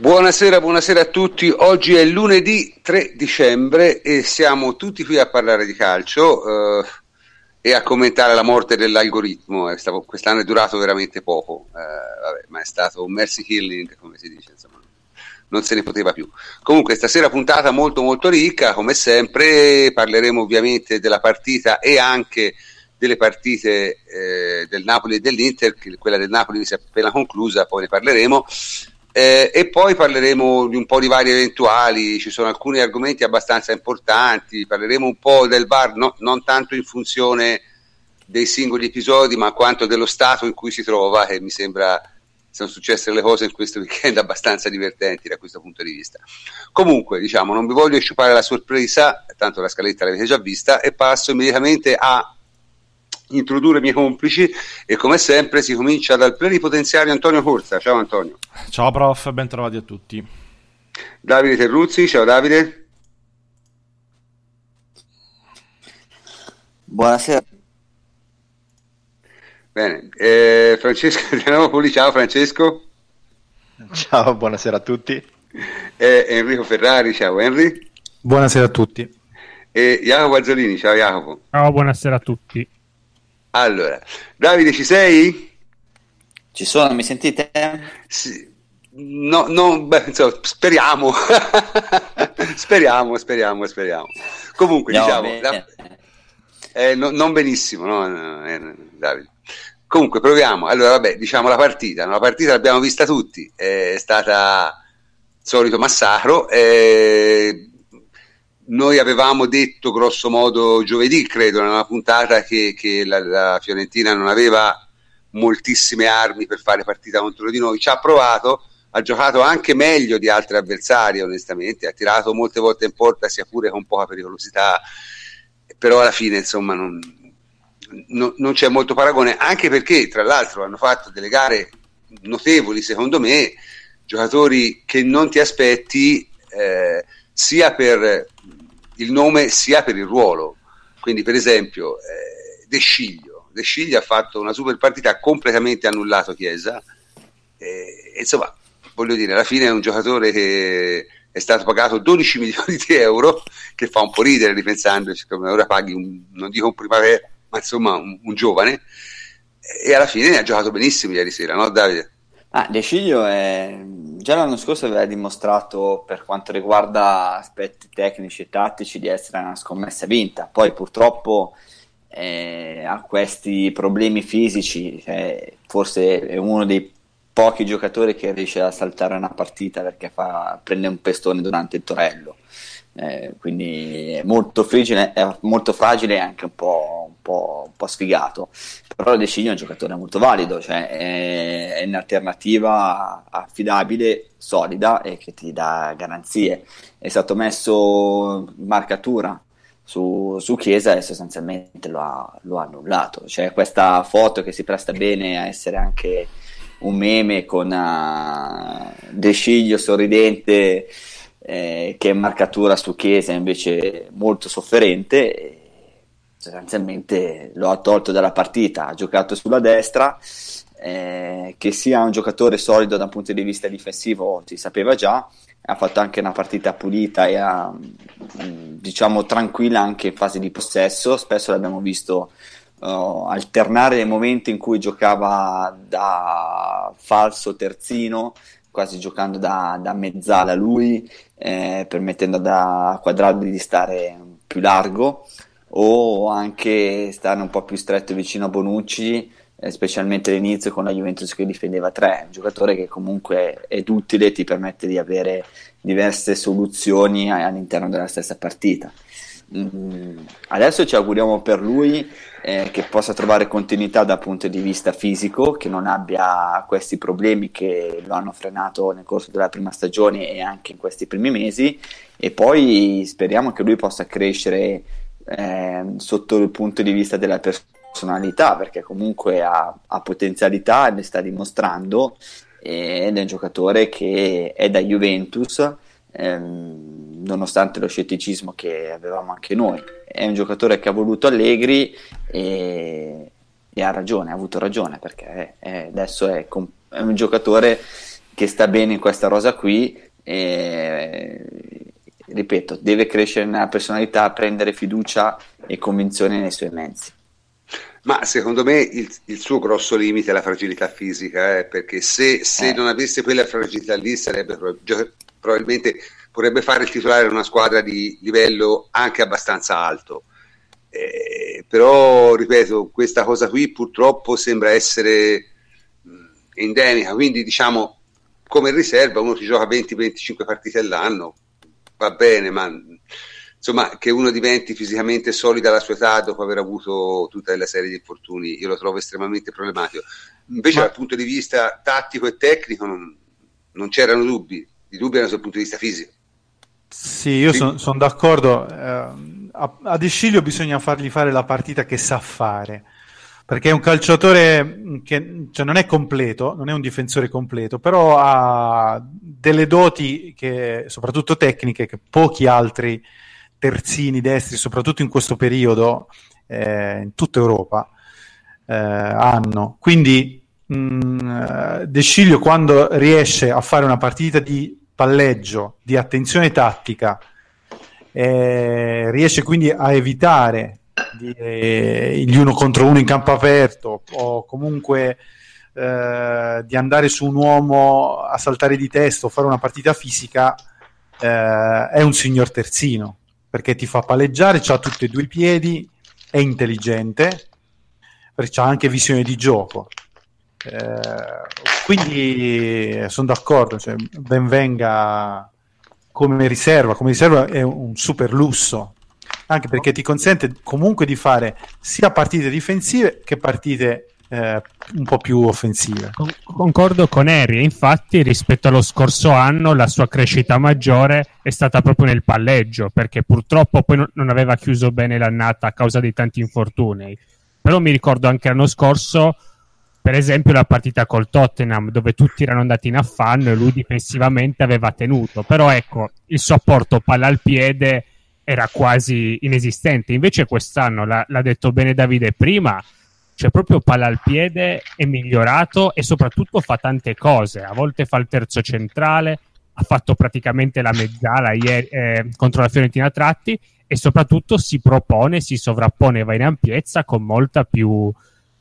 Buonasera, buonasera a tutti. Oggi è lunedì 3 dicembre e siamo tutti qui a parlare di calcio eh, e a commentare la morte dell'algoritmo. Stato, quest'anno è durato veramente poco, eh, vabbè, ma è stato un mercy killing, come si dice, insomma, non se ne poteva più. Comunque, stasera puntata molto molto ricca, come sempre, parleremo ovviamente della partita e anche delle partite eh, del Napoli e dell'Inter, quella del Napoli si è appena conclusa, poi ne parleremo. Eh, e poi parleremo di un po' di vari eventuali, ci sono alcuni argomenti abbastanza importanti, parleremo un po' del VAR, no, non tanto in funzione dei singoli episodi, ma quanto dello stato in cui si trova, e mi sembra sono successe delle cose in questo weekend abbastanza divertenti da questo punto di vista. Comunque, diciamo, non vi voglio sciupare la sorpresa, tanto la scaletta l'avete già vista, e passo immediatamente a introdurre i miei complici e come sempre si comincia dal plenipotenziario Antonio Corsa. Ciao Antonio. Ciao prof, ben trovati a tutti. Davide Terruzzi, ciao Davide. Buonasera. Bene, eh, Francesco Napoli, ciao Francesco. Ciao, buonasera a tutti. Eh, Enrico Ferrari, ciao Henry. Buonasera a tutti. E Jacopo Azzolini, ciao Jacopo. Ciao, buonasera a tutti. Allora, Davide, ci sei? Ci sono, mi sentite? Sì. No, no, beh, insomma, speriamo. speriamo, speriamo, speriamo. Comunque, no, diciamo, la, eh, no, non benissimo, no, eh, Davide. Comunque, proviamo. Allora, vabbè, diciamo la partita. La partita l'abbiamo vista tutti, è stata solito massacro. Eh, noi avevamo detto grosso modo giovedì, credo, nella puntata che, che la, la, Fiorentina non aveva moltissime armi per fare partita contro di noi. Ci ha provato, ha giocato anche meglio di altri avversari, onestamente, ha tirato molte volte in porta, sia pure con poca pericolosità, però alla fine, insomma, non, non, non c'è molto paragone, anche perché, tra l'altro, hanno fatto delle gare notevoli, secondo me, giocatori che non ti aspetti. Eh, sia per il nome sia per il ruolo. Quindi, per esempio, eh, De Sciglio. De Sciglio ha fatto una super partita, ha completamente annullato Chiesa. Eh, insomma, voglio dire, alla fine è un giocatore che è stato pagato 12 milioni di euro, che fa un po' ridere ripensandoci come ora paghi, un, non dico un primavera, ma insomma un, un giovane. E alla fine ha giocato benissimo ieri sera, no Davide? Ah, De Sciglio è... già l'anno scorso aveva dimostrato per quanto riguarda aspetti tecnici e tattici di essere una scommessa vinta, poi purtroppo eh, ha questi problemi fisici, cioè, forse è uno dei pochi giocatori che riesce a saltare una partita perché fa, prende un pestone durante il torello. Eh, quindi è molto fragile, è molto fragile e anche un po', po', un po', sfigato. Però De Cigno è un giocatore molto valido, cioè è, è, un'alternativa affidabile, solida e che ti dà garanzie. È stato messo in marcatura su, su, Chiesa e sostanzialmente lo ha, lo ha annullato. C'è questa foto che si presta bene a essere anche un meme con uh, De Sciglio sorridente eh, che marcatura su Chiesa invece molto sofferente. Sostanzialmente lo ha tolto dalla partita, ha giocato sulla destra. Eh, che sia un giocatore solido da un punto di vista difensivo si sapeva già, ha fatto anche una partita pulita e ha, mm, diciamo tranquilla anche in fase di possesso, spesso l'abbiamo visto uh, alternare nei momenti in cui giocava da falso terzino quasi giocando da, da mezzala lui, eh, permettendo a Quadrado di stare più largo o anche stare un po' più stretto vicino a Bonucci, eh, specialmente all'inizio con la Juventus che difendeva tre, un giocatore che comunque è utile e ti permette di avere diverse soluzioni all'interno della stessa partita. Mm, adesso ci auguriamo per lui eh, che possa trovare continuità dal punto di vista fisico, che non abbia questi problemi che lo hanno frenato nel corso della prima stagione e anche in questi primi mesi e poi speriamo che lui possa crescere eh, sotto il punto di vista della personalità perché comunque ha, ha potenzialità e le sta dimostrando ed è un giocatore che è da Juventus ehm, nonostante lo scetticismo che avevamo anche noi. È un giocatore che ha voluto Allegri e, e ha ragione, ha avuto ragione perché è, adesso è, è, un giocatore che sta bene in questa rosa qui. E, ripeto, deve crescere nella personalità, prendere fiducia e convinzione nei suoi mezzi. Ma secondo me il, il, suo grosso limite è la fragilità fisica, eh, perché se, se eh. non avesse quella fragilità lì sarebbe probabilmente potrebbe fare il titolare in una squadra di livello anche abbastanza alto. Eh, però, ripeto, questa cosa qui purtroppo sembra essere mh, endemica, quindi diciamo come riserva uno ti gioca 20-25 partite all'anno, va bene, ma insomma che uno diventi fisicamente solido alla sua età dopo aver avuto tutta la serie di infortuni, io lo trovo estremamente problematico. Invece ma... dal punto di vista tattico e tecnico non, non c'erano dubbi, i dubbi erano sul punto di vista fisico. Sì, io sono son d'accordo. Eh, a, a De Sciglio bisogna fargli fare la partita che sa fare perché è un calciatore che cioè, non è completo, non è un difensore completo, però ha delle doti, che, soprattutto tecniche, che pochi altri terzini destri, soprattutto in questo periodo, eh, in tutta Europa, eh, hanno. Quindi mh, mm, De Sciglio quando riesce a fare una partita di palleggio, di attenzione tattica, eh, riesce quindi a evitare di, gli uno contro uno in campo aperto o comunque eh, di andare su un uomo a saltare di testa o fare una partita fisica eh, è un signor terzino perché ti fa palleggiare, ha tutti e due i piedi, è intelligente, perché ha anche visione di gioco. Eh, quindi sono d'accordo, cioè, ben venga come riserva, come riserva è un super lusso, anche perché ti consente comunque di fare sia partite difensive che partite eh, un po' più offensive. Con- concordo con Harry, infatti rispetto allo scorso anno la sua crescita maggiore è stata proprio nel palleggio, perché purtroppo poi non, non aveva chiuso bene l'annata a causa di tanti infortuni. Però mi ricordo anche l'anno scorso, per esempio, la partita col Tottenham, dove tutti erano andati in affanno e lui difensivamente aveva tenuto. Però ecco, il suo apporto palla al piede era quasi inesistente. Invece quest'anno, l'ha, l'ha detto bene Davide prima, cioè proprio palla al piede, è migliorato e soprattutto fa tante cose. A volte fa il terzo centrale, ha fatto praticamente la mezzala ieri, eh, contro la Fiorentina tratti e soprattutto si propone, si sovrappone, va in ampiezza con molta più,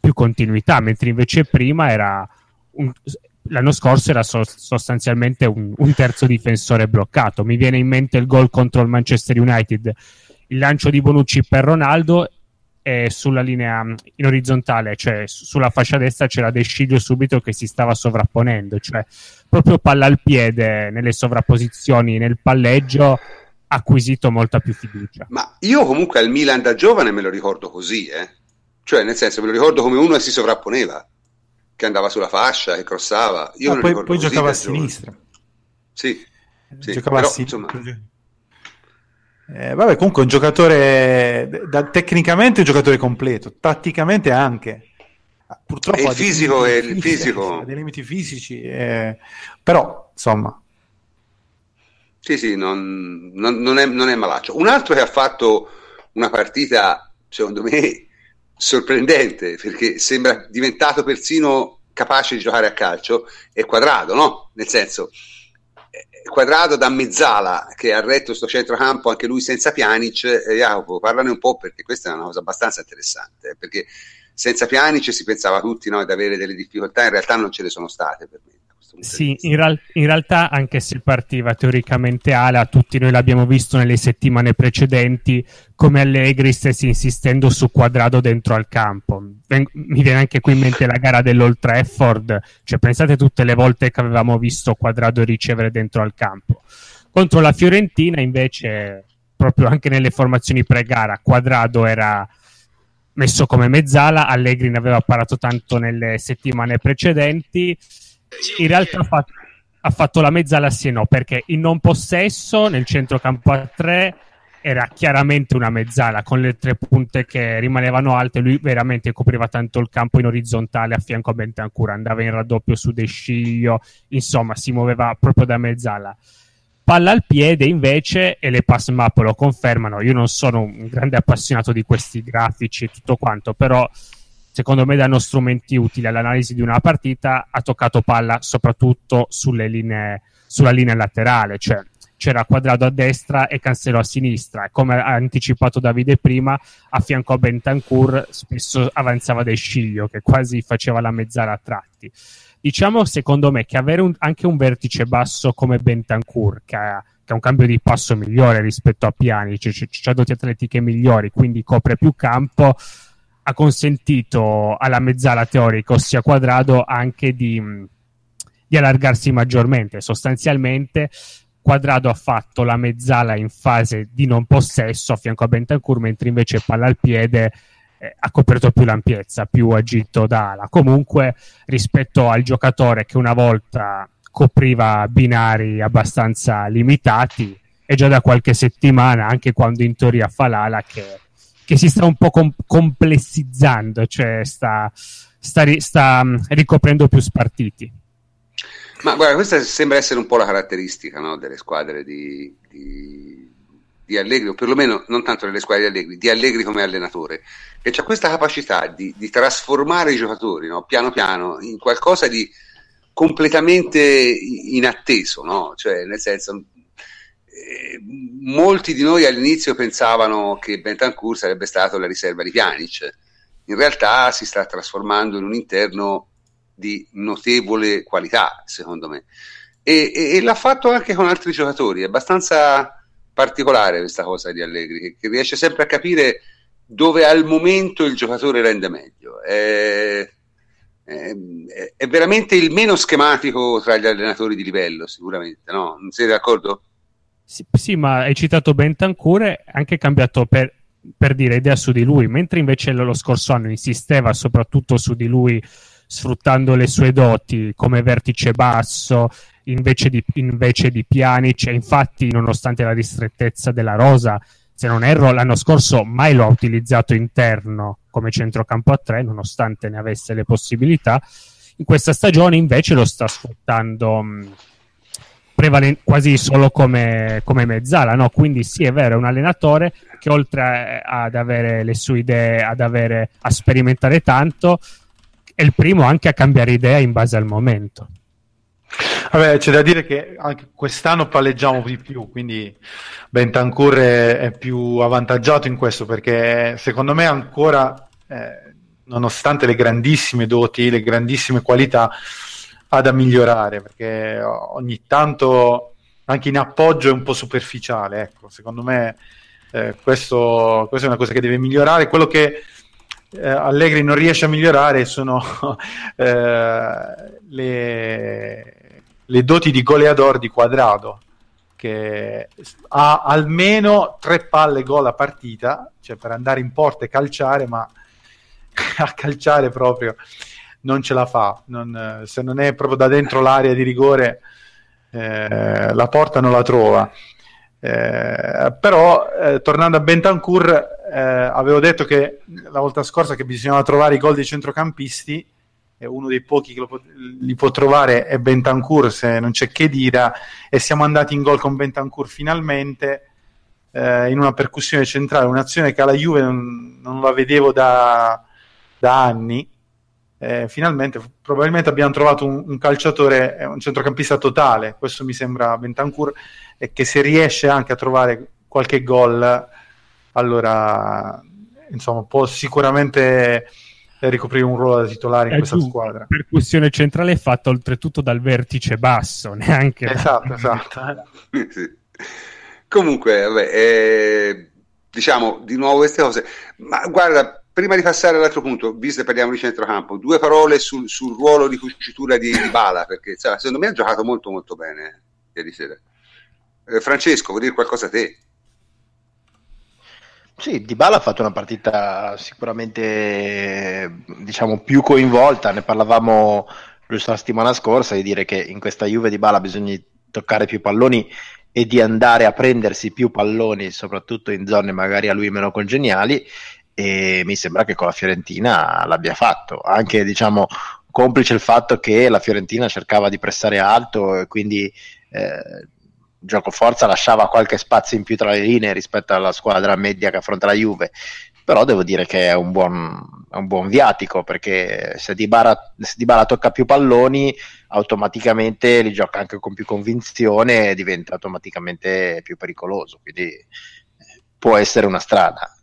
più continuità, mentre invece prima era un, l'anno scorso era so- sostanzialmente un, un, terzo difensore bloccato. Mi viene in mente il gol contro il Manchester United, il lancio di Bonucci per Ronaldo e sulla linea mm, in orizzontale, cioè sulla fascia destra c'era De Sciglio subito che si stava sovrapponendo, cioè proprio palla al piede nelle sovrapposizioni, nel palleggio acquisito molta più fiducia. Ma io comunque al Milan da giovane me lo ricordo così, eh? cioè nel senso me lo ricordo come uno che si sovrapponeva, che andava sulla fascia, che crossava. Io ah, poi, poi giocava a sinistra. Sì, sì. giocava però, a sinistra. Insomma, eh, vabbè, comunque un giocatore da, tecnicamente un giocatore completo, tatticamente anche. Purtroppo il fisico è il fisico. Ha dei limiti fisici, eh, però insomma. Sì, sì, non, non, non, è, non è malaccio. Un altro che ha fatto una partita, secondo me, sorprendente, perché sembra diventato persino capace di giocare a calcio, è quadrato, no? Nel senso, quadrato da Mezzala che ha retto sto centrocampo anche lui senza Pjanic eh, Jacopo parlane un po' perché questa è una cosa abbastanza interessante eh, perché senza Pjanic si pensava tutti no, di avere delle difficoltà in realtà non ce ne sono state per me sì, in, real- in, realtà anche se partiva teoricamente ala, tutti noi l'abbiamo visto nelle settimane precedenti come Allegri stesse insistendo su quadrato dentro al campo. Ven- mi viene anche qui in mente la gara dell'Old Trafford, cioè pensate tutte le volte che avevamo visto quadrato ricevere dentro al campo. Contro la Fiorentina invece, proprio anche nelle formazioni pre-gara, quadrato era messo come mezzala, Allegri ne aveva parlato tanto nelle settimane precedenti in realtà ha fatto, ha fatto la mezzala sì e no, perché in non possesso nel centrocampo a 3 era chiaramente una mezzala con le tre punte che rimanevano alte. Lui veramente copriva tanto il campo in orizzontale a fianco a Bentancur, andava in raddoppio su De Sciglio, insomma, si muoveva proprio da mezzala. Palla al piede invece, e le pass map lo confermano. Io non sono un grande appassionato di questi grafici e tutto quanto, però secondo me danno strumenti utili all'analisi di una partita, ha toccato palla soprattutto linee, sulla linea laterale, cioè c'era Quadrado a destra e Cancelo a sinistra. E come ha anticipato Davide prima a fianco a Bentancur spesso avanzava del Sciglio che quasi faceva la mezzala a tratti. Diciamo secondo me che avere un, anche un vertice basso come Bentancur che ha, che ha, un cambio di passo migliore rispetto a Piani cioè, c'ha doti atletiche migliori quindi copre più campo ha consentito alla mezzala teorica ossia Quadrado anche di, di allargarsi maggiormente sostanzialmente Quadrado ha fatto la mezzala in fase di non possesso a fianco a Bentancur, mentre invece palla al piede eh, ha coperto più l'ampiezza, più agito d'ala. Comunque, rispetto al giocatore che una volta copriva binari abbastanza limitati, è già da qualche settimana, anche quando in teoria fa l'ala, che, che si sta un po' com- complessizzando, cioè sta, sta, ri- sta mm, ricoprendo più spartiti. Ma guarda, questa sembra essere un po' la caratteristica no, delle squadre di, di, di, Allegri, o perlomeno non tanto delle squadre di Allegri, di Allegri come allenatore, che ha questa capacità di, di trasformare i giocatori no, piano piano in qualcosa di completamente inatteso, no? cioè nel senso molti di noi all'inizio pensavano che Bentancur sarebbe stato la riserva di Pjanic, in realtà si sta trasformando in un interno di notevole qualità, secondo me. E, e, e, l'ha fatto anche con altri giocatori, è abbastanza particolare questa cosa di Allegri, che, che riesce sempre a capire dove al momento il giocatore rende meglio. È, è, è, veramente il meno schematico tra gli allenatori di livello, sicuramente, no? Non siete d'accordo? Sì, sì ma hai citato Bentancur, anche cambiato per, per dire idea su di lui, mentre invece lo scorso anno insisteva soprattutto su di lui sfruttando le sue doti come vertice basso invece di, invece di Pjanic e infatti nonostante la ristrettezza della rosa se non erro l'anno scorso mai lo ha utilizzato interno come centrocampo a tre nonostante ne avesse le possibilità. In questa stagione invece lo sta sfruttando mh, prevalen- quasi solo come, come mezzala no? quindi sì è vero è un allenatore che oltre ad avere le sue idee ad avere, a sperimentare tanto è il primo anche a cambiare idea in base al momento. Vabbè, c'è da dire che anche quest'anno palleggiamo di più, quindi Bentancur è, è più avvantaggiato in questo perché secondo me ancora, eh, nonostante le grandissime doti, le grandissime qualità, ha da migliorare perché ogni tanto anche in appoggio è un po' superficiale. Ecco, secondo me eh, questo, questa è una cosa che deve migliorare. Quello che eh, Allegri non riesce a migliorare sono eh, le, le, doti di goleador di quadrado che ha almeno tre palle gol a partita cioè per andare in porta e calciare ma a calciare proprio non ce la fa non, se non è proprio da dentro l'area di rigore eh, la porta non la trova. Eh, però eh, tornando a Bentancur eh, avevo detto che la volta scorsa che bisognava trovare i gol dei centrocampisti e uno dei pochi che può, li può trovare è Bentancur se non c'è che dire e siamo andati in gol con Bentancur finalmente eh, in una percussione centrale un'azione che alla Juve non, non la vedevo da, da anni eh, finalmente probabilmente abbiamo trovato un, un, calciatore un centrocampista totale questo mi sembra Bentancur e che se riesce anche a trovare qualche gol allora insomma può sicuramente ricoprire un ruolo da titolare in è questa squadra. Percussione centrale è fatta oltretutto dal vertice basso, neanche esatto, esatto. sì. Comunque, vabbè, eh, diciamo di nuovo queste cose, ma guarda, prima di passare all'altro punto, visto che parliamo di centrocampo, due parole sul, sul ruolo di cucitura di, di Bala, perché cioè, secondo me ha giocato molto molto bene ieri sera. Eh, Francesco, vuoi dire qualcosa a te? Sì, Dybala ha fatto una partita sicuramente diciamo, più coinvolta, ne parlavamo giusto la settimana scorsa di dire che in questa Juve di Bala bisogna toccare più palloni e di andare a prendersi più palloni, soprattutto in zone magari a lui meno congeniali e mi sembra che con la Fiorentina l'abbia fatto, anche diciamo complice il fatto che la Fiorentina cercava di pressare alto e quindi eh, gioco forza lasciava qualche spazio in più tra le linee rispetto alla squadra media che affronta la Juve. Però devo dire che è un buon, è un buon viatico perché se Dybala, se Dybala tocca più palloni automaticamente li gioca anche con più convinzione e diventa automaticamente più pericoloso, quindi eh, può essere una strada.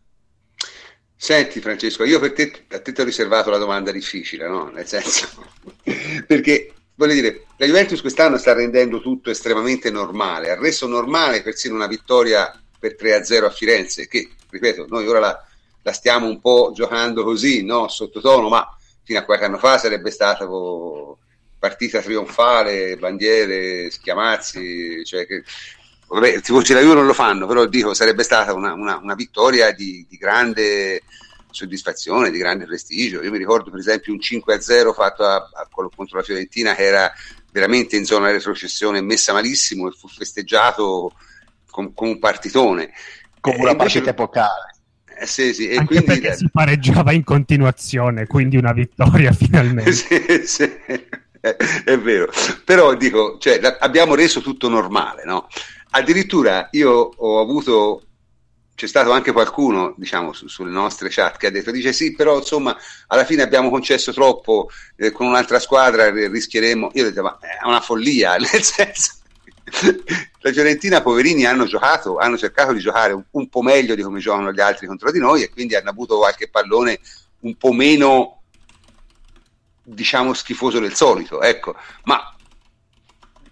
Senti Francesco, io per te, a te ti ho riservato la domanda difficile, no? Nel senso, perché voglio dire, la Juventus quest'anno sta rendendo tutto estremamente normale, ha reso normale persino una vittoria per 3-0 a Firenze, che, ripeto, noi ora la, la stiamo un po' giocando così, no? sottotono, ma fino a qualche anno fa sarebbe stata oh, partita trionfale, bandiere, schiamazzi, cioè che, vabbè, tifosi della Juve non lo fanno, però dico, sarebbe stata una, una, una vittoria di, di, grande soddisfazione, di grande prestigio. Io mi ricordo per esempio un 5-0 fatto a, a, contro la Fiorentina che era veramente in zona di retrocessione messa malissimo e fu festeggiato con, con un partitone. Come una partita epocale. Eh, sì, sì. E Anche quindi perché si pareggiava in continuazione, quindi una vittoria finalmente. sì, sì. È, è vero, però dico, cioè, abbiamo reso tutto normale, no? Addirittura io ho avuto c'è stato anche qualcuno, diciamo, su, sulle nostre chat che ha detto, dice sì, però insomma, alla fine abbiamo concesso troppo eh, con un'altra squadra, rischieremo. Io ho detto, ma è una follia, nel senso la Fiorentina, poverini, hanno giocato, hanno cercato di giocare un, un, po' meglio di come giocano gli altri contro di noi e quindi hanno avuto qualche pallone un po' meno, diciamo, schifoso del solito. Ecco, ma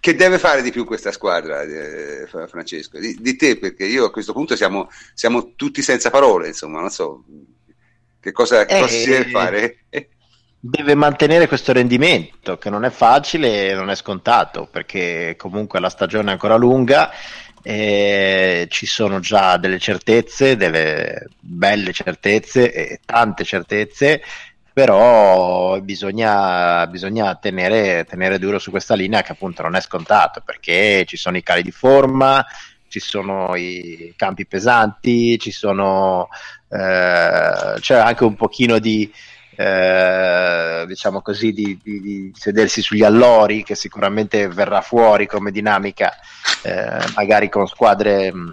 che deve fare di più questa squadra, eh, Francesco? Di, di, te, perché io a questo punto siamo, siamo, tutti senza parole, insomma, non so che cosa, che cosa si deve eh, fare deve mantenere questo rendimento che non è facile e non è scontato perché comunque la stagione è ancora lunga e ci sono già delle certezze, delle belle certezze e tante certezze però bisogna, bisogna tenere, tenere, duro su questa linea che appunto non è scontato perché ci sono i cali di forma, ci sono i campi pesanti, ci sono, eh, c'è anche un pochino di, eh, diciamo così, di, di, di, sedersi sugli allori, che sicuramente verrà fuori come dinamica, eh, magari con squadre mm,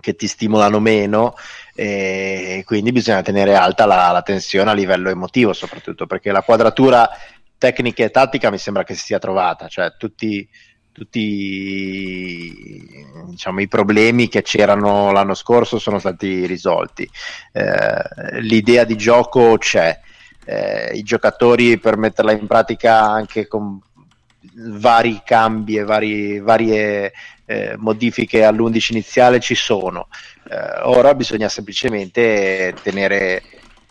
che ti stimolano meno, e quindi bisogna tenere alta la, la tensione a livello emotivo, soprattutto perché la quadratura tecnica e tattica mi sembra che si sia trovata, cioè tutti tutti diciamo, i problemi che c'erano l'anno scorso sono stati risolti. Eh, l'idea di gioco c'è, eh, i giocatori per metterla in pratica anche con vari cambi e vari, varie eh, modifiche all'11 iniziale ci sono. Eh, ora bisogna semplicemente tenere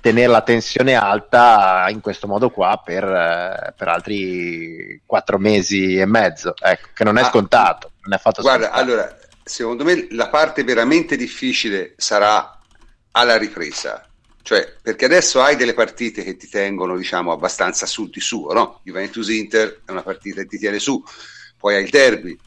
tenere la tensione alta in questo modo qua per, eh, per altri quattro mesi e mezzo, ecco, che non è ah, scontato. Non è fatto guarda, scontato. allora, secondo me la parte veramente difficile sarà alla ripresa. Cioè, perché adesso hai delle partite che ti tengono, diciamo, abbastanza sul di suo, no? Juventus-Inter è una partita che ti tiene su, poi hai il derby,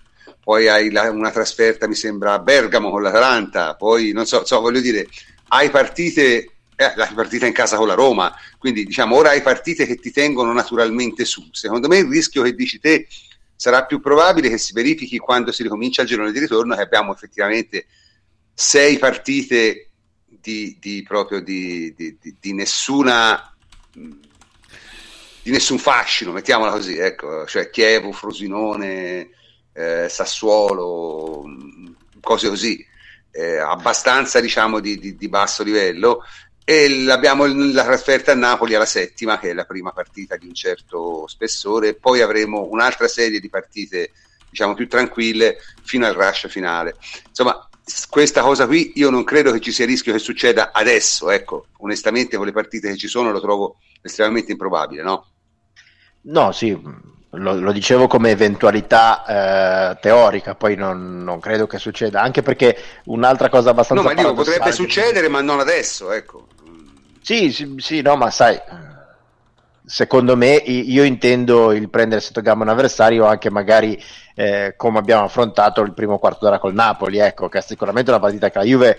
poi hai la, una trasferta, mi sembra, a Bergamo con l'Atalanta, poi, non so, so voglio dire, hai partite eh, la partita in casa con la Roma, quindi diciamo ora hai partite che ti tengono naturalmente su. Secondo me il rischio che dici te sarà più probabile che si verifichi quando si ricomincia il girone di ritorno, che abbiamo effettivamente sei partite di, di proprio di, di, di nessuna di nessun fascino, mettiamola così, ecco, cioè Chievo, Frosinone, eh, Sassuolo, cose così, eh, abbastanza diciamo di, di, di, basso livello e abbiamo la trasferta a Napoli alla settima, che è la prima partita di un certo spessore, poi avremo un'altra serie di partite, diciamo, più tranquille fino al rush finale. Insomma, questa cosa qui io non credo che ci sia rischio che succeda adesso, ecco, onestamente con le partite che ci sono lo trovo estremamente improbabile, no? No, sì, lo, lo, dicevo come eventualità eh, teorica, poi non, non, credo che succeda, anche perché un'altra cosa abbastanza... No, ma dico, potrebbe succedere, ma non adesso, ecco. Sì, sì, sì, no, ma sai, secondo me io intendo il prendere sotto gamba un avversario anche magari eh, come abbiamo affrontato il primo quarto d'ora col Napoli, ecco, che è sicuramente una partita che la Juve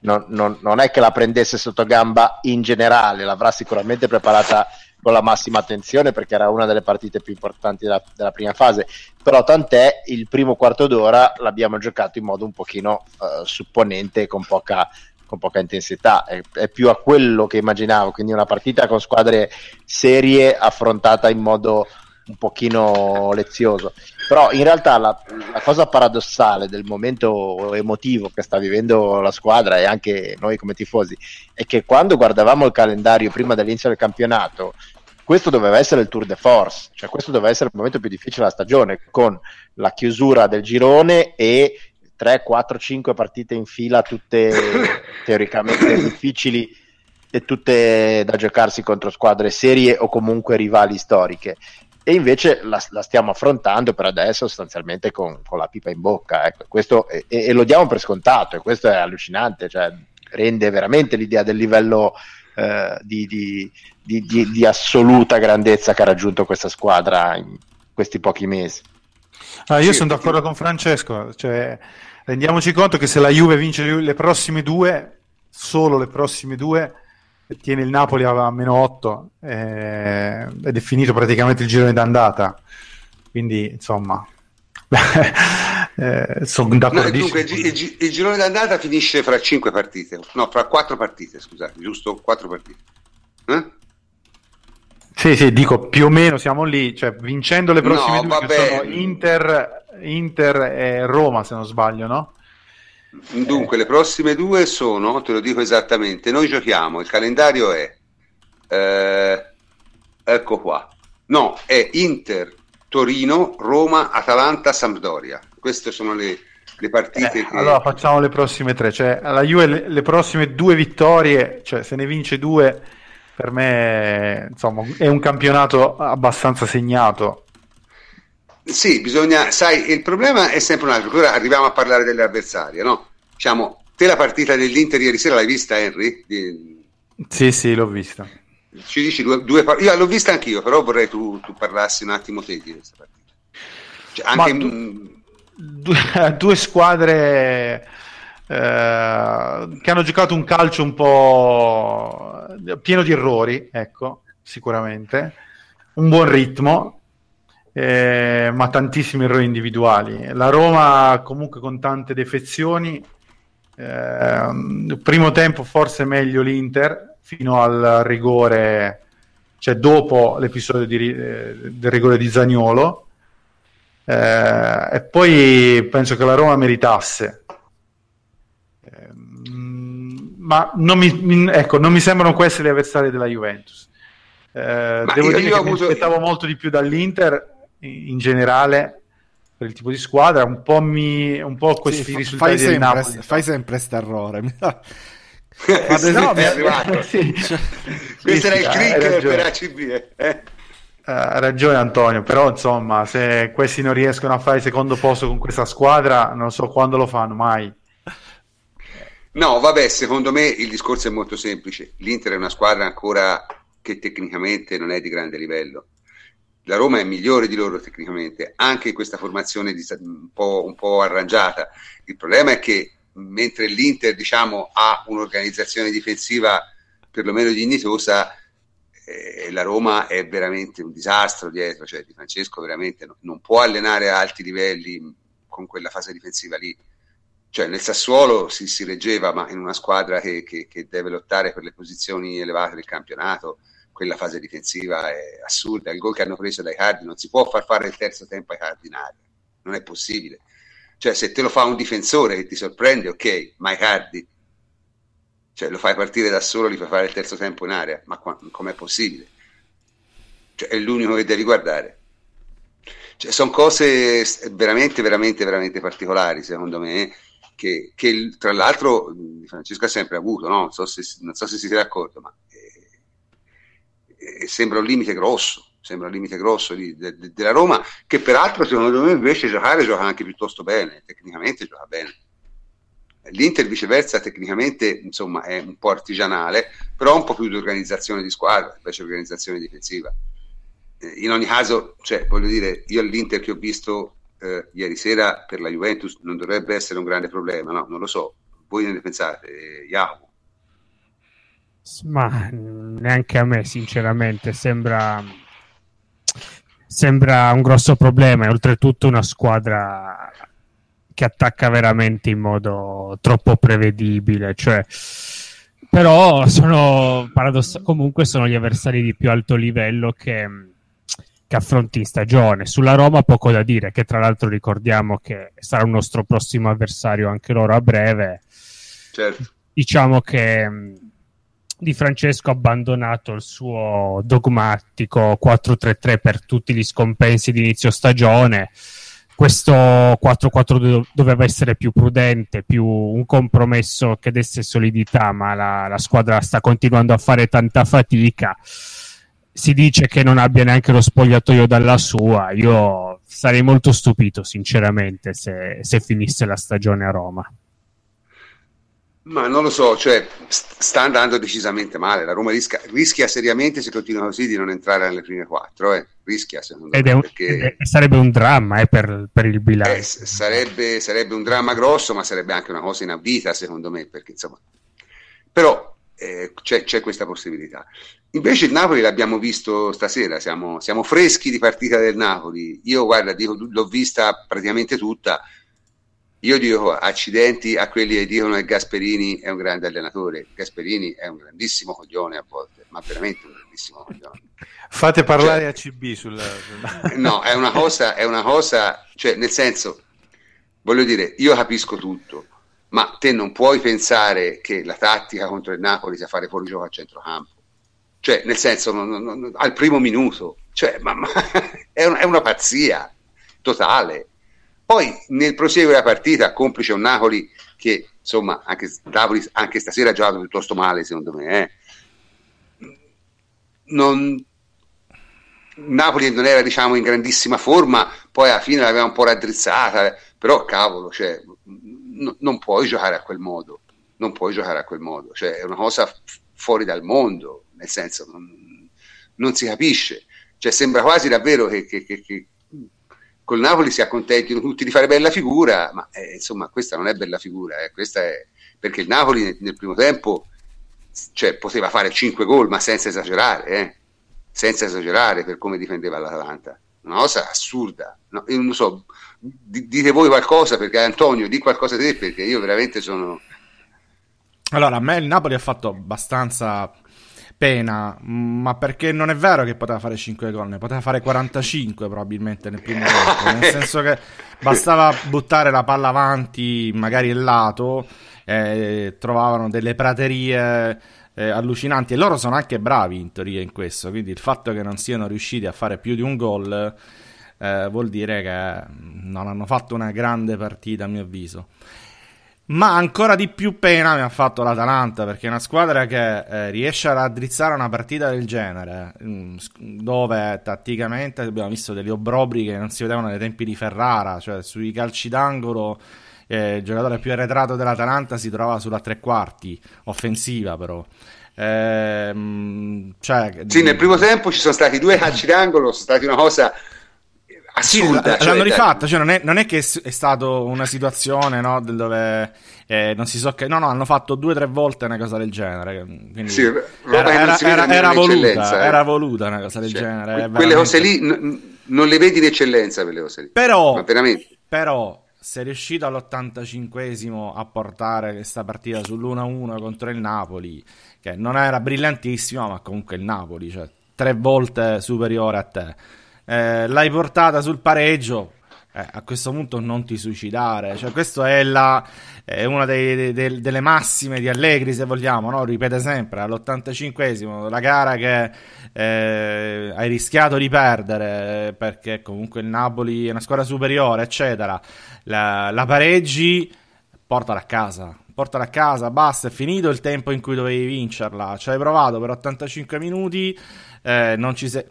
non, non, non è che la prendesse sotto gamba in generale, l'avrà sicuramente preparata con la massima attenzione perché era una delle partite più importanti della, della, prima fase però tant'è il primo quarto d'ora l'abbiamo giocato in modo un pochino uh, supponente con poca, con poca intensità, è, è, più a quello che immaginavo, quindi una partita con squadre serie affrontata in modo un pochino lezioso. Però in realtà la, la, cosa paradossale del momento emotivo che sta vivendo la squadra e anche noi come tifosi è che quando guardavamo il calendario prima dell'inizio del campionato, questo doveva essere il tour de force, cioè questo doveva essere il momento più difficile della stagione, con la chiusura del girone e 3, 4, 5 partite in fila, tutte teoricamente difficili e tutte da giocarsi contro squadre serie o comunque rivali storiche. E invece la, la stiamo affrontando per adesso sostanzialmente con, con la pipa in bocca. Ecco. Questo, e, e, lo diamo per scontato, e questo è allucinante, cioè, rende veramente l'idea del livello eh, di, di, di, di assoluta grandezza che ha raggiunto questa squadra in questi pochi mesi. Ah, io sì, sono d'accordo con Francesco, cioè, rendiamoci conto che se la Juve vince le prossime due, solo le prossime due, tiene il Napoli a meno 8 eh, ed è finito praticamente il girone d'andata. Quindi, insomma, eh, sono d'accordo. No, dunque, il, il, il, girone d'andata finisce fra 5 partite, no, fra 4 partite, scusate, giusto? 4 partite. Eh? Sì, sì, dico più o meno siamo lì, cioè vincendo le prossime no, due sono Inter, Inter e Roma se non sbaglio, no? Dunque, le prossime due sono, te lo dico esattamente, noi giochiamo, il calendario è, eh, ecco qua, no, è Inter, Torino, Roma, Atalanta, Sampdoria. Queste sono le, le partite. Eh, che... Allora facciamo le prossime tre, cioè alla Juve le, le prossime due vittorie, cioè se ne vince due per me insomma, è un campionato abbastanza segnato. Sì, bisogna, sai, il problema è sempre un altro, ora arriviamo a parlare delle avversarie, no? Diciamo, te la partita dell'Inter ieri sera l'hai vista, Henry? Sì, sì, l'ho vista. Ci dici due, due par- Io l'ho vista anch'io, però vorrei tu, tu parlassi un attimo te di questa partita. Cioè, anche... Tu, due, due squadre eh, che hanno giocato un calcio un po' pieno di errori, ecco, sicuramente, un buon ritmo, eh, ma tantissimi errori individuali. La Roma comunque con tante defezioni, eh, primo tempo forse meglio l'Inter, fino al rigore, cioè dopo l'episodio di, eh, del rigore di Zagnolo, eh, e poi penso che la Roma meritasse ma non mi, ecco, non mi sembrano queste le avversarie della Juventus. Eh, devo io, dire io che avuto... mi aspettavo molto di più dall'Inter in generale per il tipo di squadra, un po', mi, un po questi sì, risultati fai sempre, Napoli. Fai sempre questo errore. no, mi è arrivato. sì. Questo era il click per ACB. Eh? Ha ragione Antonio, però insomma, se questi non riescono a fare il secondo posto con questa squadra, non so quando lo fanno mai. No, vabbè, secondo me il discorso è molto semplice. L'Inter è una squadra ancora che tecnicamente non è di grande livello. La Roma è migliore di loro tecnicamente, anche in questa formazione di, un, po', un, po', arrangiata. Il problema è che mentre l'Inter diciamo, ha un'organizzazione difensiva perlomeno dignitosa, eh, la Roma è veramente un disastro dietro. Cioè, Di Francesco veramente no, non può allenare a alti livelli con quella fase difensiva lì cioè nel Sassuolo si, si reggeva, ma in una squadra che, che, che, deve lottare per le posizioni elevate del campionato, quella fase difensiva è assurda. Il gol che hanno preso dai Cardi non si può far fare il terzo tempo ai Cardi in aria, non è possibile. Cioè se te lo fa un difensore che ti sorprende, ok, ma i Cardi, cioè lo fai partire da solo, gli fai fare il terzo tempo in aria, ma com'è possibile? Cioè, è l'unico che devi guardare. Cioè, sono cose veramente, veramente, veramente particolari, secondo me che, che tra l'altro Francesco ha sempre avuto, no? non, so se, non, so se, si siete d'accordo, ma eh, eh, sembra un limite grosso, sembra un limite grosso di, de, de, della Roma, che peraltro secondo me invece giocare gioca anche piuttosto bene, tecnicamente gioca bene. L'Inter viceversa tecnicamente insomma è un po' artigianale, però un po' più di organizzazione di squadra, invece organizzazione difensiva. Eh, in ogni caso, cioè, voglio dire, io all'Inter che ho visto eh, ieri sera per la Juventus non dovrebbe essere un grande problema, no? Non lo so. Voi ne pensate, Jacopo? Ma neanche a me, sinceramente, sembra, sembra un grosso problema. E oltretutto una squadra che attacca veramente in modo troppo prevedibile. Cioè, però sono paradoss- comunque sono gli avversari di più alto livello che, che affronti in stagione. Sulla Roma poco da dire, che tra l'altro ricordiamo che sarà un nostro prossimo avversario anche loro a breve. Certo. Diciamo che Di Francesco ha abbandonato il suo dogmatico 4-3-3 per tutti gli scompensi di inizio stagione questo 4-4 doveva essere più prudente, più un compromesso che desse solidità, ma la, la, squadra sta continuando a fare tanta fatica. Si dice che non abbia neanche lo spogliatoio dalla sua. Io sarei molto stupito, sinceramente, se, se finisse la stagione a Roma. Ma non lo so, cioè sta andando decisamente male. La Roma rischia, rischia seriamente se continua così di non entrare nelle prime quattro. Eh. Rischia secondo ed me. Un, perché... sarebbe un dramma eh, per, per, il bilancio. Eh, sarebbe, sarebbe, un dramma grosso, ma sarebbe anche una cosa inaudita secondo me. Perché insomma, però eh, c'è, c'è, questa possibilità. Invece il Napoli l'abbiamo visto stasera, siamo, siamo freschi di partita del Napoli. Io guarda, dico, l'ho vista praticamente tutta io dico accidenti a quelli che dicono che Gasperini è un grande allenatore. Gasperini è un grandissimo coglione a volte, ma veramente un grandissimo coglione. Fate parlare cioè, a CB sul. No, è una cosa, è una cosa, cioè nel senso, voglio dire, io capisco tutto, ma te non puoi pensare che la tattica contro il Napoli sia fare fuori gioco a centrocampo. Cioè, nel senso, non, non, non, al primo minuto, cioè, ma, ma è, un, è una pazzia totale poi nel proseguo della partita, complice un Napoli che insomma anche, Napoli, anche stasera ha giocato piuttosto male secondo me. Eh. Non, Napoli non era diciamo in grandissima forma, poi alla fine l'aveva un po' raddrizzata, però cavolo, cioè, n- non puoi giocare a quel modo, non puoi giocare a quel modo, cioè è una cosa fuori dal mondo, nel senso non, non si capisce, cioè sembra quasi davvero che, che, che col Napoli si accontentino tutti di fare bella figura, ma eh, insomma questa non è bella figura, eh, questa è perché il Napoli nel, nel primo tempo cioè, poteva fare 5 gol, ma senza esagerare, eh, senza esagerare per come difendeva l'Atalanta. Una cosa assurda. No, io non so, d- dite voi qualcosa perché Antonio, di qualcosa di te perché io veramente sono... Allora, a me il Napoli ha fatto abbastanza pena, ma perché non è vero che poteva fare 5 gol, ne poteva fare 45 probabilmente nel primo tempo, nel senso che bastava buttare la palla avanti, magari il lato, e trovavano delle praterie eh, allucinanti e loro sono anche bravi in teoria in questo, quindi il fatto che non siano riusciti a fare più di un gol eh, vuol dire che non hanno fatto una grande partita a mio avviso. Ma ancora di più pena mi ha fatto l'Atalanta perché è una squadra che eh, riesce a raddrizzare una partita del genere, mm, dove tatticamente abbiamo visto degli obrobri che non si vedevano nei tempi di Ferrara, cioè sui calci d'angolo eh, il giocatore più arretrato dell'Atalanta si trova sulla tre quarti, offensiva però. Eh, cioè, sì, nel primo tempo ci sono stati due calci d'angolo, sono stati una cosa assurda. Sì, cioè, l'hanno rifatta, cioè non è, non è, che è stata una situazione no, dove eh, non si so che... No, no, hanno fatto due o tre volte una cosa del genere. Quindi sì, era, era, era, era voluta, eh. era voluta una cosa del cioè, genere. Que- quelle cose lì n- non le vedi in eccellenza, quelle cose lì. Però, però sei riuscito all'85esimo a portare questa partita sull'1-1 contro il Napoli, che non era brillantissima, ma comunque il Napoli, cioè tre volte superiore a te eh, l'hai portata sul pareggio, eh, a questo punto non ti suicidare. Cioè, questa è, la, è una dei, dei, delle massime di Allegri, se vogliamo, no? ripete sempre, all'85esimo, la gara che eh, hai rischiato di perdere perché comunque il Napoli è una squadra superiore, eccetera. La, la pareggi, portala a casa. Portala a casa, basta, è finito il tempo in cui dovevi vincerla. Ci hai provato per 85 minuti, eh, non ci sei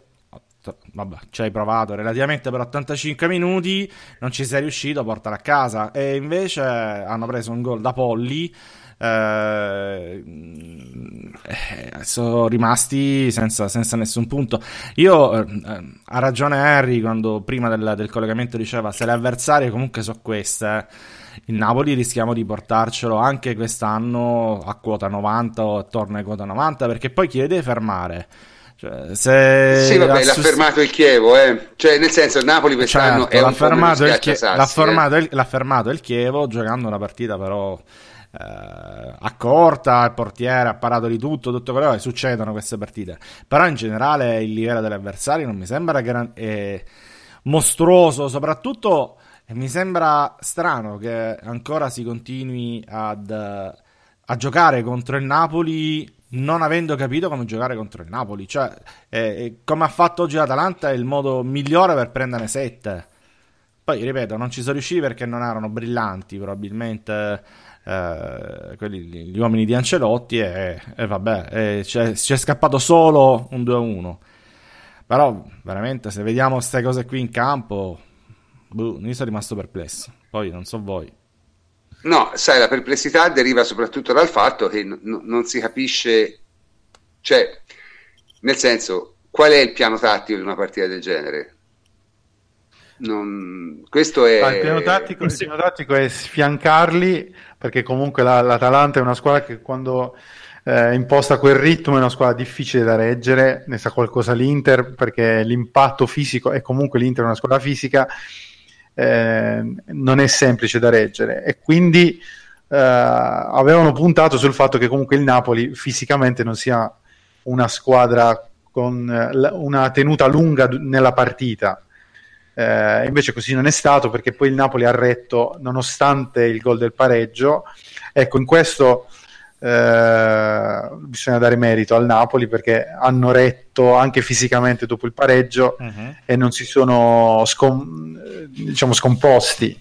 vabbè, ci hai provato relativamente per 85 minuti, non ci sei riuscito, portala a casa. E invece hanno preso un gol da Polli. Eh, sono rimasti senza, senza, nessun punto. Io eh, ha ragione Harry quando prima del, del, collegamento diceva se le avversarie comunque sono queste. Il Napoli rischiamo di portarcelo anche quest'anno a quota 90 o attorno a quota 90 perché poi chi le deve fermare? Cioè, se sì, vabbè, l'ha fermato il Chievo, eh. cioè, nel senso, il Napoli quest'anno certo, è un fermato il Chie- l'ha, fermato il, l'ha fermato il Chievo giocando una partita però eh, accorta, il portiere ha parato di tutto, tutto quello che succedono queste partite. Però in generale il livello degli avversari non mi sembra gran- eh, mostruoso, soprattutto mi sembra strano che ancora si continui ad, a giocare contro il Napoli non avendo capito come giocare contro il Napoli. Cioè, eh, come ha fatto oggi l'Atalanta è il modo migliore per prenderne 7. Poi, ripeto, non ci sono riusciti perché non erano brillanti, probabilmente eh, quelli, gli uomini di Ancelotti e, e vabbè, e c'è, ci è scappato solo un 2-1. Però, veramente, se vediamo queste cose qui in campo, boh, io sono rimasto perplesso. Poi, non so voi. No, sai, la perplessità deriva soprattutto dal fatto che n- non si capisce, cioè, nel senso, qual è il piano tattico di una partita del genere? Non... Questo è... Il, piano tattico, il, piano tattico, è sfiancarli, perché comunque la, l'Atalanta è una squadra che quando eh, imposta quel ritmo è una squadra difficile da reggere, ne sa qualcosa l'Inter, perché l'impatto fisico è comunque l'Inter è una squadra fisica eh, non è semplice da reggere e quindi eh, avevano puntato sul fatto che comunque il Napoli fisicamente non sia una squadra con eh, una tenuta lunga nella partita. Eh, invece così non è stato perché poi il Napoli ha retto nonostante il gol del pareggio. Ecco, in questo eh, bisogna dare merito al Napoli perché hanno retto anche fisicamente dopo il pareggio uh-huh. e non si sono scom- diciamo scomposti.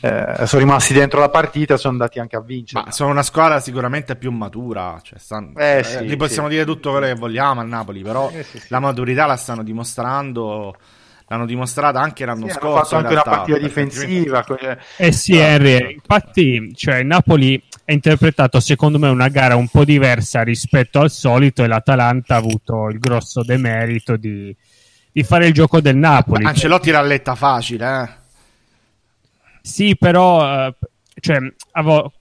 Eh, sono rimasti dentro la partita, sono andati anche a vincere. Ma sono una squadra sicuramente più matura. Cioè stanno, eh, sì, eh, possiamo sì. dire tutto quello che vogliamo al Napoli, però eh, sì, la maturità la stanno dimostrando l'hanno dimostrata anche l'anno sì, scorso. Hanno fatto anche realtà, una partita difensiva. Eh sì, Henry, infatti, cioè, Napoli ha interpretato secondo me una gara un po' diversa rispetto al solito e l'Atalanta ha avuto il grosso demerito di, di fare il gioco del Napoli. Ancelotti ralletta facile, eh? Sì, però, eh, cioè, avevo,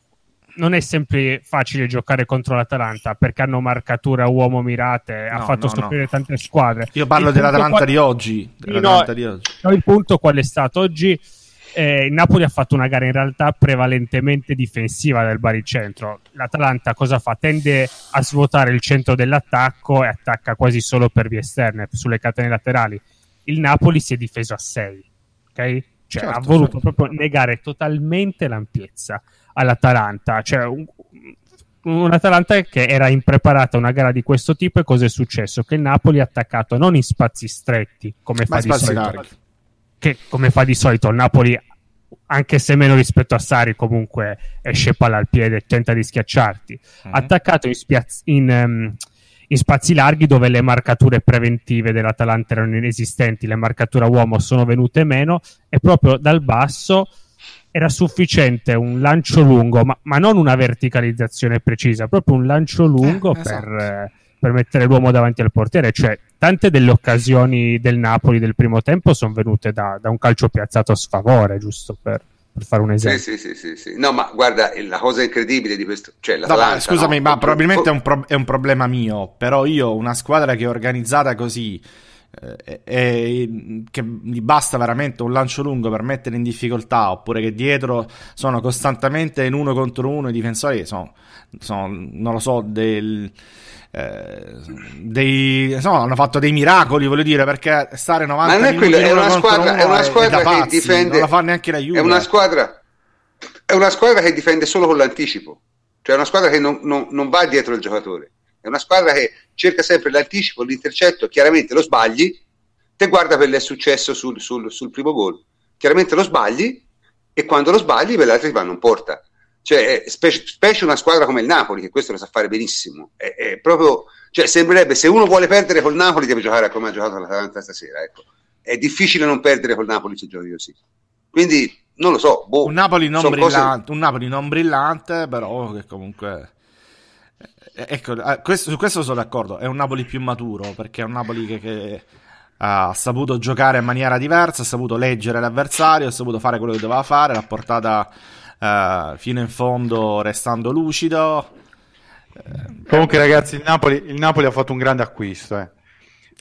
non è sempre facile giocare contro l'Atalanta perché hanno marcatura uomo mirate, no, ha fatto no, scoprire no. tante squadre. Io parlo dell'Atalanta qual... di oggi. Dell'Atalanta di oggi. il punto qual è stato? Oggi eh, il Napoli ha fatto una gara in realtà prevalentemente difensiva del baricentro. L'Atalanta cosa fa? Tende a svuotare il centro dell'attacco e attacca quasi solo per vie esterne, sulle catene laterali. Il Napoli si è difeso a 6, ok? Cioè certo, ha voluto certo. proprio negare totalmente l'ampiezza all'Atalanta. Cioè, un, un'Atalanta che era impreparata a una gara di questo tipo e cosa è successo? Che il Napoli ha attaccato non in spazi stretti come fa di solito, larghi. Che come fa di solito il Napoli anche se meno rispetto a Sari comunque esce palla al piede e tenta di schiacciarti uh-huh. attaccato in, spiaz- in, um, in, spazi larghi dove le marcature preventive dell'Atalanta erano inesistenti le marcature a uomo sono venute meno e proprio dal basso era sufficiente un lancio lungo, ma, ma, non una verticalizzazione precisa, proprio un lancio lungo eh, esatto. per, per, mettere l'uomo davanti al portiere. Cioè, tante delle occasioni del Napoli del primo tempo sono venute da, da un calcio piazzato a sfavore, giusto per, per fare un esempio. Sì, sì, sì, sì, No, ma guarda, la cosa incredibile di questo... Cioè, no, ma, scusami, no? ma probabilmente è un, pro- è un, problema mio, però io una squadra che è organizzata così eh, e che gli basta veramente un lancio lungo per mettere in difficoltà oppure che dietro sono costantemente in uno contro uno i difensori sono, sono non lo so del, eh, dei, insomma, hanno fatto dei miracoli voglio dire perché stare 90 ma non è quello, è una squadra, è una squadra che pazzi, difende non la fa neanche la Juve è una squadra è una squadra che difende solo con l'anticipo cioè è una squadra che non, non, non va dietro il giocatore è una squadra che cerca sempre l'anticipo, l'intercetto, chiaramente lo sbagli, te guarda per è successo sul, sul, sul, primo gol, chiaramente lo sbagli e quando lo sbagli per l'altro ti vanno in porta. Cioè, specie, specie, una squadra come il Napoli, che questo lo sa fare benissimo, è, è proprio, cioè, sembrerebbe se uno vuole perdere col Napoli deve giocare come ha giocato l'Atalanta stasera. Ecco. È difficile non perdere col Napoli se giochi così. Quindi non lo so. Boh, un, Napoli non brillante, cose... un Napoli non brillante, però che comunque ecco, eh, questo, su questo sono d'accordo. È un Napoli più maturo perché è un Napoli che, che, ha saputo giocare in maniera diversa, ha saputo leggere l'avversario, ha saputo fare quello che doveva fare, l'ha portata uh, fino in fondo restando lucido. Comunque, ragazzi, il Napoli, il Napoli, ha fatto un grande acquisto. Eh.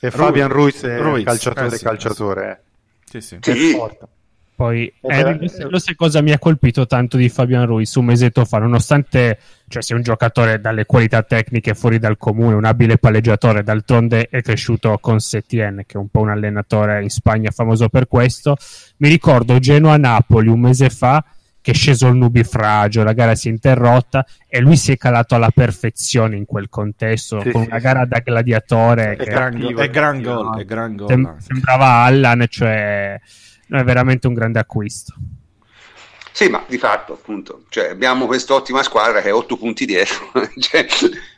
E Fabian Ruiz è Ruiz. calciatore, eh sì, calciatore. Sì, sì. sì. Poi eh, lo sai cosa mi ha colpito tanto di Fabian Ruiz un mesetto fa, nonostante cioè, sia un giocatore dalle qualità tecniche fuori dal comune, un abile palleggiatore, d'altronde è cresciuto con Setien, che è un po' un allenatore in Spagna famoso per questo. Mi ricordo Genoa-Napoli un mese fa che è sceso il nubifragio, la gara si è interrotta e lui si è calato alla perfezione in quel contesto, sì, con sì, una gara da gladiatore. È, gran, go- è gran gol, è gran gol. Sem- sembrava Allan, cioè è veramente un grande acquisto. Sì, ma di fatto, appunto, cioè, abbiamo quest'ottima squadra che è 8 punti dietro cioè,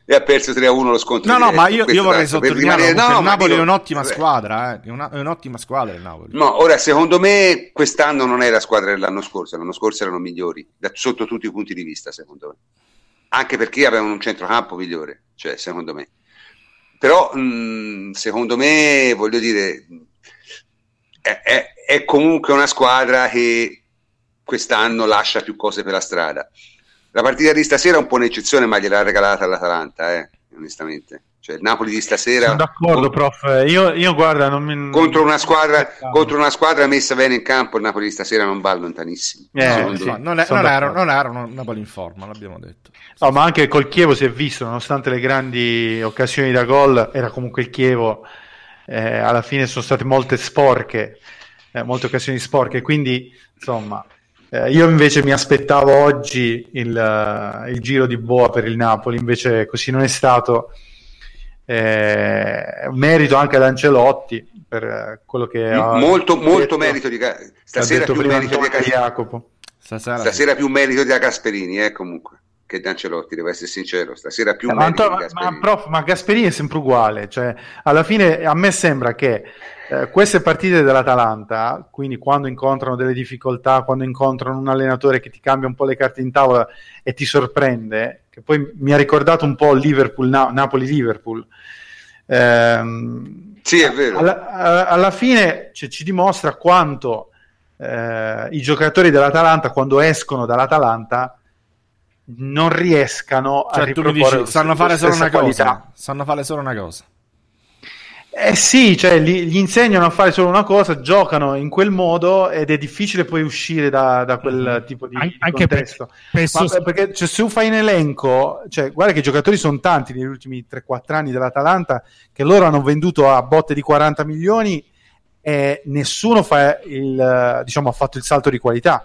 e ha perso 3-1 lo scontro. No, no, ma io, io vorrei sottolineare no, no, il Napoli dico, è un'ottima vabbè. squadra, eh, è, una, è, un'ottima squadra il Napoli. No, ora, secondo me, quest'anno non è la squadra dell'anno scorso, l'anno scorso erano migliori, da, sotto tutti i punti di vista, secondo me. Anche perché avevano un centrocampo migliore, cioè, secondo me. Però, mh, secondo me, voglio dire, è, è, è comunque una squadra che quest'anno lascia più cose per la strada. La partita di stasera è un po' un'eccezione, ma gliel'ha regalata l'Atalanta, eh, onestamente. Cioè, il Napoli di stasera. Sono d'accordo, prof. Io, io guarda, non mi. Contro una, squadra, contro una squadra messa bene in campo, il Napoli di stasera non va lontanissimo. Eh, sì, non, è, non, era, non, era, un Napoli in forma, l'abbiamo detto. No, ma anche col Chievo si è visto, nonostante le grandi occasioni da gol, era comunque il Chievo. Eh, alla fine sono state molte sporche, eh, molte occasioni sporche, quindi insomma eh, io invece mi aspettavo oggi il, uh, il, giro di boa per il Napoli, invece così non è stato. Eh, merito anche ad Ancelotti per uh, quello che ha molto, molto detto, merito di stasera più merito di Jacopo. Stasera, stasera più merito di Gasperini, eh, comunque che da Ancelotti, devo essere sincero. Stasera più eh, ma, ma, ma, prof, ma Gasperini è sempre uguale. Cioè, alla fine a me sembra che eh, queste partite dell'Atalanta, quindi quando incontrano delle difficoltà, quando incontrano un allenatore che ti cambia un po' le carte in tavola e ti sorprende, che poi mi ha ricordato un po' Liverpool, Na- Napoli-Liverpool. Ehm, sì, è vero. Alla, alla fine cioè, ci dimostra quanto eh, i giocatori dell'Atalanta, quando escono dall'Atalanta, non riescano cioè, a riproporre dici, sanno fare solo una qualità. cosa sanno fare solo una cosa eh sì, cioè gli, gli, insegnano a fare solo una cosa, giocano in quel modo ed è difficile poi uscire da, da quel mm-hmm. tipo di, An- di anche contesto. Per, per Ma, perché cioè, se tu fai in elenco, cioè, guarda che i giocatori sono tanti negli ultimi 3-4 anni dell'Atalanta che loro hanno venduto a botte di 40 milioni e nessuno fa il, diciamo, ha fatto il salto di qualità.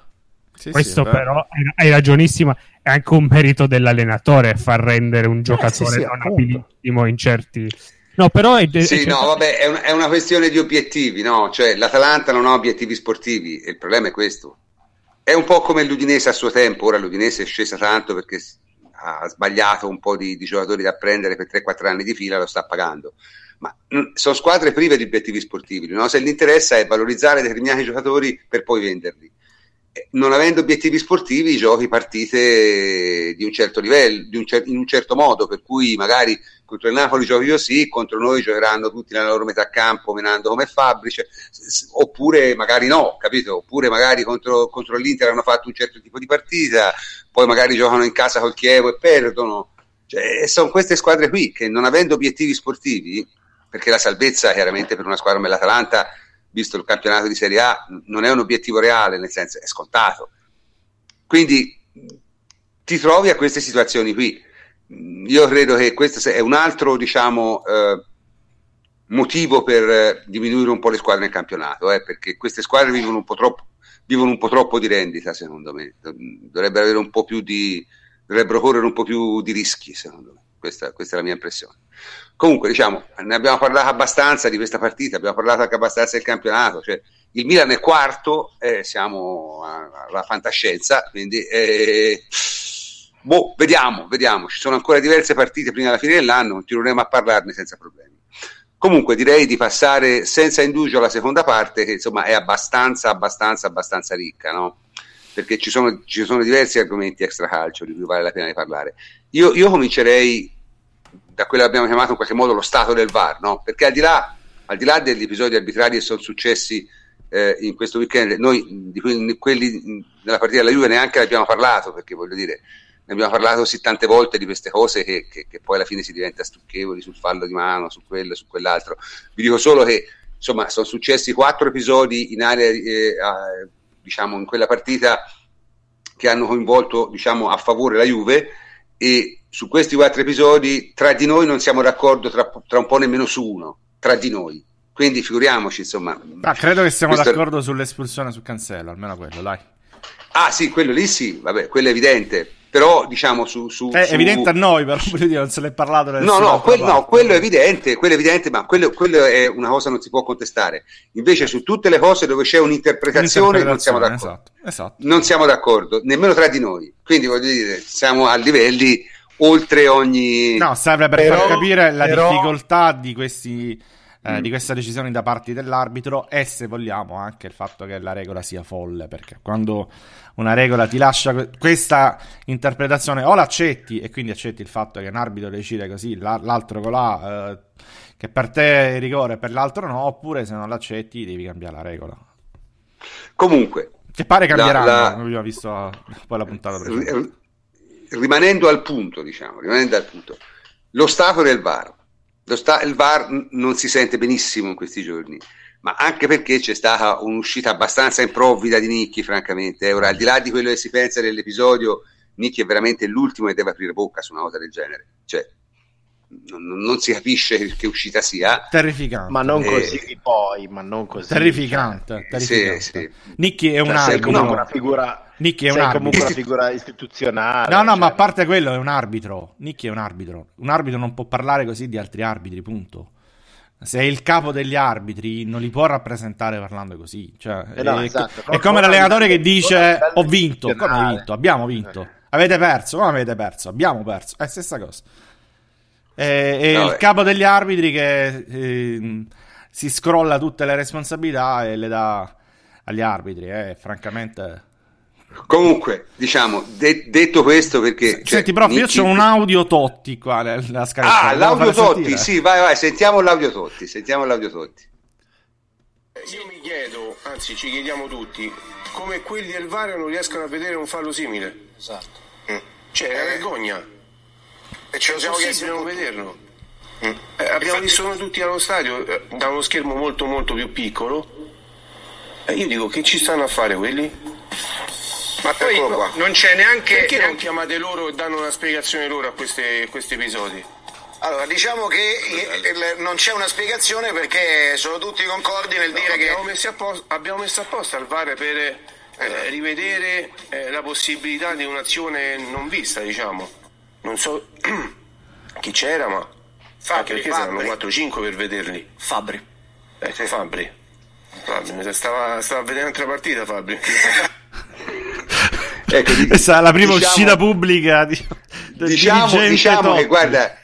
Sì, Questo sì, però hai ragionissima, è anche un merito dell'allenatore far rendere un giocatore eh, sì, non abilissimo in certi No, però è, sì, è... no, vabbè, è, un, è, una questione di obiettivi, no? Cioè, l'Atalanta non ha obiettivi sportivi e il problema è questo. È un po' come l'Udinese a suo tempo, ora l'Udinese è scesa tanto perché ha sbagliato un po' di, di giocatori da prendere per 3-4 anni di fila, lo sta pagando. Ma mh, sono squadre prive di obiettivi sportivi, no? Se l'interesse è valorizzare determinati giocatori per poi venderli non avendo obiettivi sportivi giochi partite di un certo livello, un cer- in un certo modo, per cui magari contro il Napoli giochi così, contro noi giocheranno tutti nella loro metà campo menando come Fabbrice, oppure magari no, capito? Oppure magari contro, contro l'Inter hanno fatto un certo tipo di partita, poi magari giocano in casa col Chievo e perdono. Cioè, sono queste squadre qui che non avendo obiettivi sportivi, perché la salvezza chiaramente per una squadra come l'Atalanta visto il campionato di Serie A, non è un obiettivo reale, nel senso è scontato. Quindi ti trovi a queste situazioni qui. Io credo che questo è un altro, diciamo, eh, motivo per eh, diminuire un po' le squadre nel campionato, eh, perché queste squadre vivono un po' troppo, vivono un po' troppo di rendita, secondo me. Dovrebbero avere un po' più di, dovrebbero correre un po' più di rischi, secondo me. Questa, questa è la mia impressione. Comunque, diciamo, ne abbiamo parlato abbastanza di questa partita, abbiamo parlato anche abbastanza del campionato. Cioè, il Milan è quarto, eh, siamo alla fantascienza, quindi eh, boh, vediamo, vediamo. Ci sono ancora diverse partite prima della fine dell'anno, continueremo a parlarne senza problemi. Comunque direi di passare senza indugio alla seconda parte, che insomma è abbastanza, abbastanza, abbastanza ricca, no? Perché ci sono, ci sono diversi argomenti extra calcio di cui vale la pena di parlare. Io, io comincerei da quello che abbiamo chiamato in qualche modo lo stato del VAR, no? perché al di là, al di là degli episodi arbitrari che sono successi eh, in questo weekend, noi di quelli, della partita della Juve neanche ne abbiamo parlato, perché voglio dire, ne abbiamo parlato così tante volte di queste cose che, che, che, poi alla fine si diventa stucchevoli sul fallo di mano, su quello, su quell'altro. Vi dico solo che insomma sono successi quattro episodi in area, eh, diciamo, in quella partita che hanno coinvolto diciamo, a favore la Juve e su questi quattro episodi tra di noi non siamo d'accordo tra, tra un po' nemmeno su uno, tra di noi. Quindi figuriamoci, insomma. Ma credo che siamo questo... d'accordo sull'espulsione su Cancello, almeno quello, dai. Ah sì, quello lì sì, vabbè, quello è evidente. Però diciamo su... su è su... evidente a noi, però voglio dire, non se l'è parlato No, no, quel, no, quello è evidente, quello è evidente, ma quello, quello, è una cosa che non si può contestare. Invece su tutte le cose dove c'è un'interpretazione, un'interpretazione non siamo d'accordo. Esatto, esatto. Non siamo d'accordo, nemmeno tra di noi. Quindi voglio dire, siamo a livelli oltre ogni... No, serve per però, far capire la però... difficoltà di questi eh, di queste decisioni da parte dell'arbitro e se vogliamo anche il fatto che la regola sia folle perché quando una regola ti lascia questa interpretazione o l'accetti e quindi accetti il fatto che un arbitro decide così l'altro con la eh, che per te è rigore e per l'altro no oppure se non l'accetti devi cambiare la regola. Comunque che pare cambieranno la, la... abbiamo visto poi la puntata precedente rimanendo al punto diciamo rimanendo al punto lo Stato del VAR sta- il VAR non si sente benissimo in questi giorni, ma anche perché c'è stata un'uscita abbastanza improvvida di Nicky, francamente. Ora, al di là di quello che si pensa dell'episodio, Nicky è veramente l'ultimo che deve aprire bocca su una cosa del genere. Cioè, non, non, si capisce che uscita sia. Terrificante. Ma non così eh, poi, ma non così. Terrificante. terrificante. Sì, sì. Nicky è un cioè, arbitro. una figura... Nicky è un arbitro. comunque una figura istituzionale. No, no, cioè... ma a parte quello è un arbitro. Nicky è un arbitro. Un arbitro non può parlare così di altri arbitri, punto. Se è il capo degli arbitri, non li può rappresentare parlando così. Cioè, eh no, è, esatto. è, come l'allenatore che dice: Ho vinto. Come ho vinto? Abbiamo vinto. Avete perso? Come avete perso? Abbiamo perso. È la stessa cosa. È, è no, il capo degli arbitri che eh, si scrolla tutte le responsabilità e le dà agli arbitri. Eh, francamente. Comunque, diciamo, de- detto questo perché... Cioè, senti, prof, io ho un audio Totti qua nella scaletta. Ah, l'audio Totti, sentire? sì, vai, vai, sentiamo l'audio Totti, sentiamo l'audio Totti. Io mi chiedo, anzi ci chiediamo tutti, come quelli del Vario non riescono a vedere un fallo simile. Esatto. Mm. Cioè, è una vergogna. E ce lo siamo chiesti di vederlo. Mm. Eh, abbiamo visto noi tutti allo stadio eh, da uno schermo molto molto più piccolo. E io dico che ci stanno a fare quelli? Ma poi non c'è neanche. Perché neanche... non chiamate loro e danno una spiegazione loro a queste, questi episodi? Allora, diciamo che il, non c'è una spiegazione perché sono tutti concordi nel no, dire abbiamo che. Messi apposta, abbiamo messo apposta al VAR per eh, rivedere eh, la possibilità di un'azione non vista, diciamo non so chi c'era, ma Fabri, perché saranno 4-5 per vederli. Fabri. Eh, sei Fabri. Fabri, stava, stava a vedere un'altra partita Fabri. ecco, Questa è la prima diciamo, uscita pubblica di, diciamo, diciamo che guarda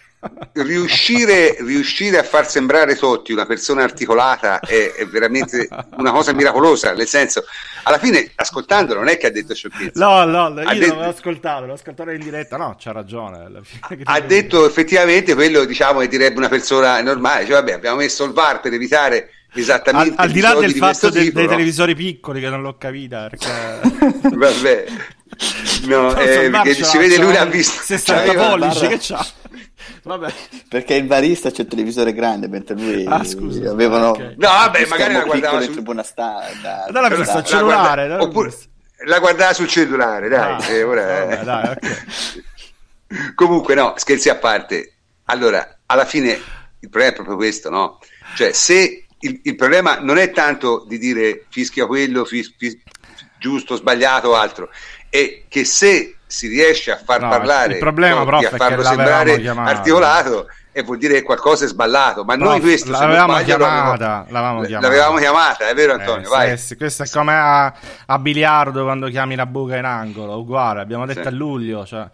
riuscire, riuscire, a far sembrare Totti una persona articolata è, è, veramente una cosa miracolosa. Nel senso, alla fine, ascoltandolo, non è che ha detto sciocchezza. No, no, io ha detto, l'ho ascoltato, l'ho ascoltato in diretta. No, c'ha ragione. Ha detto effettivamente quello, diciamo, che direbbe una persona normale. Cioè, vabbè, abbiamo messo il VAR per evitare esattamente al, al di là del di fatto del, tipo, dei no? televisori piccoli che non l'ho capita perché vabbè no, eh, perché si vede lui l'ha visto 60 pollici che c'ha Vabbè. Perché il barista c'è il televisore grande, mentre lui ah, scusa, avevano okay. No, vabbè, magari la guardava sul... tribuna sta, da, da, da, sul cellulare, la guarda... oppure la guardava sul cellulare, dai. Ah, eh, ora, vabbè, dai okay. Comunque no, scherzi a parte. Allora, alla fine il problema è proprio questo, no? Cioè, se il, il problema non è tanto di dire fischia quello, fis, fis, giusto, sbagliato o altro, è che se si riesce a far no, parlare il problema Totti, a farlo sembrare chiamato. articolato e vuol dire che qualcosa è sballato ma noi questo l'avevamo, sbaglio, chiamata, l'avevamo, chiamata l'avevamo chiamata è vero Antonio eh, vai. Sì, questo è come a, a biliardo quando chiami la buca in angolo uguale abbiamo detto sì. a luglio cioè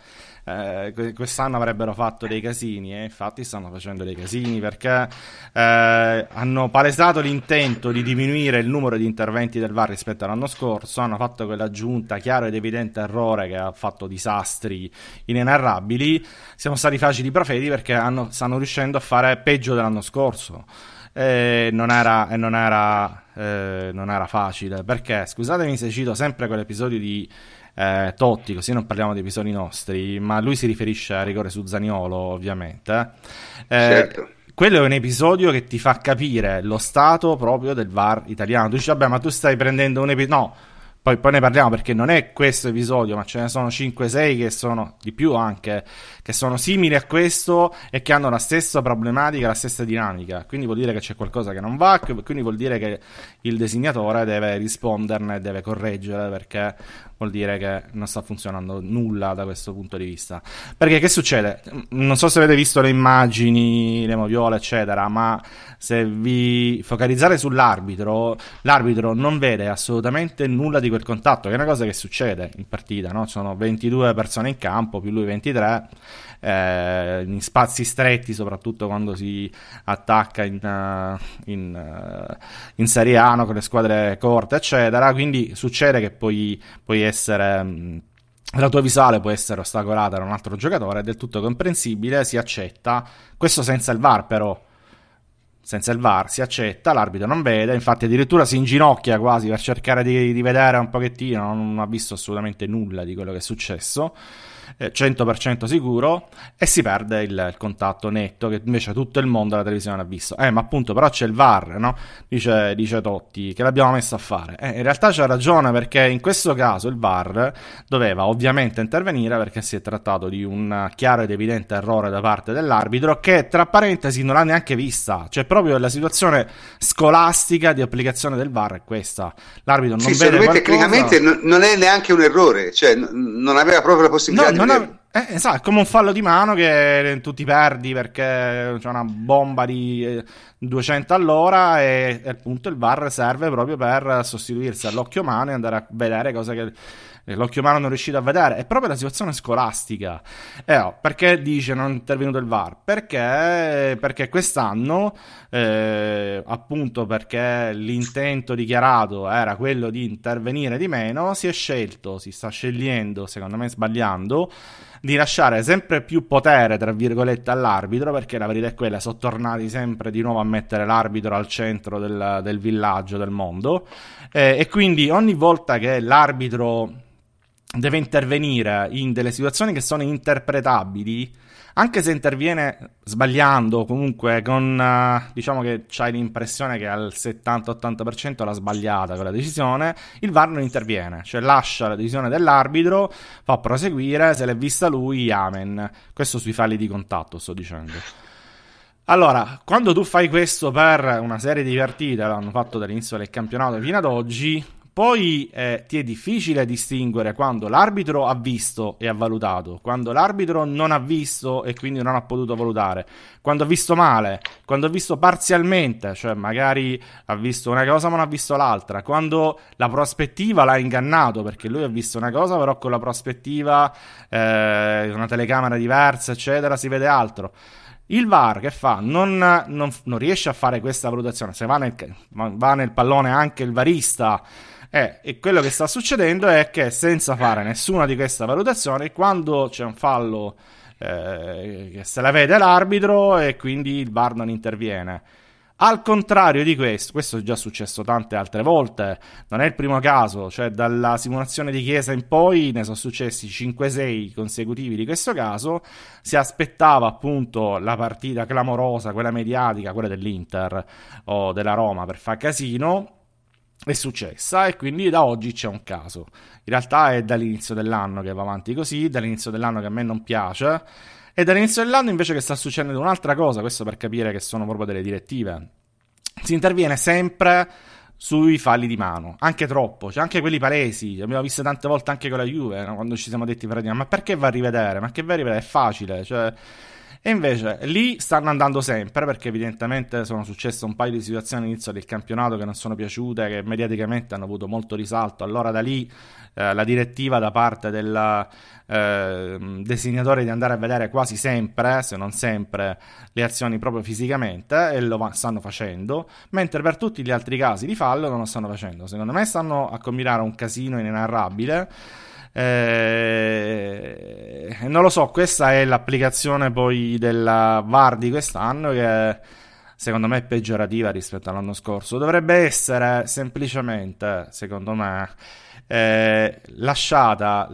eh, quest'anno avrebbero fatto dei casini e eh? infatti stanno facendo dei casini perché eh, hanno palesato l'intento di diminuire il numero di interventi del VAR rispetto all'anno scorso, hanno fatto quell'aggiunta chiaro ed evidente errore che ha fatto disastri inenarrabili, siamo stati facili profeti perché hanno, stanno riuscendo a fare peggio dell'anno scorso. E non era, e non era, eh, non era facile perché scusatemi se cito sempre quell'episodio di eh, Totti, così non parliamo di episodi nostri, ma lui si riferisce a rigore su Zaniolo, ovviamente. Eh, certo. Quello è un episodio che ti fa capire lo stato proprio del VAR italiano. Tu dici, vabbè, ma tu stai prendendo un episodio. No, poi, poi, ne parliamo perché non è questo episodio, ma ce ne sono 5-6 che sono di più anche, che sono simili a questo e che hanno la stessa problematica, la stessa dinamica. Quindi vuol dire che c'è qualcosa che non va, quindi vuol dire che il disegnatore deve risponderne, deve correggere perché vuol dire che non sta funzionando nulla da questo punto di vista. Perché che succede? Non so se avete visto le immagini, le moviole, eccetera, ma se vi focalizzate sull'arbitro, l'arbitro non vede assolutamente nulla di quel contatto, che è una cosa che succede in partita, no? Sono 22 persone in campo, più lui 23, eh, in spazi stretti, soprattutto quando si attacca in, uh, in, uh, in Serie A, no? con le squadre corte, eccetera, quindi succede che puoi, puoi essere... Mh, la tua visuale può essere ostacolata da un altro giocatore, è del tutto comprensibile, si accetta, questo senza il VAR però, senza il VAR, si accetta, l'arbitro non vede, infatti addirittura si inginocchia quasi per cercare di, di vedere un pochettino, non ha visto assolutamente nulla di quello che è successo 100% eh, sicuro e si perde il, il, contatto netto che invece tutto il mondo alla televisione ha visto. Eh, ma appunto, però c'è il VAR, no? Dice, dice Totti, che l'abbiamo messo a fare. Eh, in realtà c'ha ragione perché in questo caso il VAR doveva ovviamente intervenire perché si è trattato di un chiaro ed evidente errore da parte dell'arbitro che, tra parentesi, non l'ha neanche vista. Cioè, proprio la situazione scolastica di applicazione del VAR è questa. L'arbitro non sì, vede qualcosa... tecnicamente non è neanche un errore, cioè non aveva proprio la possibilità no, non ha... Eh, esatto, è come un fallo di mano che tu ti perdi perché c'è una bomba di 200 eh, all'ora e, e appunto il VAR serve proprio per sostituirsi all'occhio umano e andare a vedere cose che l'occhio umano non è riuscito a vedere. È proprio la situazione scolastica. Eh, oh, perché dice non è intervenuto il VAR? Perché, perché quest'anno, eh, appunto perché l'intento dichiarato era quello di intervenire di meno, si è scelto, si sta scegliendo, secondo me sbagliando, di lasciare sempre più potere, tra virgolette, all'arbitro, perché la verità è quella, sono tornati sempre di nuovo a mettere l'arbitro al centro del, del villaggio, del mondo, eh, e quindi ogni volta che l'arbitro deve intervenire in delle situazioni che sono interpretabili, anche se interviene sbagliando, comunque con uh, diciamo che c'hai l'impressione che al 70-80% l'ha sbagliata quella decisione, il VAR non interviene, cioè lascia la decisione dell'arbitro, fa proseguire, se l'è vista lui, amen. Questo sui falli di contatto, sto dicendo. Allora, quando tu fai questo per una serie di partite, l'hanno fatto dall'inizio del campionato fino ad oggi, poi eh, ti è difficile distinguere quando l'arbitro ha visto e ha valutato, quando l'arbitro non ha visto e quindi non ha potuto valutare, quando ha visto male, quando ha visto parzialmente, cioè magari ha visto una cosa ma non ha visto l'altra, quando la prospettiva l'ha ingannato perché lui ha visto una cosa però con la prospettiva, eh, una telecamera diversa, eccetera, si vede altro. Il VAR che fa? Non, non, non riesce a fare questa valutazione. Se va nel, va nel pallone anche il varista eh, e quello che sta succedendo è che senza fare nessuna di queste valutazioni, quando c'è un fallo eh, se la vede l'arbitro e quindi il VAR non interviene. Al contrario di questo, questo è già successo tante altre volte, non è il primo caso, cioè dalla simulazione di Chiesa in poi ne sono successi 5-6 consecutivi di questo caso, si aspettava appunto la partita clamorosa, quella mediatica, quella dell'Inter o della Roma per far casino, è successa e quindi da oggi c'è un caso. In realtà è dall'inizio dell'anno che va avanti così, dall'inizio dell'anno che a me non piace e dall'inizio dell'anno invece che sta succedendo un'altra cosa, questo per capire che sono proprio delle direttive. Si interviene sempre sui falli di mano, anche troppo, cioè anche quelli palesi, abbiamo visto tante volte anche con la Juve, no? quando ci siamo detti ma perché va a rivedere? Ma che va a rivedere? È facile, cioè e invece lì stanno andando sempre perché evidentemente sono successe un paio di situazioni all'inizio del campionato che non sono piaciute, che mediaticamente hanno avuto molto risalto. Allora da lì eh, la direttiva da parte del eh, designatore di andare a vedere quasi sempre, se non sempre, le azioni proprio fisicamente e lo stanno facendo, mentre per tutti gli altri casi di fallo non lo stanno facendo. Secondo me stanno a combinare un casino inenarrabile eh, non lo so, questa è l'applicazione poi della VAR di quest'anno che secondo me è peggiorativa rispetto all'anno scorso. Dovrebbe essere semplicemente, secondo me, eh, lasciata,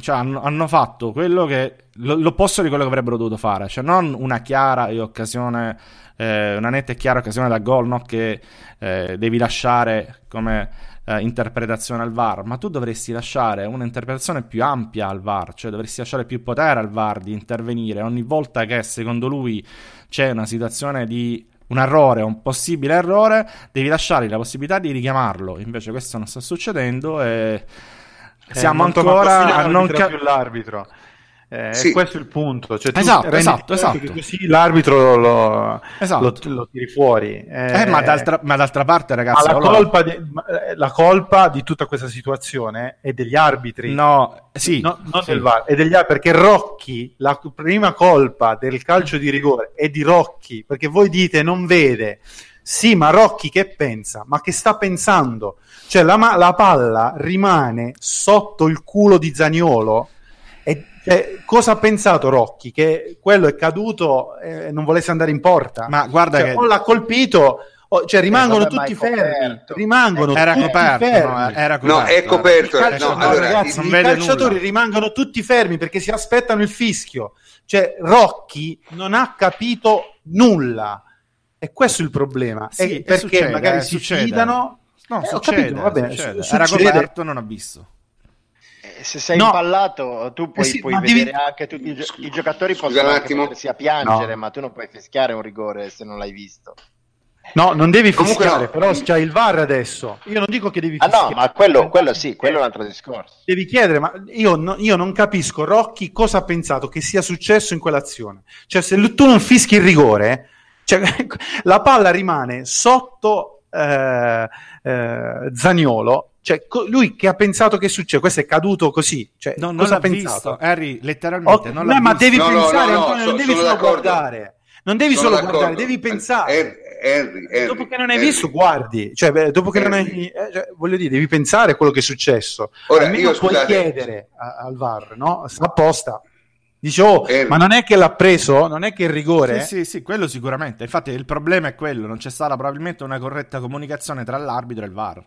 cioè hanno, fatto quello che l'opposto di quello che avrebbero dovuto fare, cioè non una chiara occasione, eh, una netta e chiara occasione da gol, no? che eh, devi lasciare come eh, interpretazione al VAR, ma tu dovresti lasciare un'interpretazione più ampia al VAR, cioè dovresti lasciare più potere al VAR di intervenire ogni volta che secondo lui c'è una situazione di un errore, un possibile errore, devi lasciargli la possibilità di richiamarlo. Invece questo non sta succedendo e siamo Eh, non ancora a non capire. l'arbitro. Eh, Sì. Questo è il punto. Cioè, Esatto, esatto, esatto. Così l'arbitro lo, Esatto. lo- lo tiri fuori. Eh, Eh, ma, d'altra, ma d'altra parte, ragazzi, la, allora- colpa di, eh, la colpa di tutta questa situazione è degli arbitri. no, sì, No, non sì. del VAR, è degli perché Rocchi, la prima colpa del calcio di rigore è di Rocchi, perché voi dite non vede. Sì, ma Rocchi che pensa? Ma che sta pensando? Cioè la, la palla rimane sotto il culo di Zaniolo cioè, cosa ha pensato Rocchi? Che quello è caduto e non volesse andare in porta? Ma guarda Cioè, che o l'ha colpito, o- cioè rimangono vabbè, ma tutti fermi, rimangono era tutti coperto, fermi. no, era No, coperto. è coperto. Il calcio- No, no, allora, ragazzi, non i vede calciatori nulla. rimangono tutti fermi perché si aspettano il fischio. Cioè, Rocchi non ha capito nulla. E questo è il problema. Sì, È perché succede, magari eh, si succede. fidano. No, Eh, succede, capito, va bene, succede. su- Era coperto, non ha visto. Eh, Se sei No. impallato, tu puoi, Eh sì, puoi vedere devi- anche tutti i, gio- i giocatori Scusa possono un anche attimo. mettersi a piangere, No. ma tu non puoi fischiare un rigore se non l'hai visto. No, non devi Comunque fischiare, no. però c'è il VAR adesso. Io non dico che devi Ah fischiare. no, ma quello, quello sì, quello è un altro discorso. Devi chiedere, ma io, no- io non capisco Rocchi cosa ha pensato che sia successo in quell'azione. Cioè, se tu non fischi il rigore, cioè, la palla rimane sotto eh, eh, Zaniolo. Cioè, co- lui che ha pensato che succede? Questo è caduto così. Cioè, No, non cosa ha pensato? visto. Harry, letteralmente, Ok, non no, l'ha ma visto. devi No, pensare, no, no, Antonio, so- non devi solo d'accordo. guardare. Non devi Sono solo d'accordo. guardare, devi pensare. Henry, Henry, Henry, dopo che non hai Henry. visto, guardi. Cioè, beh, dopo che non hai, eh, cioè, voglio dire, devi pensare a quello che è successo. Ora, Almeno io, puoi scusate- chiedere a- al VAR, no? Sta apposta. Dice, oh, Henry. ma non è che l'ha preso? Non è che il rigore? Sì, sì, sì, quello sicuramente. Infatti, il problema è quello: non c'è stata probabilmente una corretta comunicazione tra l'arbitro e il VAR.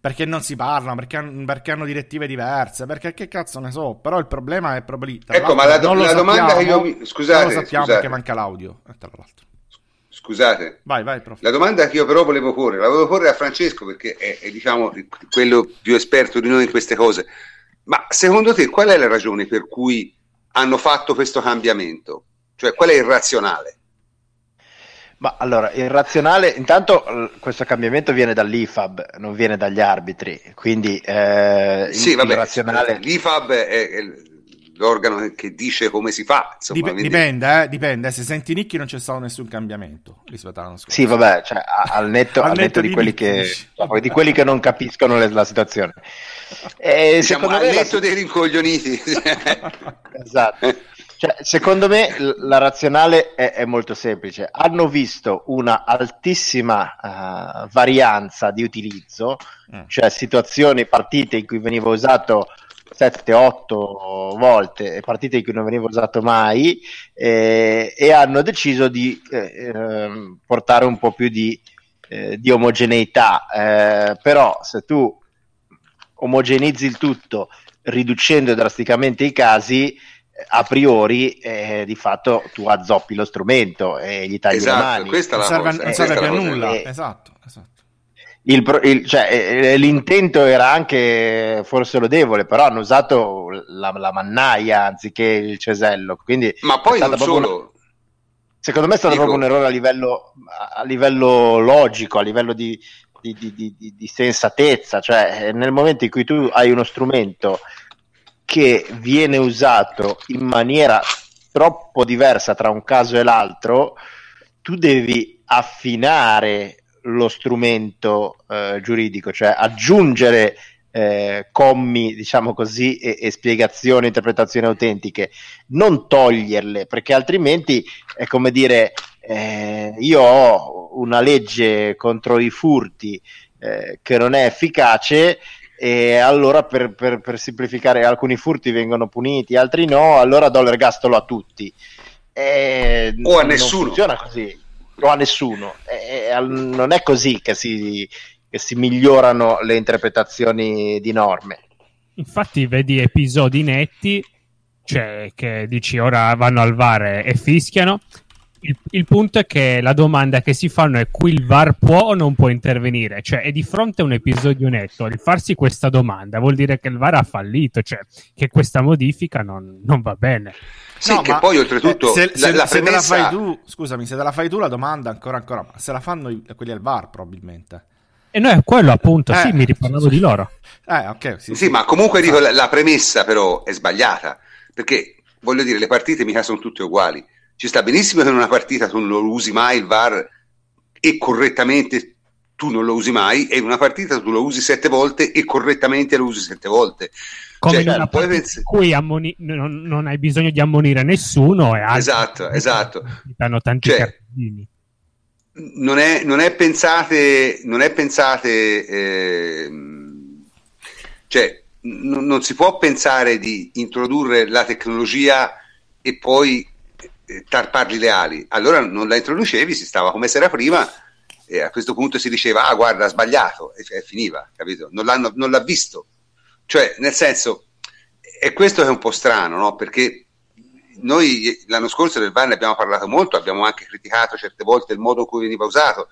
Perché non si parlano, perché, perché hanno direttive diverse, perché che cazzo ne so. Però il problema è proprio lì. Ecco, ma la do- la domanda che io mi- scusate, non lo sappiamo scusate. perché manca l'audio. eh, tra l'altro. Scusate, Vai, vai, prof. la domanda che io però volevo porre, la volevo porre a Francesco perché è, è, diciamo quello più esperto di noi in queste cose. Ma secondo te qual è la ragione per cui hanno fatto questo cambiamento? Cioè, qual è il razionale? Ma allora, il razionale, intanto questo cambiamento viene dall'IFAB, non viene dagli arbitri, quindi eh, il, Sì, il vabbè, razionale... l'IFAB è, è l'organo che dice come si fa. Insomma, Dip- quindi- dipende, eh, dipende. Se senti Nicchi non c'è stato nessun cambiamento rispetto all'anno scorso. Sì, vabbè, cioè, al netto, Al al netto netto di, di quelli che, no, di quelli che non capiscono le- la situazione. E diciamo, secondo al me la- netto dei rincoglioniti. Esatto. Cioè, secondo me la razionale è, è molto semplice. Hanno visto una altissima eh, varianza di utilizzo, Mm. cioè situazioni, partite in cui veniva usato 7-8 volte e partite in cui non veniva usato mai eh, e hanno deciso di eh, ehm, portare un po' più di, eh, di omogeneità. Eh, però se tu omogenizzi il tutto riducendo drasticamente i casi, a priori eh, di fatto tu azzoppi lo strumento e gli tagli le esatto, mani. questa Non la serve, cosa. non eh, serve più a nulla. Eh, Esatto, esatto. Il il- cioè, eh, l'intento era anche forse lodevole, però hanno usato la, la mannaia anziché il cesello. Quindi Ma poi non solo, una- secondo me è stato Dico- proprio un errore a livello, a livello logico, a livello di, di- di- di- di- di sensatezza. Cioè, eh, nel momento in cui tu hai uno strumento che viene usato in maniera troppo diversa tra un caso e l'altro, tu devi affinare lo strumento eh, giuridico, cioè aggiungere eh, commi, diciamo così, e, e spiegazioni, interpretazioni autentiche, non toglierle, perché altrimenti è come dire eh, io ho una legge contro i furti eh, che non è efficace e allora per, per- per semplificare alcuni furti vengono puniti, altri no, allora do l'ergastolo a tutti. E O a non nessuno. funziona così, o a nessuno. E- e non è così che si, che che si migliorano le interpretazioni di norme. Infatti vedi episodi netti, cioè che dici ora vanno al VAR e fischiano. Il, il, punto è che la domanda che si fanno è qui il VAR può o non può intervenire? Cioè è di fronte a un episodio netto, il farsi questa domanda vuol dire che il VAR ha fallito, cioè che questa modifica non, non va bene. Sì, no, che poi oltretutto se, la, se, premessa... se te la fai tu, scusami, se te la fai tu la domanda ancora ancora, ma se la fanno i, quelli al VAR probabilmente. E noi è quello appunto, eh, sì, mi riparlavo di loro. Eh, ok, sì, sì, sì, ma comunque dico la, la premessa però è sbagliata, perché voglio dire, le partite mica sono tutte uguali. Ci sta benissimo che in una partita tu non lo usi mai il VAR e correttamente tu non lo usi mai, e in una partita tu lo usi sette volte e correttamente lo usi sette volte. Come cioè, in una partita pens- in cui ammoni- non, non, hai bisogno di ammonire nessuno esatto, esatto. danno tanti cioè, cartini. Non è, non è pensate, non è pensate eh, cioè n- non si può pensare di introdurre la tecnologia e poi tarpargli le ali. Allora non la introducevi, si stava come se era prima e a questo punto si diceva ah guarda ha sbagliato e, e finiva, capito? Non, non, l'ha visto. Cioè, nel senso, è questo che è un po' strano, no? Perché noi l'anno scorso del VAR ne abbiamo parlato molto, abbiamo anche criticato certe volte il modo in cui veniva usato,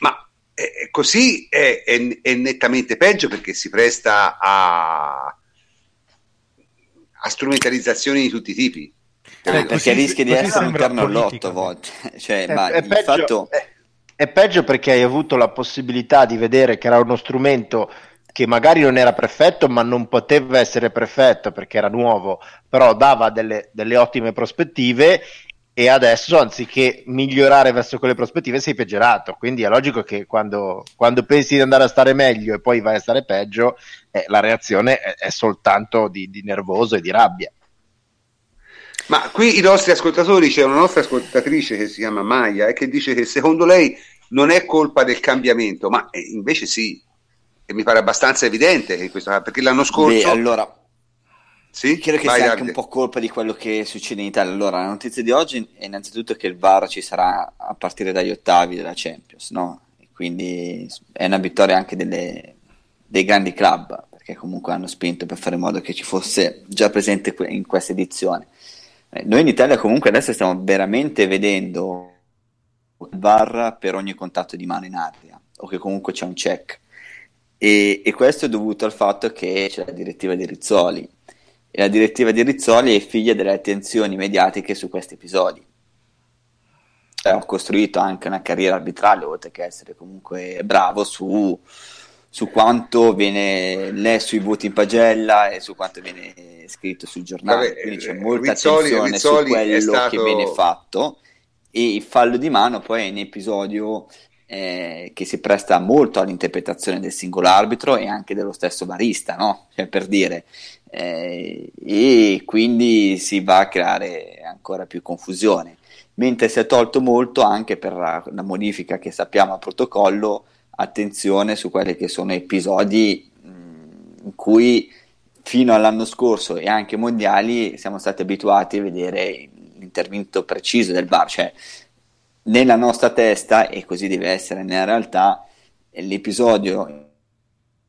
ma eh, così è, è, è, nettamente peggio perché si presta a, a strumentalizzazioni di tutti i tipi. Eh, perché rischia di essere un carno all'otto a volte. Cioè, è, è, peggio, fatto... è, peggio perché hai avuto la possibilità di vedere che era uno strumento che magari non era perfetto, ma non poteva essere perfetto perché era nuovo, però dava delle, delle ottime prospettive e adesso anziché migliorare verso quelle prospettive sei peggiorato. Quindi è logico che quando, quando pensi di andare a stare meglio e poi vai a stare peggio eh, la reazione è, è soltanto di, di, nervoso e di rabbia ma qui i nostri ascoltatori c'è una nostra ascoltatrice che si chiama Maya e che dice che secondo lei non è colpa del cambiamento ma eh, invece sì e mi pare abbastanza evidente che questo perché l'anno scorso Beh, allora sì? Credo che Vai, sia anche un po' colpa di quello che succede in Italia. Allora, la notizia di oggi è innanzitutto che il VAR ci sarà a partire dagli ottavi della Champions, no? quindi è una vittoria anche delle, dei grandi club, perché comunque hanno spinto per fare in modo che ci fosse già presente in questa edizione. Eh, noi in Italia comunque adesso stiamo veramente vedendo VAR per ogni contatto di mano in aria, o che comunque c'è un check. E, e questo è dovuto al fatto che c'è la direttiva di Rizzoli e la direttiva di Rizzoli è figlia delle attenzioni mediatiche su questi episodi. Cioè, ho costruito anche una carriera arbitrale, oltre che essere comunque bravo su, su quanto viene lesso i voti in pagella e su quanto viene scritto sul giornale. Vabbè, Quindi c'è eh, molta Rizzoli, attenzione Rizzoli su quello stato... che viene fatto e il fallo di mano poi è un episodio eh, che si presta molto all'interpretazione del singolo arbitro e anche dello stesso barista, no? Cioè, per dire, eh, e quindi si va a creare ancora più confusione. Mentre si è tolto molto anche per la, la modifica che sappiamo al protocollo, attenzione su quelli che sono episodi in cui fino all'anno scorso e anche mondiali siamo stati abituati a vedere l'intervento preciso del VAR, cioè nella nostra testa, e così deve essere nella realtà, l'episodio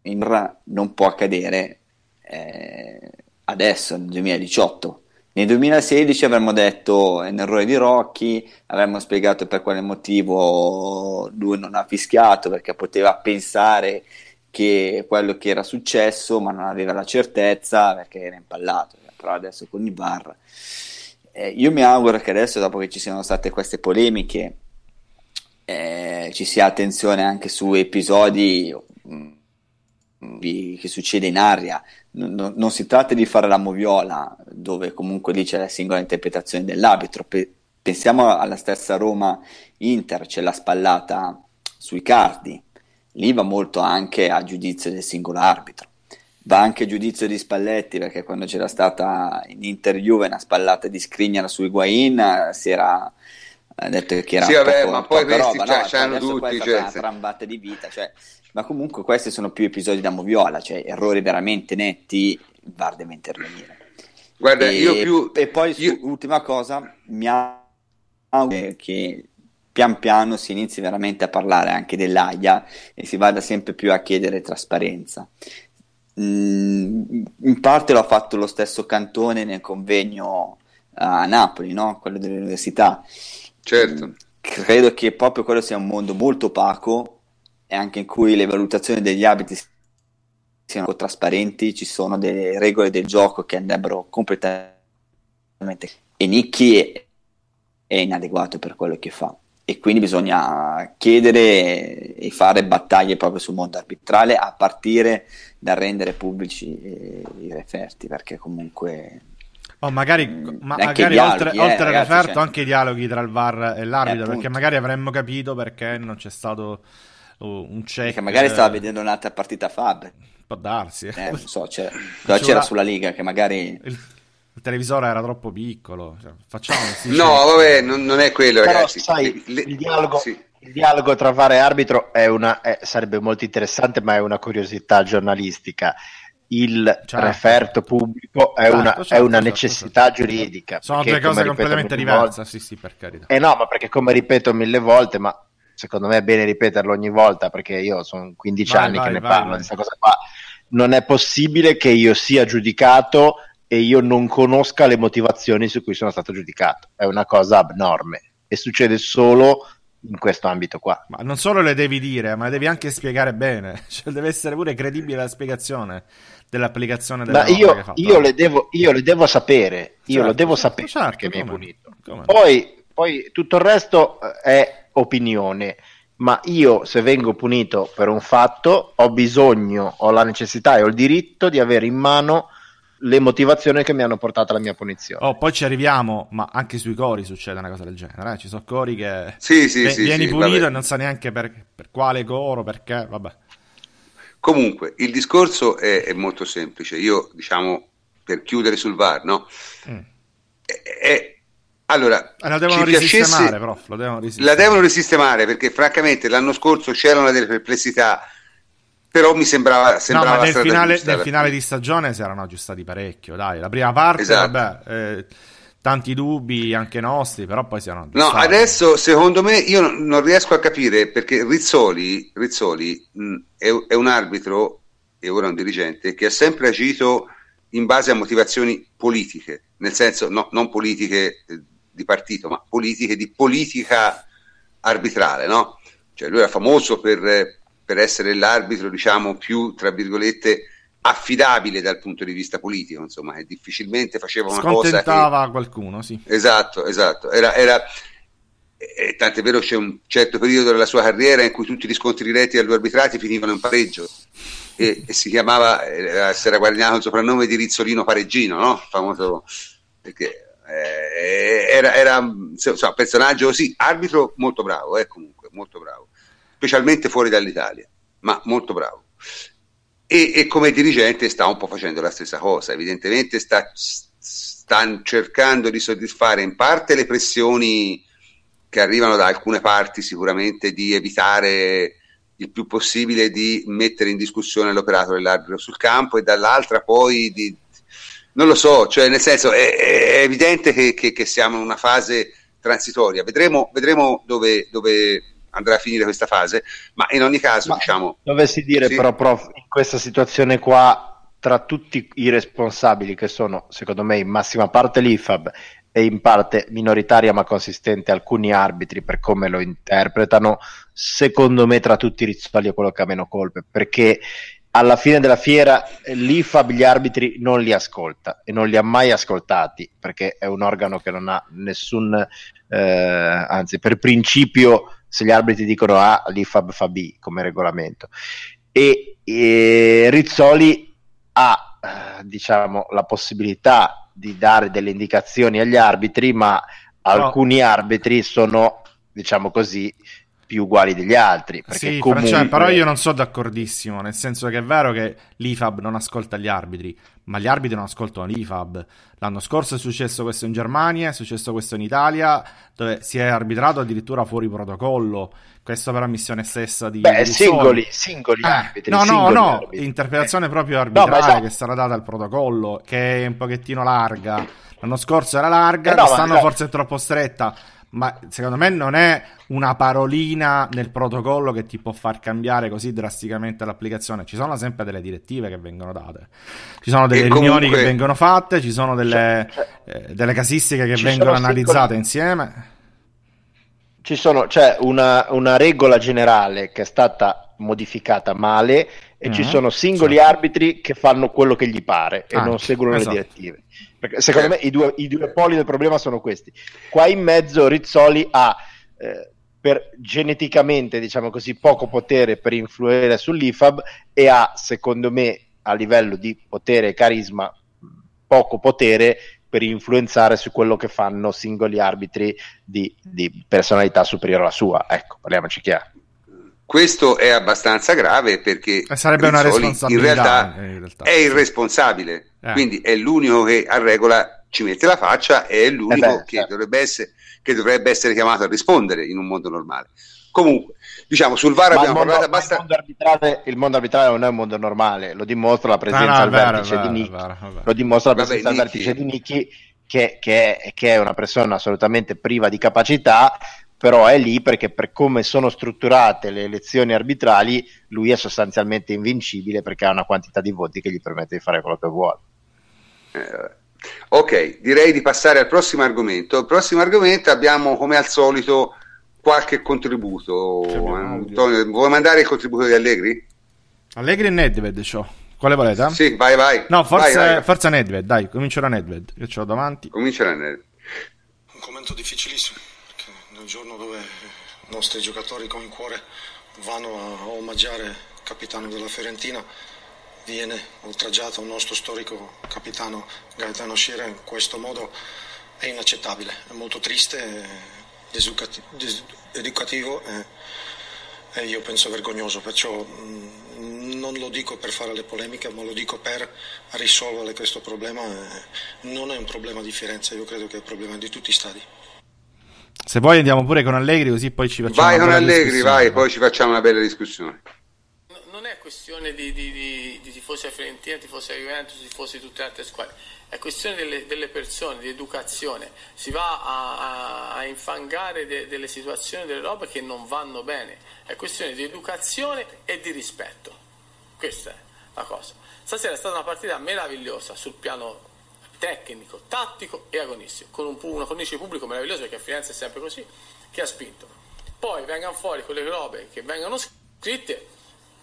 in non può accadere eh, adesso, nel 2018. Nel 2016 avremmo detto è un errore di Rocky, avremmo spiegato per quale motivo lui non ha fischiato, perché poteva pensare che quello che era successo, ma non aveva la certezza perché era impallato. Però adesso con i bar. Eh, io mi auguro che adesso, dopo che ci siano state queste polemiche, eh, ci sia attenzione anche su episodi mh, mm, che succede in aria, non, non, si tratta di fare la moviola dove comunque lì c'è la singola interpretazione dell'arbitro. Pe- pensiamo alla stessa Roma Inter, c'è la spallata sui cardi, lì va molto anche a giudizio del singolo arbitro. Va anche a giudizio di Spalletti perché quando c'era stata in Inter Juve una spallata di Skriniar su Higuain si era detto che era sì, vabbè, poco, ma poi questi roba, cioè, no? c'hanno tutti cioè, una trambata di vita cioè, ma comunque questi sono più episodi da moviola, cioè errori veramente netti, VAR deve intervenire. Guarda, e, io più... E poi, io... ultima cosa, mi auguro che pian piano si inizi veramente a parlare anche dell'AIA e si vada sempre più a chiedere trasparenza. Mm, in parte lo ha fatto lo stesso Cantone nel convegno a Napoli, no? quello dell'università. Certo. Credo che proprio quello sia un mondo molto opaco e anche in cui le valutazioni degli abiti siano trasparenti, ci sono delle regole del gioco che andrebbero completamente e Nicky è, è inadeguato per quello che fa e quindi bisogna chiedere e fare battaglie proprio sul mondo arbitrale a partire dal rendere pubblici i referti perché comunque Oh, magari, mm, ma magari dialoghi, oltre, eh, oltre al referto cioè... anche i dialoghi tra il VAR e l'arbitro, eh, perché magari avremmo capito perché non c'è stato uh, un check. Perché magari stava vedendo un'altra partita Fab. Può darsi. Eh, non so, c'era, c'era sulla... sulla Liga che magari... Il, il televisore era troppo piccolo. Cioè, facciamo no, vabbè, non, non, è quello, Però, ragazzi. Sai, le... il dialogo... Sì. Il dialogo tra VAR e arbitro è una, è, sarebbe molto interessante, ma è una curiosità giornalistica il certo. referto pubblico è, certo, una, certo, è una certo, necessità certo. giuridica. Sono due cose completamente diverse, volte, sì, sì, per carità. Eh no, ma perché come ripeto mille volte, ma secondo me è bene ripeterlo ogni volta perché io sono 15 vai, anni vai, che ne vai, parlo di questa cosa qua. Non è possibile che io sia giudicato e io non conosca le motivazioni su cui sono stato giudicato. È una cosa abnorme e succede solo in questo ambito qua. Ma non solo le devi dire, ma le devi anche spiegare bene. Cioè, deve essere pure credibile la spiegazione dell'applicazione della Ma io, io, le devo, io, le devo, sapere, io certo, lo devo sapere certo, perché mi hai punito. Poi, poi tutto il resto eh, è opinione ma io se vengo punito per un fatto ho bisogno, ho la necessità e ho il diritto di avere in mano le motivazioni che mi hanno portato alla mia punizione. Oh, poi ci arriviamo, ma anche sui cori succede una cosa del genere. Eh? Ci sono cori che sì, sì, v- sì, vieni punito vabbè. e non sa neanche per, per, quale coro, perché, vabbè. Comunque, il discorso è, è, molto semplice. Io, diciamo, per chiudere sul VAR, no? Mm. È, è, allora, eh, la devono risistemare, prof, lo devono risistemare. La devono risistemare perché, francamente, l'anno scorso c'erano delle perplessità, però mi sembrava, sembrava no, nel, finale, nel finale, di stagione si erano aggiustati parecchio. Dai, la prima parte, esatto. vabbè. Eh, tanti dubbi anche nostri, però poi siano No, adesso secondo me io non riesco a capire perché Rizzoli, Rizzoli mh, è, è, un arbitro e ora un dirigente che ha sempre agito in base a motivazioni politiche, nel senso no, non politiche eh, di partito, ma politiche di politica arbitrale, no? Cioè lui era famoso per, per essere l'arbitro, diciamo, più, tra virgolette, affidabile dal punto di vista politico, insomma, difficilmente faceva una cosa che... qualcuno, sì. Esatto, esatto. Era, era... E, tant'è vero c'è un certo periodo della sua carriera in cui tutti gli scontri diretti agli arbitrati finivano in pareggio e, e si chiamava, era, si era guadagnato il soprannome di Rizzolino Pareggino, no? Famoso perché eh, era, era insomma, personaggio così, arbitro molto bravo, eh, comunque, molto bravo, specialmente fuori dall'Italia, ma molto bravo e, e, come dirigente sta un po' facendo la stessa cosa, evidentemente sta, sta cercando di soddisfare in parte le pressioni che arrivano da alcune parti sicuramente di evitare il più possibile di mettere in discussione l'operato dell'arbitro sul campo e dall'altra poi di, non lo so, cioè nel senso è, è evidente che, che, che, siamo in una fase transitoria, vedremo, vedremo dove, dove andrà a finire questa fase, ma in ogni caso ma diciamo... Dovessi dire sì. però, prof, in questa situazione qua, tra tutti i responsabili che sono, secondo me, in massima parte l'IFAB e in parte minoritaria ma consistente alcuni arbitri per come lo interpretano, secondo me tra tutti i Rizzoli è quello che ha meno colpe, perché alla fine della fiera l'IFAB gli arbitri non li ascolta e non li ha mai ascoltati perché è un organo che non ha nessun, eh, anzi per principio se gli arbitri dicono A, l'IFAB fa B come regolamento. E, e Rizzoli ha eh, diciamo, la possibilità di dare delle indicazioni agli arbitri, ma alcuni arbitri sono, diciamo così, più uguali degli altri. Sì, comunque... Francesco, però io non sono d'accordissimo, nel senso che è vero che l'IFAB non ascolta gli arbitri, ma gli arbitri non ascoltano l'IFAB. L'anno scorso è successo questo in Germania, è successo questo in Italia, dove si è arbitrato addirittura fuori protocollo. Questo per ammissione stessa di... Beh, di singoli, singoli eh, arbitri. No, no, no, arbitri. interpretazione proprio arbitrale no, esatto. che sarà data al protocollo, che è un pochettino larga. L'anno scorso era larga, eh no, quest'anno forse è troppo stretta ma secondo me non è una parolina nel protocollo che ti può far cambiare così drasticamente l'applicazione. Ci sono sempre delle direttive che vengono date, ci sono delle comunque... riunioni che vengono fatte, ci sono delle, cioè, eh, delle casistiche che vengono analizzate singoli... insieme. Ci sono, c'è una, una regola generale che è stata modificata male e mm-hmm. ci sono singoli certo. arbitri che fanno quello che gli pare e ah, non seguono esatto. le direttive. Perché secondo me i due, i due, poli del problema sono questi. Qua in mezzo Rizzoli ha eh, per geneticamente, diciamo così, poco potere per influire sull'IFAB e ha, secondo me, a livello di potere e carisma, poco potere per influenzare su quello che fanno singoli arbitri di, di personalità superiore alla sua. Ecco, parliamoci chiaro. Questo è abbastanza grave perché e sarebbe una responsabilità in realtà, in realtà, è irresponsabile, eh. quindi è l'unico che a regola ci mette la faccia e è l'unico eh beh, che, certo. dovrebbe essere, che, dovrebbe essere, chiamato a rispondere in un mondo normale. Comunque, diciamo, sul VAR abbiamo mondo, parlato abbastanza. Il mondo, arbitrale, il mondo arbitrale non è un mondo normale, lo dimostra la presenza no, no, al vero, vertice vero, di Nicky, lo dimostra la presenza Vabbè, al vertice di Nicky che, che, è, che, è, una persona assolutamente priva di capacità, però è lì perché per come sono strutturate le elezioni arbitrali lui è sostanzialmente invincibile perché ha una quantità di voti che gli permette di fare quello che vuole. Eh, ok, direi di passare al prossimo argomento. Il prossimo argomento abbiamo come al solito qualche contributo. Antonio, vuoi mandare il contributo di Allegri? Allegri e Nedved, ciò. Quale volete? Sì, vai, vai. No, forza, vai, vai. forza Nedved, dai, comincio da Nedved, che ce l'ho davanti. Comincia da Nedved. Un commento difficilissimo il giorno dove i nostri giocatori con il cuore vanno a omaggiare il capitano della Fiorentina viene oltraggiato un nostro storico capitano Gaetano Sciera in questo modo è inaccettabile, è molto triste, educativo e, io penso vergognoso, perciò mh, non lo dico per fare le polemiche, ma lo dico per risolvere questo problema. Non è un problema di Firenze, io credo che è un problema di tutti i stadi. Se vuoi andiamo pure con Allegri così poi ci facciamo Vai con Allegri, vai, poi ci facciamo una bella discussione. non è questione di, di, di, di tifosi a Fiorentina, tifosi a Juventus, tifosi di tutte le altre squadre, è questione delle, delle persone, di educazione. Si va a, a, a infangare de, delle situazioni, delle robe che non vanno bene. È questione di educazione e di rispetto. Questa è la cosa. Stasera è stata una partita meravigliosa sul piano tecnico, tattico e agonistico, con un, una cornice di pubblico meravigliosa perché a Firenze è sempre così, che ha spinto. Poi vengano fuori quelle robe che vengono scritte,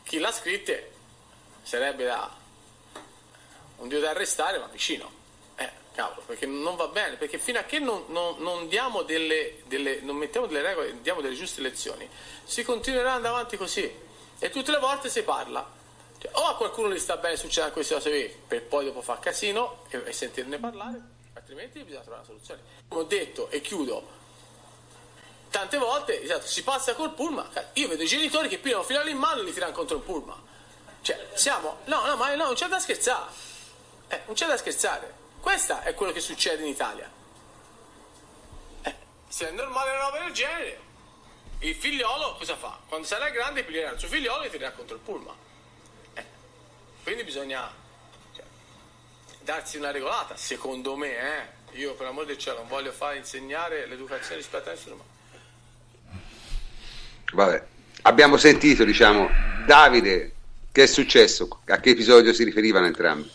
chi l'ha scritte sarebbe da un dio da arrestare, ma vicino. Eh, cavolo, perché non va bene, perché fino a che non, non, non diamo delle, delle, non mettiamo delle regole, diamo delle giuste lezioni, si continuerà andando avanti così. E tutte le volte si parla cioè, o a qualcuno gli sta bene succedono queste cose qui, per poi dopo far casino e, e sentirne parlare, altrimenti bisogna trovare una soluzione. Come ho detto e chiudo, tante volte esatto, si passa col pullman, io vedo i genitori che pigliano finale in mano e li tirano contro il pullman. Cioè, siamo... No, no, ma no, non c'è da scherzare. Eh, non c'è da scherzare. Questo è quello che succede in Italia. Eh, se è normale una roba del genere, il figliolo cosa fa? Quando sarà grande piglierà il suo figliolo e tirerà contro il pullman. Quindi bisogna cioè, darsi una regolata, secondo me, eh? Io per amor del cielo non voglio fare insegnare l'educazione rispetto a nessuno. Ma... Vabbè, abbiamo sentito, diciamo, Davide, che è successo? A che episodio si riferivano entrambi?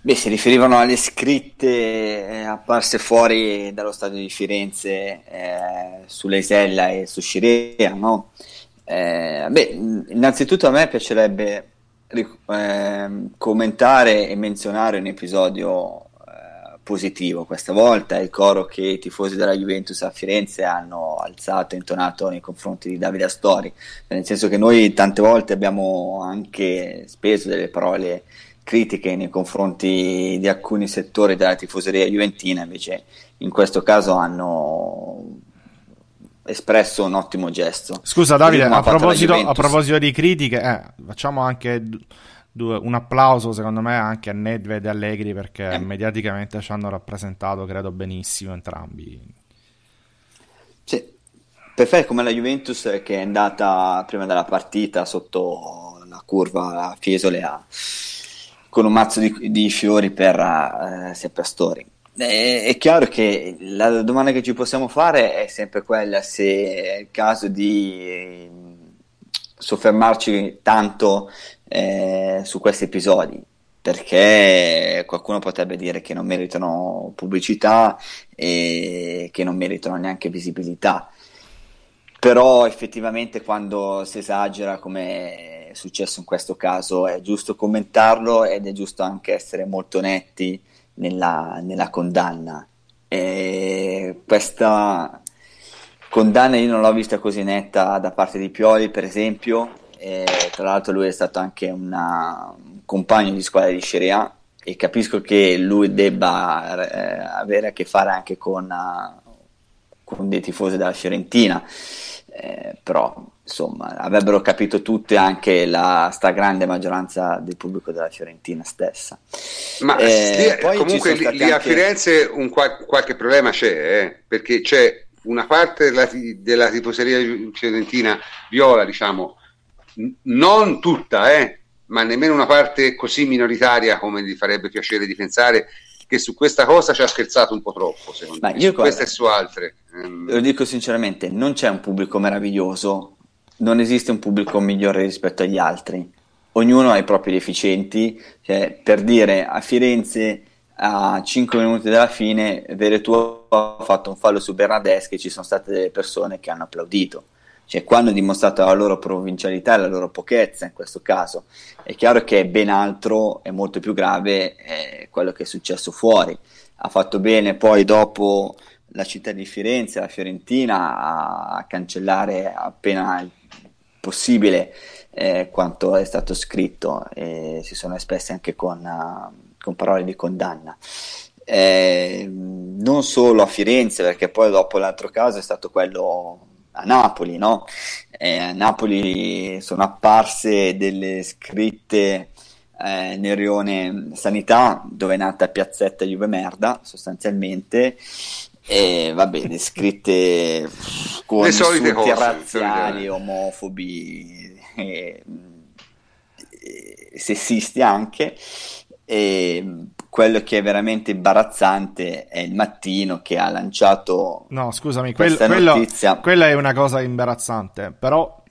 Beh, si riferivano alle scritte eh, apparse fuori dallo stadio di Firenze eh, sull'Esella e su Scirea, no? Eh, beh, innanzitutto a me piacerebbe eh, commentare e menzionare un episodio eh, positivo. Questa volta, il coro che i tifosi della Juventus a Firenze hanno alzato e intonato nei confronti di Davide Astori, nel senso che noi tante volte abbiamo anche speso delle parole critiche nei confronti di alcuni settori della tifoseria juventina, invece in questo caso hanno espresso un ottimo gesto. Scusa Davide, a proposito, a proposito, di critiche, eh, facciamo anche due, un applauso secondo me anche a Nedved e Allegri perché eh. mediaticamente ci hanno rappresentato credo benissimo entrambi. Sì, per fare come la Juventus che è andata prima della partita sotto la curva a Fiesole a, con un mazzo di, di fiori per uh, Astori è chiaro che la domanda che ci possiamo fare è sempre quella se è il caso di soffermarci tanto eh, su questi episodi perché qualcuno potrebbe dire che non meritano pubblicità e che non meritano neanche visibilità. Però effettivamente quando si esagera come è successo in questo caso è giusto commentarlo ed è giusto anche essere molto netti nella, nella condanna. E questa condanna io non l'ho vista così netta da parte di Pioli per esempio. E, tra l'altro lui è stato anche una, un compagno di squadra di Serie A e capisco che lui debba eh, avere a che fare anche con, uh, con dei tifosi della Fiorentina eh, però insomma avrebbero capito tutte anche la stragrande maggioranza del pubblico della Fiorentina stessa ma eh, lì, comunque lì, lì, a Firenze un qual- qualche problema c'è eh? perché c'è una parte della, della tifoseria fiorentina viola diciamo non tutta, eh, ma nemmeno una parte così minoritaria come gli farebbe piacere di pensare che su questa cosa ci ha scherzato un po' troppo, secondo ma me. Io, su queste e su altre. Ehm... Lo dico sinceramente, non c'è un pubblico meraviglioso, non esiste un pubblico migliore rispetto agli altri. Ognuno ha i propri deficienti, cioè, per dire a Firenze a 5 minuti dalla fine Veretù ha fatto un fallo su Bernadeschi e ci sono state delle persone che hanno applaudito cioè qua hanno dimostrato la loro provincialità e la loro pochezza in questo caso. È chiaro che è ben altro e molto più grave quello che è successo fuori. Ha fatto bene poi dopo la città di Firenze, la Fiorentina, a, a cancellare appena possibile eh, quanto è stato scritto e si sono espressi anche con, uh, con parole di condanna. Eh, non solo a Firenze, perché poi dopo l'altro caso è stato quello a Napoli, no? Eh, a Napoli sono apparse delle scritte eh, nel rione Sanità, dove è nata Piazzetta Juve Merda, sostanzialmente, e vabbè, le scritte con le solite cose, razziali, omofobi, e, e, sessisti anche. E quello che è veramente imbarazzante è il mattino che ha lanciato. No, scusami, quel, quello, quella è una cosa imbarazzante, però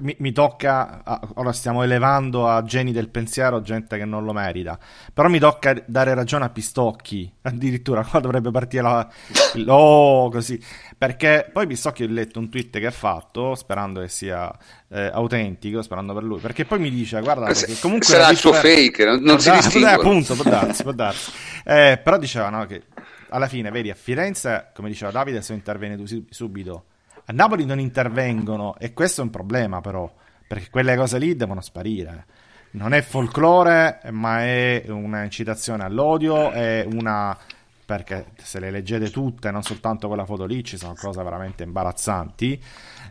mi, mi, tocca. Ora stiamo elevando a geni del pensiero gente che non lo merita. Però mi tocca dare ragione a Pistocchi. Addirittura qua dovrebbe partire la. Oh, così. Perché poi Pistocchi ho letto un tweet che ha fatto, sperando che sia eh, autentico, sperando per lui. Perché poi mi dice: Guarda, comunque. Sarà il suo fake, non, non si distingue. Eh, appunto, può darsi, può darsi. Eh, però diceva no, che alla fine, vedi, a Firenze, come diceva Davide, sono intervenuti subito. A Napoli non intervengono, e questo è un problema, però, perché quelle cose lì devono sparire. Non è folklore, ma è una incitazione all'odio, è una perché se le leggete tutte, non soltanto quella foto lì, ci sono cose veramente imbarazzanti.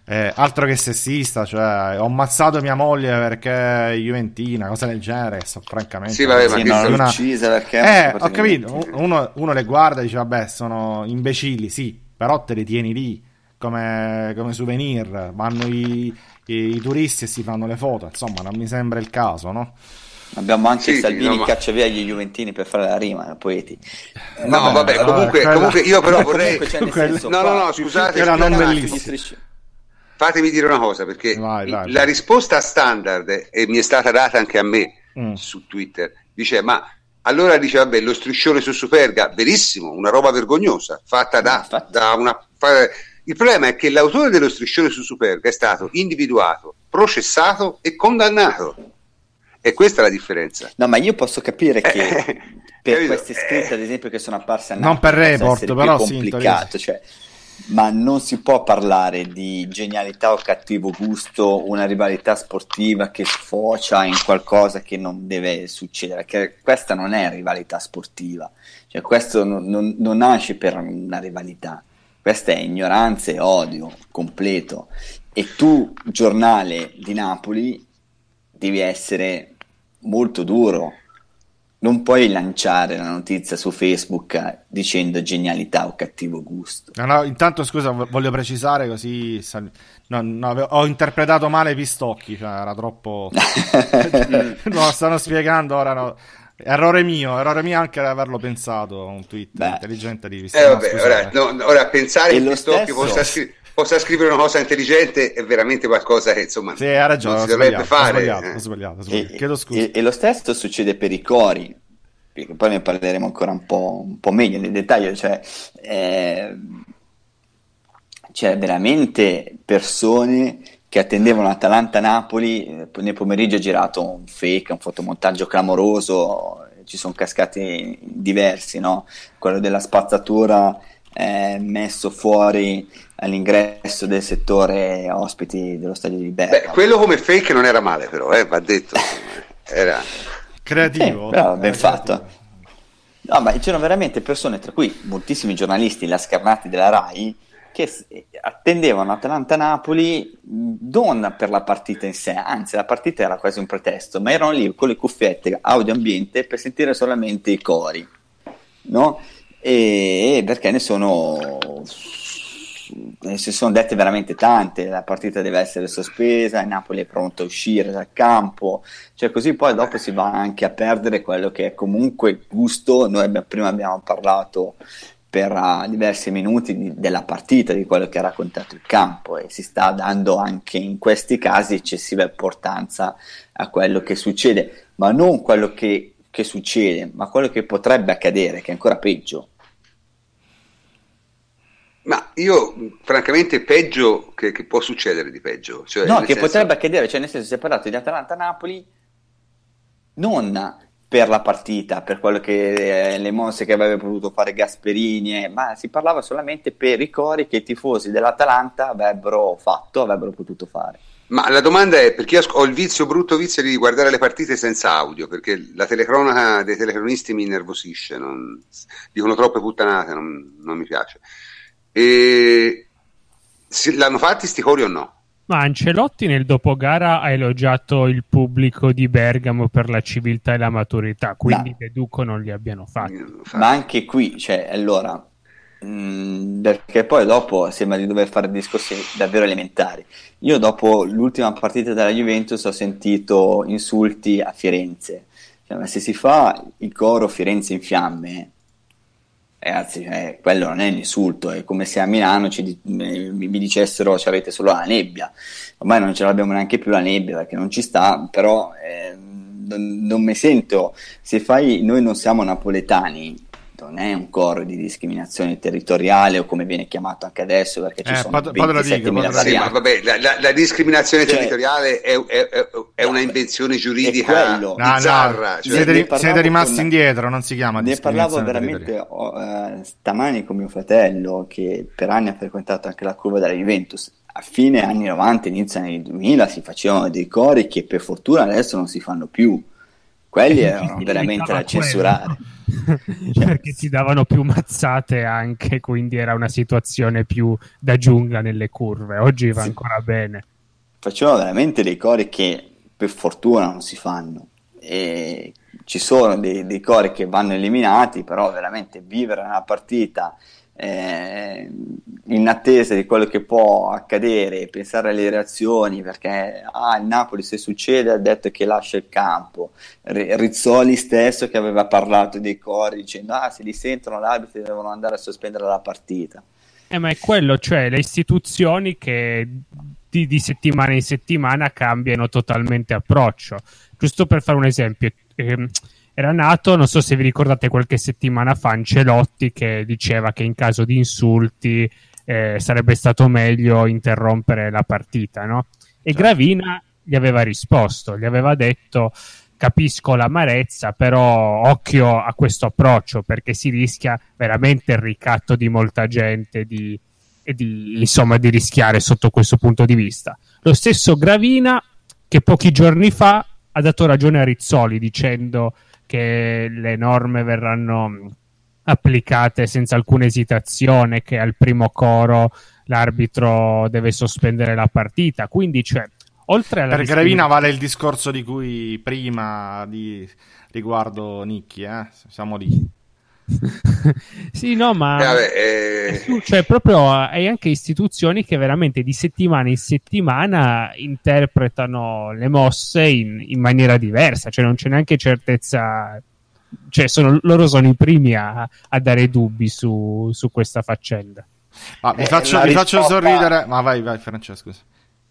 Eh, altro che sessista, cioè ho ammazzato mia moglie perché è Juventina, cose del genere. So, francamente, sì, vabbè, ma sì, non una... uccisa perché eh, ho capito. Uno, uno, le guarda e dice, vabbè, sono imbecilli, sì, però te li tieni lì come, come souvenir. Vanno i, i, i turisti e si fanno le foto. Insomma, non mi sembra il caso, no? Abbiamo anche sì, Salvini no, caccia via gli Juventini per fare la rima, poeti. No, vabbè, comunque, quella... comunque io però vorrei... Senso, no, no, no, scusate. Era non bellissimo. Fatemi dire una cosa, perché vai, vai, la vai. risposta standard, e mi è stata data anche a me mm. su Twitter, dice, ma allora dice, vabbè, lo striscione su Superga, verissimo, una roba vergognosa, fatta da, da una... Il problema è che l'autore dello striscione su Superga è stato individuato, processato e condannato. E questa è la differenza. No, ma io posso capire che per queste scritte, ad esempio, che sono apparse a Napoli, non per report, però complicato, cioè, ma non si può parlare di genialità o cattivo gusto, una rivalità sportiva che sfocia in qualcosa che non deve succedere, che questa non è rivalità sportiva, cioè questo non, non, non nasce per una rivalità, questa è ignoranza e odio completo e tu, giornale di Napoli, devi essere molto duro. Non puoi lanciare la notizia su Facebook dicendo genialità o cattivo gusto. No, no, intanto scusa, voglio precisare così. No, no, ho interpretato male Pistocchi, cioè era troppo. no, stanno spiegando ora. No. Errore mio, errore mio anche averlo pensato. Un tweet Beh. intelligente di vista. Eh, vabbè, ora, no, ora, pensare che Pistocchio possa, scri- possa, scrivere una cosa intelligente è veramente qualcosa che insomma sì, ha ragione, non si dovrebbe fare. Ho sbagliato, ho sbagliato, ho sbagliato. E, Chiedo scusa. E, e, lo stesso succede per i cori. Poi ne parleremo ancora un po', un po meglio nel dettaglio. Cioè, eh, c'è veramente persone che attendevano Atalanta-Napoli, eh, nel pomeriggio è girato un fake, un fotomontaggio clamoroso, ci sono cascati diversi, no? quello della spazzatura eh, messo fuori all'ingresso del settore ospiti dello stadio di Bergamo. Beh, quello come fake non era male però, eh, va detto. Era creativo. Eh, però ben fatto. No, ma c'erano veramente persone, tra cui moltissimi giornalisti, la scarnati della RAI, che attendevano Atalanta-Napoli non per la partita in sé, anzi la partita era quasi un pretesto, ma erano lì con le cuffiette audio ambiente per sentire solamente i cori, no? E perché ne sono si sono dette veramente tante, la partita deve essere sospesa, il Napoli è pronto a uscire dal campo, cioè così poi dopo si va anche a perdere quello che è comunque gusto, noi abbiamo, prima abbiamo parlato per uh, diversi minuti di, della partita, di quello che ha raccontato il campo e si sta dando anche in questi casi eccessiva importanza a quello che succede, ma non quello che, che succede, ma quello che potrebbe accadere, che è ancora peggio. Ma io, francamente, peggio che, che può succedere di peggio. Cioè, no, che senso... potrebbe accadere, cioè nel senso si è parlato di Atalanta-Napoli non per la partita, per quello che eh, le mosse che avrebbe potuto fare Gasperini, eh, ma si parlava solamente per i cori che i tifosi dell'Atalanta avrebbero fatto, avrebbero potuto fare. Ma la domanda è perché io ho il vizio, brutto vizio di guardare le partite senza audio, perché la telecronaca dei telecronisti mi innervosisce, non, dicono troppe puttanate, non, non mi piace. E, l'hanno fatti sti cori o no? Ma Ancelotti nel dopogara ha elogiato il pubblico di Bergamo per la civiltà e la maturità, quindi no. deduco non li abbiano fatti. Ma anche qui, cioè, allora, mh, mm, perché poi dopo sembra di dover fare discorsi davvero elementari. Io dopo l'ultima partita della Juventus ho sentito insulti a Firenze. Cioè, ma se si fa il coro Firenze in fiamme, ragazzi, eh, quello non è un insulto, è come se a Milano ci, eh, mi, mi dicessero ci avete solo la nebbia, ormai non ce l'abbiamo neanche più la nebbia perché non ci sta, però eh, non, non mi sento, se fai, noi non siamo napoletani, non è un coro di discriminazione territoriale o come viene chiamato anche adesso perché ci eh, sono pot- 27.000 sì, ma vabbè, la, la, la discriminazione cioè, territoriale è, è, è, è, una invenzione giuridica bizzarra no, cioè, siete, siete, rimasti con, indietro non si chiama ne parlavo veramente oh, uh, stamani con mio fratello che per anni ha frequentato anche la curva della Juventus. A fine anni 90 inizio anni 2000 si facevano dei cori che per fortuna adesso non si fanno più. Quelli erano veramente da censurare perché ti davano più mazzate anche, quindi era una situazione più da giungla nelle curve. Oggi va sì. ancora bene. Facevano veramente dei cori che per fortuna non si fanno. E ci sono dei, dei cori che vanno eliminati, però veramente vivere una partita eh, in attesa di quello che può accadere, pensare alle reazioni, perché ah, il Napoli se succede ha detto che lascia il campo, Rizzoli stesso che aveva parlato dei cori dicendo ah se li sentono l'arbitro devono andare a sospendere la partita. Eh, ma è quello, cioè le istituzioni che di, di settimana in settimana cambiano totalmente approccio. Giusto per fare un esempio, ehm, era nato, non so se vi ricordate qualche settimana fa, Ancelotti che diceva che in caso di insulti eh, sarebbe stato meglio interrompere la partita, no? E certo. Gravina gli aveva risposto, gli aveva detto capisco l'amarezza, però occhio a questo approccio perché si rischia veramente il ricatto di molta gente di, e di, insomma, di rischiare sotto questo punto di vista. Lo stesso Gravina che pochi giorni fa ha dato ragione a Rizzoli dicendo che le norme verranno applicate senza alcuna esitazione, che al primo coro l'arbitro deve sospendere la partita. Quindi, cioè, oltre alla. Per Gravina vale il discorso di cui prima di riguardo Nicchi, eh? siamo lì. sì, no, ma eh, vabbè, eh... cioè, proprio hai anche istituzioni che veramente di settimana in settimana interpretano le mosse in, in maniera diversa, cioè non c'è neanche certezza cioè sono, loro sono i primi a, a dare dubbi su, su questa faccenda. Ah, vi, faccio, vi risposta... faccio, sorridere, ma vai, vai Francesco.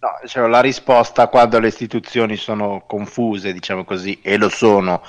No, cioè, la risposta quando le istituzioni sono confuse, diciamo così, e lo sono,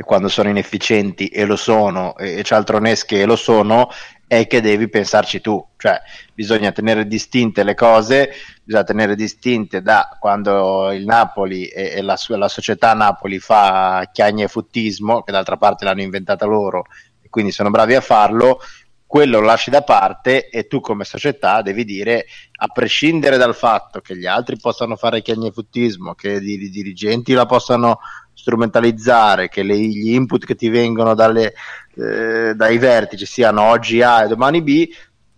e quando sono inefficienti, e lo sono, e, e cialtronesche, e lo sono, è che devi pensarci tu, cioè bisogna tenere distinte le cose, bisogna tenere distinte da quando il Napoli e, e la, la, società Napoli fa chiagne e futtismo, che d'altra parte l'hanno inventata loro e quindi sono bravi a farlo, quello lo lasci da parte e tu come società devi dire, a prescindere dal fatto che gli altri possano fare chiagne e futtismo, che i dirigenti la possano strumentalizzare, che le, gli input che ti vengono dalle, eh, dai vertici siano oggi A e domani B,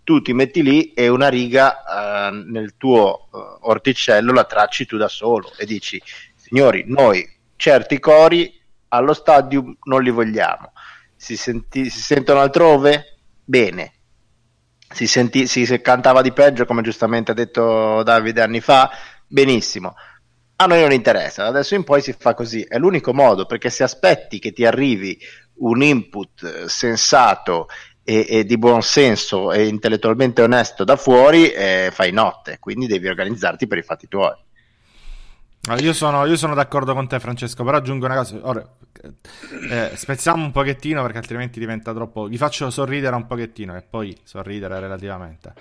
tu ti metti lì e una riga eh, nel tuo eh, orticello la tracci tu da solo e dici, signori, noi certi cori allo stadio non li vogliamo, si, senti, si sentono altrove? Bene. Si, senti, si, si cantava di peggio, come giustamente ha detto Davide anni fa? Benissimo a noi non interessa, adesso in poi si fa così, è l'unico modo perché se aspetti che ti arrivi un input eh, sensato e, e di buon senso e intellettualmente onesto da fuori, eh, fai notte, quindi devi organizzarti per i fatti tuoi. Io sono, io sono, d'accordo con te, Francesco. Però aggiungo una cosa. Ora, eh, spezziamo un pochettino perché altrimenti diventa troppo. Vi faccio sorridere un pochettino e poi sorridere relativamente.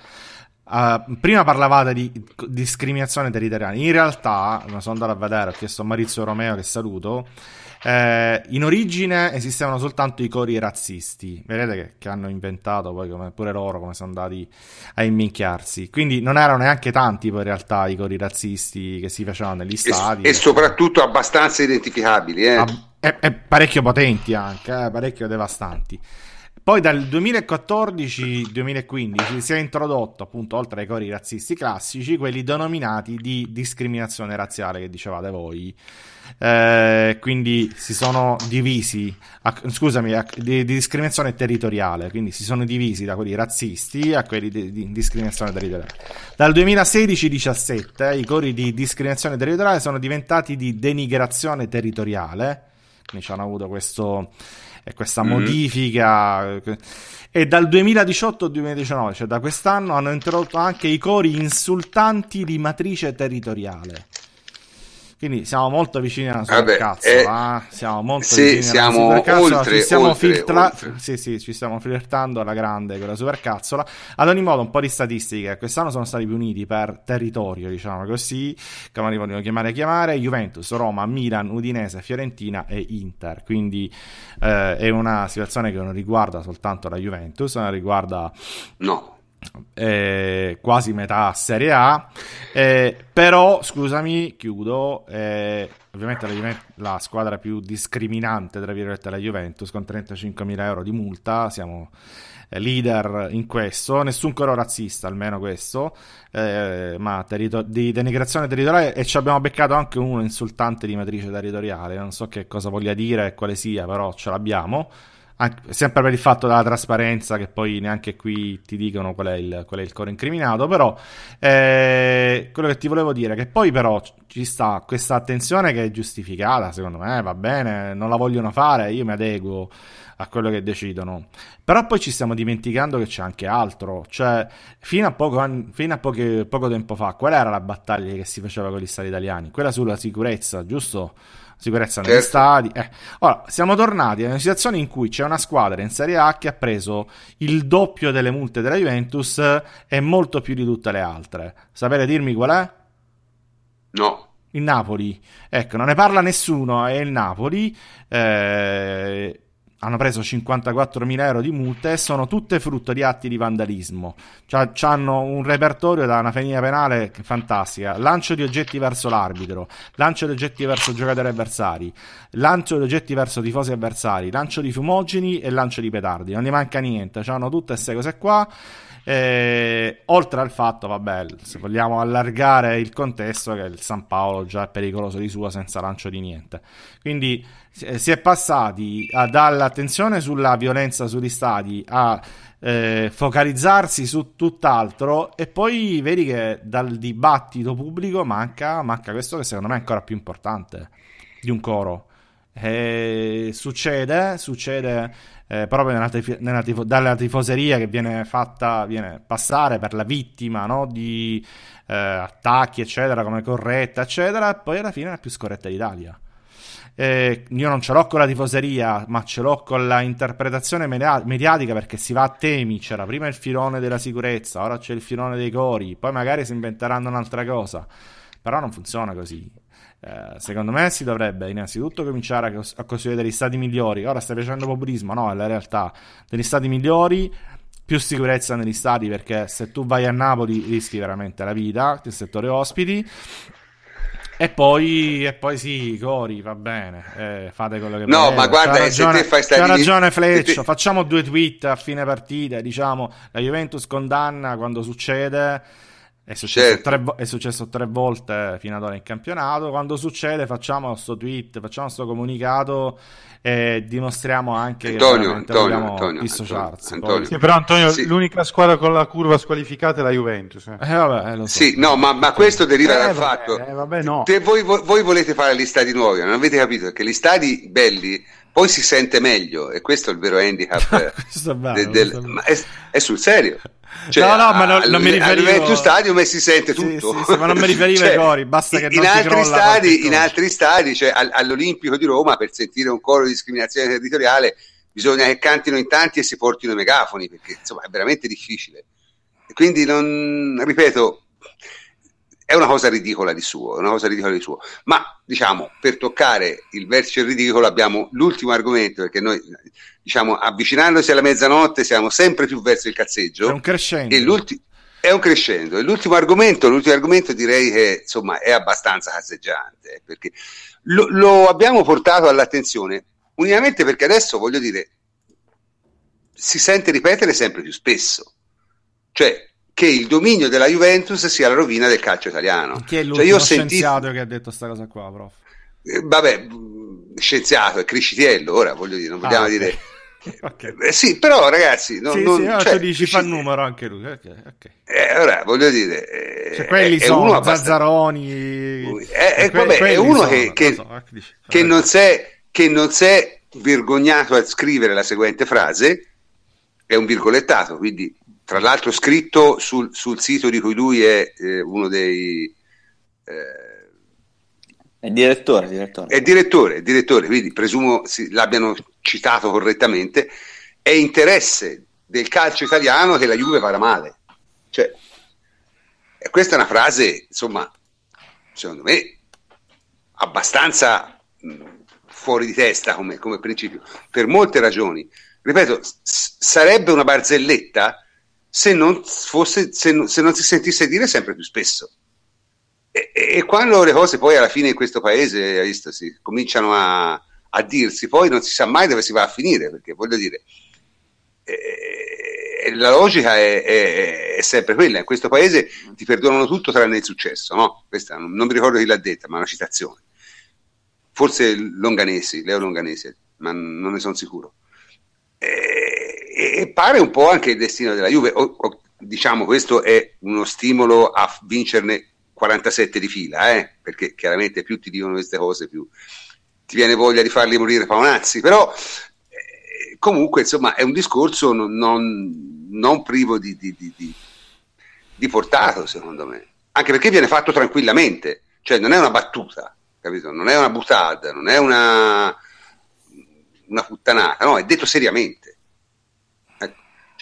Uh, prima parlavate di discriminazione territoriale. In realtà, sono andato a vedere, ho chiesto a Maurizio Romeo, che saluto. Eh, in origine esistevano soltanto i cori razzisti, vedete che, che, hanno inventato poi come pure loro come sono andati a imminchiarsi. Quindi non erano neanche tanti poi in realtà i cori razzisti che si facevano negli stadi. E, e soprattutto abbastanza identificabili, eh? e, e parecchio potenti anche, eh, parecchio devastanti. Poi dal 2014-2015 si è introdotto, appunto, oltre ai cori razzisti classici, quelli denominati di discriminazione razziale, che dicevate voi. Eh, quindi si sono divisi, a, scusami, a, di, di, discriminazione territoriale, quindi si sono divisi da quelli razzisti a quelli di, di discriminazione territoriale. Dal 2016-17 i cori di discriminazione territoriale sono diventati di denigrazione territoriale, quindi ci hanno avuto questo e questa mm. modifica. E dal 2018 al 2019, cioè da quest'anno, hanno introdotto anche i cori insultanti di matrice territoriale. Quindi siamo molto vicini alla supercazzola. Eh, siamo molto sì, vicini siamo alla supercazzola. Oltre, ci stiamo, oltre, filtra- oltre. Sì, sì, ci stiamo flirtando alla grande con la supercazzola. Ad ogni modo, un po' di statistiche. Quest'anno sono stati puniti per territorio, diciamo così, come li vogliono chiamare chiamare, Juventus, Roma, Milan, Udinese, Fiorentina e Inter. Quindi eh, è una situazione che non riguarda soltanto la Juventus, ma riguarda... No eh, quasi metà Serie A. Eh, però, scusami, chiudo. Eh, ovviamente la, la, squadra più discriminante, tra virgolette, la Juventus, con 35.000 euro di multa. Siamo eh, leader in questo. Nessun coro razzista, almeno questo. Eh, ma territo- di denigrazione territoriale. E ci abbiamo beccato anche uno insultante di matrice territoriale. Non so che cosa voglia dire e quale sia, però ce l'abbiamo anche, sempre per il fatto della trasparenza, che poi neanche qui ti dicono qual è il, qual è il core incriminato, però eh, quello che ti volevo dire è che poi però ci sta questa attenzione che è giustificata, secondo me, va bene, non la vogliono fare, io mi adeguo a quello che decidono. Però poi ci stiamo dimenticando che c'è anche altro, cioè fino a, poco, fino a poche, poco tempo fa, qual era la battaglia che si faceva con gli stati italiani? Quella sulla sicurezza, giusto? Sicurezza negli certo. stadi. Eh. Ora, siamo tornati a una situazione in cui c'è una squadra in Serie A che ha preso il doppio delle multe della Juventus e molto più di tutte le altre. Sapete dirmi qual è? No. Il Napoli. Ecco, non ne parla nessuno, è il Napoli. Eh, hanno preso 54.000 euro di multe e sono tutte frutto di atti di vandalismo. Cioè, hanno un repertorio da una fenina penale fantastica. Lancio di oggetti verso l'arbitro, lancio di oggetti verso giocatori avversari, lancio di oggetti verso tifosi avversari, lancio di fumogeni e lancio di petardi. Non gli manca niente, hanno tutte queste cose qua. E, oltre al fatto, vabbè, se vogliamo allargare il contesto, che il San Paolo già è pericoloso di sua senza lancio di niente. Quindi si è passati a, dall'attenzione sulla violenza sugli stadi a eh, focalizzarsi su tutt'altro e poi vedi che dal dibattito pubblico manca, manca questo che secondo me è ancora più importante di un coro E succede, succede eh, proprio nella tif- nella tif- dalla tifoseria che viene fatta viene passare per la vittima no? di eh, attacchi, eccetera, come corretta, eccetera, e poi alla fine è la più scorretta d'Italia. Eh, io non ce l'ho con la tifoseria, ma ce l'ho con la interpretazione media- mediatica perché si va a temi. C'era prima il filone della sicurezza, ora c'è il filone dei cori, poi magari si inventeranno un'altra cosa. Però non funziona così. Eh, secondo me si dovrebbe innanzitutto cominciare a, cos- a costruire degli stati migliori. Ora stai facendo populismo, no? È la realtà. Degli stati migliori, più sicurezza negli stadi perché se tu vai a Napoli rischi veramente la vita nel settore ospiti. E poi, e poi sì, Cori, va bene, eh, fate quello che No, volete. ma guarda, C'ha se ragione, te fai stare c'ha ragione Fleccio, se te- facciamo due tweet a fine partita, diciamo, la Juventus condanna quando succede, è successo, Certo. tre, è successo tre volte fino ad ora in campionato, quando succede facciamo questo tweet, facciamo questo comunicato e dimostriamo anche Antonio, che Antonio, Antonio, dissociarsi. Antonio, Poi- Sì, però Antonio, Sì. l'unica squadra con la curva squalificata è la Juventus. eh. Eh, vabbè, eh, lo so. Sì, no, ma, ma questo deriva Eh, dal vabbè, fatto eh, vabbè, no. che voi, voi- voi volete fare gli stadi nuovi, non avete capito perché gli stadi belli poi si sente meglio e questo è il vero handicap eh, bello, de- del- bello. ma è, è sul serio. Cioè, No, no, ma non- non mi riferivo- al Stadium e si sente Sì, tutto. sì, sì, ma non mi riferivo ai cori, basta che in, non altri stadi, in altri stadi, cioè al- all'Olimpico di Roma, per sentire un coro di discriminazione territoriale, bisogna che cantino in tanti e si portino i megafoni, perché insomma è veramente difficile. Quindi non, ripeto, è una cosa ridicola di suo, è una cosa ridicola di suo. Ma diciamo, per toccare il vertice ridicolo abbiamo l'ultimo argomento, perché noi diciamo avvicinandosi alla mezzanotte siamo sempre più verso il cazzeggio. È un crescendo. E l'ulti- è un crescendo. E l'ultimo argomento, l'ultimo argomento direi che insomma è abbastanza cazzeggiante, eh, perché lo, lo abbiamo portato all'attenzione unicamente perché adesso voglio dire si sente ripetere sempre più spesso, cioè che il dominio della Juventus sia la rovina del calcio italiano. Chi è Cioè, l'ultimo io ho sentito, scienziato che ha detto sta cosa qua, prof? eh, vabbè, scienziato, è Criscitiello, ora voglio dire, non vogliamo Ah, ok. dire... Ok. Eh, sì, però ragazzi, non, sì, non- sì, no, cioè, tu dici fa il numero anche lui. Ok, ok. eh, ora voglio dire, eh, Cioè, quelli è, sono uno Zazzaroni. è, è- que- vabbè, è quelli uno sono, che, che- so, non che non si è vergognato a scrivere la seguente frase, è un virgolettato, quindi tra l'altro scritto sul, sul sito di cui lui è eh, uno dei... eh, È direttore, direttore. è direttore, direttore, quindi presumo si- l'abbiano citato correttamente, è interesse del calcio italiano che la Juve vada male. Cioè, questa è una frase, insomma, secondo me, abbastanza mh, fuori di testa come, come principio, per molte ragioni. Ripeto, s- sarebbe una barzelletta se non, fosse, se, se non si sentisse dire sempre più spesso. E, e- quando le cose poi alla fine in questo paese visto, si cominciano a, a dirsi, poi non si sa mai dove si va a finire, perché voglio dire, eh, la logica è, è- è sempre quella, in questo paese ti perdonano tutto tranne il successo, no? Questa non, non mi ricordo chi l'ha detta, ma è una citazione. Forse Longanesi, Leo Longanesi, ma non ne sono sicuro. E, e pare un po' anche il destino della Juve, o- o, diciamo questo è uno stimolo a vincerne 47 di fila, eh? perché chiaramente più ti dicono queste cose, più ti viene voglia di farli morire paonazzi, però eh, comunque insomma è un discorso non, non- non privo di, di- di- di- portato secondo me, anche perché viene fatto tranquillamente, cioè non è una battuta, capito? Non è una buttata, non è una, una puttanata, no, è detto seriamente.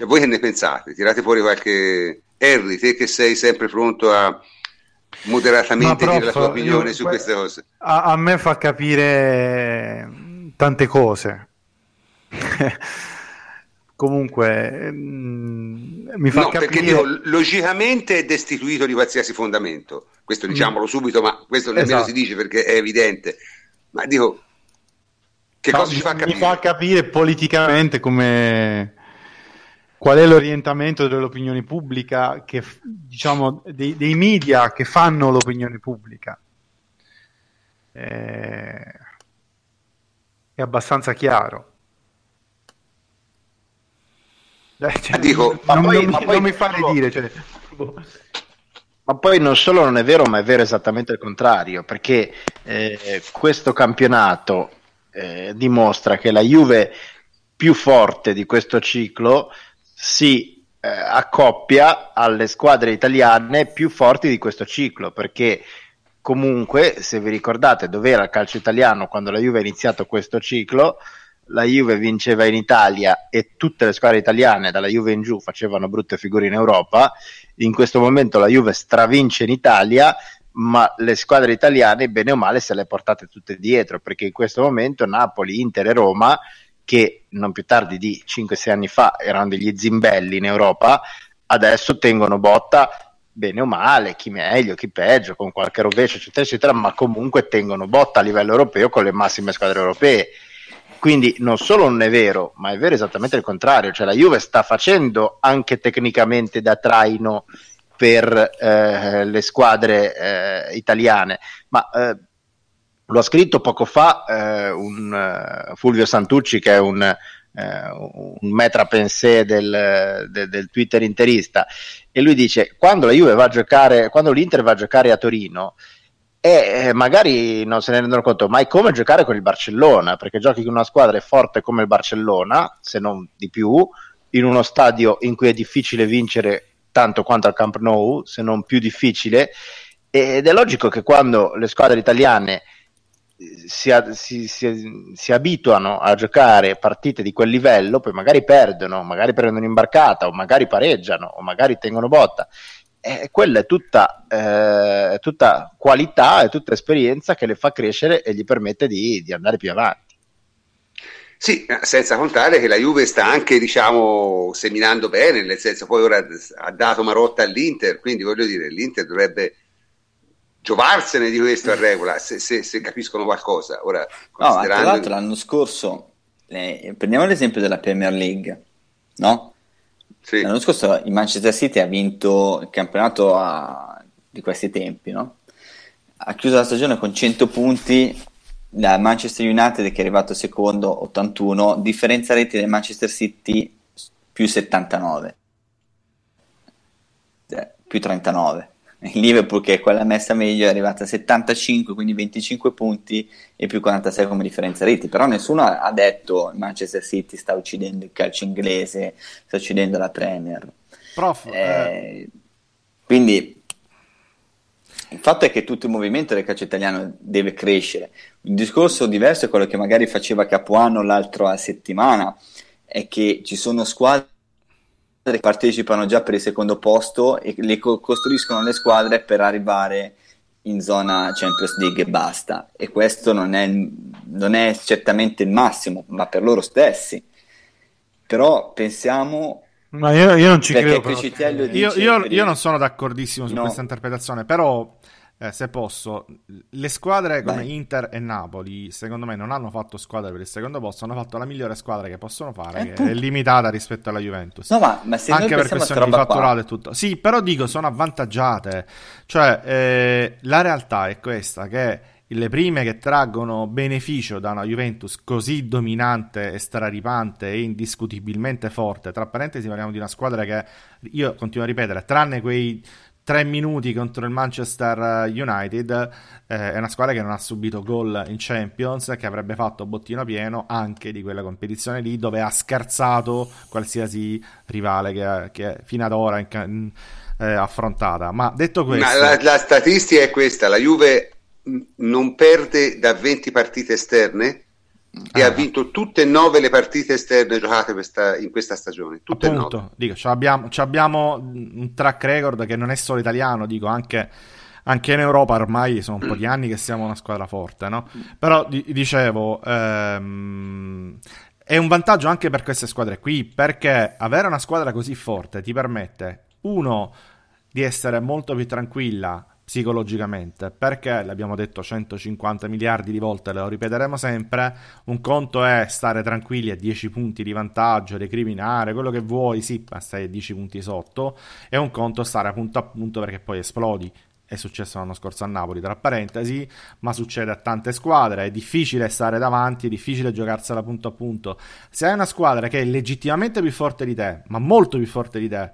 Cioè, voi che ne pensate? Tirate fuori qualche... Harry, te che sei sempre pronto a moderatamente Ma, dire la prof, tua opinione io- su queste cose. A, a me fa capire tante cose. Comunque, mm, mi fa no, perché capire. dico, logicamente è destituito di qualsiasi fondamento. Questo diciamolo subito, ma questo nemmeno Esatto. si dice perché è evidente. Ma dico, che No, cosa ci fa mi capire? fa capire politicamente come qual è l'orientamento dell'opinione pubblica, che, diciamo, dei, dei media che fanno l'opinione pubblica. Eh, è abbastanza chiaro. Cioè, Dico, non, ma poi- non ma poi non mi fa solo- ridire. Cioè, Ma poi non solo non è vero, ma è vero esattamente il contrario, perché eh, questo campionato eh, dimostra che la Juve più forte di questo ciclo si eh, accoppia alle squadre italiane più forti di questo ciclo, perché comunque, se vi ricordate dov'era il calcio italiano quando la Juve ha iniziato questo ciclo, la Juve vinceva in Italia e tutte le squadre italiane dalla Juve in giù facevano brutte figure in Europa, in questo momento la Juve stravince in Italia, ma le squadre italiane bene o male se le portate tutte dietro, perché in questo momento Napoli, Inter e Roma, che non più tardi di 5-6 anni fa erano degli zimbelli in Europa, adesso tengono botta bene o male, chi meglio, chi peggio, con qualche rovescio, eccetera, eccetera, ma comunque tengono botta a livello europeo con le massime squadre europee. Quindi non solo non è vero, ma è vero esattamente il contrario, cioè la Juve sta facendo anche tecnicamente da traino per eh, le squadre eh, italiane, ma eh, lo ha scritto poco fa eh, un, uh, Fulvio Santucci che è un, uh, un metra pensée del, de, del Twitter interista e lui dice quando la Juve va a giocare, quando l'Inter va a giocare a Torino e eh, magari non se ne rendono conto, ma è come giocare con il Barcellona, perché giochi con una squadra forte come il Barcellona, se non di più, in uno stadio in cui è difficile vincere tanto quanto al Camp Nou, se non più difficile, ed è logico che quando le squadre italiane si, si, si, si, abituano a giocare partite di quel livello, poi magari perdono, magari prendono imbarcata, o magari pareggiano, o magari tengono botta eh, quella è tutta, eh, tutta, qualità e tutta esperienza che le fa crescere e gli permette di, di, andare più avanti. Sì, senza contare che la Juve sta anche, diciamo, seminando bene, nel senso poi ora ha dato Marotta all'Inter, quindi voglio dire, l'Inter dovrebbe giovarsene di questo a regola, se, se, se capiscono qualcosa. Ora, considerando... No, tra l'altro l'anno scorso, eh, prendiamo l'esempio della Premier League, no? Sì. L'anno scorso il Manchester City ha vinto il campionato a... di questi tempi, no? Ha chiuso la stagione con 100 punti, da Manchester United che è arrivato secondo 81, differenza reti del Manchester City più 79, eh, più 39 il Liverpool che è quella messa meglio è arrivata a 75 quindi 25 punti e più 46 come differenza reti. Però nessuno ha detto Manchester City sta uccidendo il calcio inglese sta uccidendo la Premier. Prof, eh, eh. quindi il fatto è che tutto il movimento del calcio italiano deve crescere. Un discorso diverso è quello che magari faceva Capuano l'altro a settimana è che ci sono squadre partecipano già per il secondo posto e le co- costruiscono le squadre per arrivare in zona Champions League e basta. E questo non è, non è certamente il massimo, ma per loro stessi. Però pensiamo ma io, io, non ci credo. Io, io, io, non sono d'accordissimo su no. questa interpretazione, però eh, se posso, le squadre come Vai. Inter e Napoli, secondo me, non hanno fatto squadre per il secondo posto, hanno fatto la migliore squadra che possono fare, eh, che è limitata rispetto alla Juventus. No, ma, ma se Anche per questioni di fatturato e tutto. Sì, però dico, sono avvantaggiate. Cioè, eh, la realtà è questa, che le prime che traggono beneficio da una Juventus così dominante e straripante e indiscutibilmente forte, tra parentesi parliamo di una squadra che io continuo a ripetere, tranne quei tre minuti contro il Manchester United eh, è una squadra che non ha subito gol in Champions che avrebbe fatto bottino pieno anche di quella competizione lì dove ha scherzato qualsiasi rivale che, che fino ad ora in, eh, affrontata. Ma detto questo la, la statistica è questa la Juve non perde da 20 partite esterne e ah. ha vinto tutte e nove le partite esterne giocate questa, in questa stagione. Tutte Appunto, e nove. Dico, abbiamo, abbiamo, un track record che non è solo italiano, dico anche, anche, in Europa ormai sono un po' di anni che siamo una squadra forte, no? Però di, dicevo, ehm, è un vantaggio anche per queste squadre qui, perché avere una squadra così forte ti permette, uno, di essere molto più tranquilla psicologicamente, perché l'abbiamo detto 150 miliardi di volte, lo ripeteremo sempre, un conto è stare tranquilli a 10 punti di vantaggio, recriminare, quello che vuoi, sì, ma stai a 10 punti sotto, e un conto stare punto a punto perché poi esplodi. È successo l'anno scorso a Napoli, tra parentesi, ma succede a tante squadre. È difficile stare davanti, è difficile giocarsela punto a punto. Se hai una squadra che è legittimamente più forte di te, ma molto più forte di te,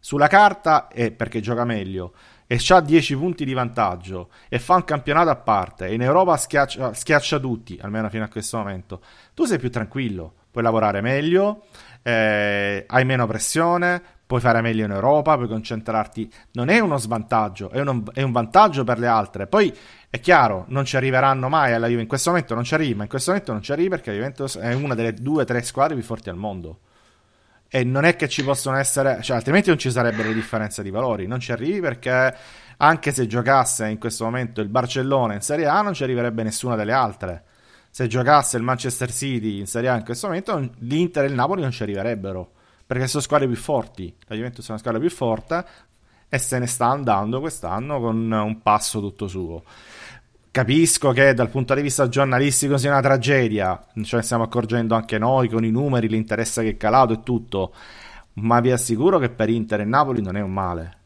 sulla carta è perché gioca meglio e ha 10 punti di vantaggio e fa un campionato a parte e in Europa schiaccia, schiaccia tutti, almeno fino a questo momento, tu sei più tranquillo, puoi lavorare meglio, eh, hai meno pressione, puoi fare meglio in Europa, puoi concentrarti. Non è uno svantaggio, è, uno, è un vantaggio per le altre. Poi è chiaro, non ci arriveranno mai alla Juve. In questo momento non ci arrivi, ma in questo momento non ci arrivi perché la Juventus è una delle due o tre squadre più forti al mondo. E non è che ci possono essere, cioè, altrimenti non ci sarebbero differenze di valori. Non ci arrivi perché anche se giocasse in questo momento il Barcellona in Serie A, non ci arriverebbe nessuna delle altre. Se giocasse il Manchester City in Serie A in questo momento, l'Inter e il Napoli non ci arriverebbero perché sono squadre più forti. La Juventus è una squadra più forte e se ne sta andando quest'anno con un passo tutto suo. Capisco che dal punto di vista giornalistico sia una tragedia, ce ne stiamo accorgendo anche noi con i numeri, l'interesse che è calato e tutto, ma vi assicuro che per Inter e Napoli non è un male.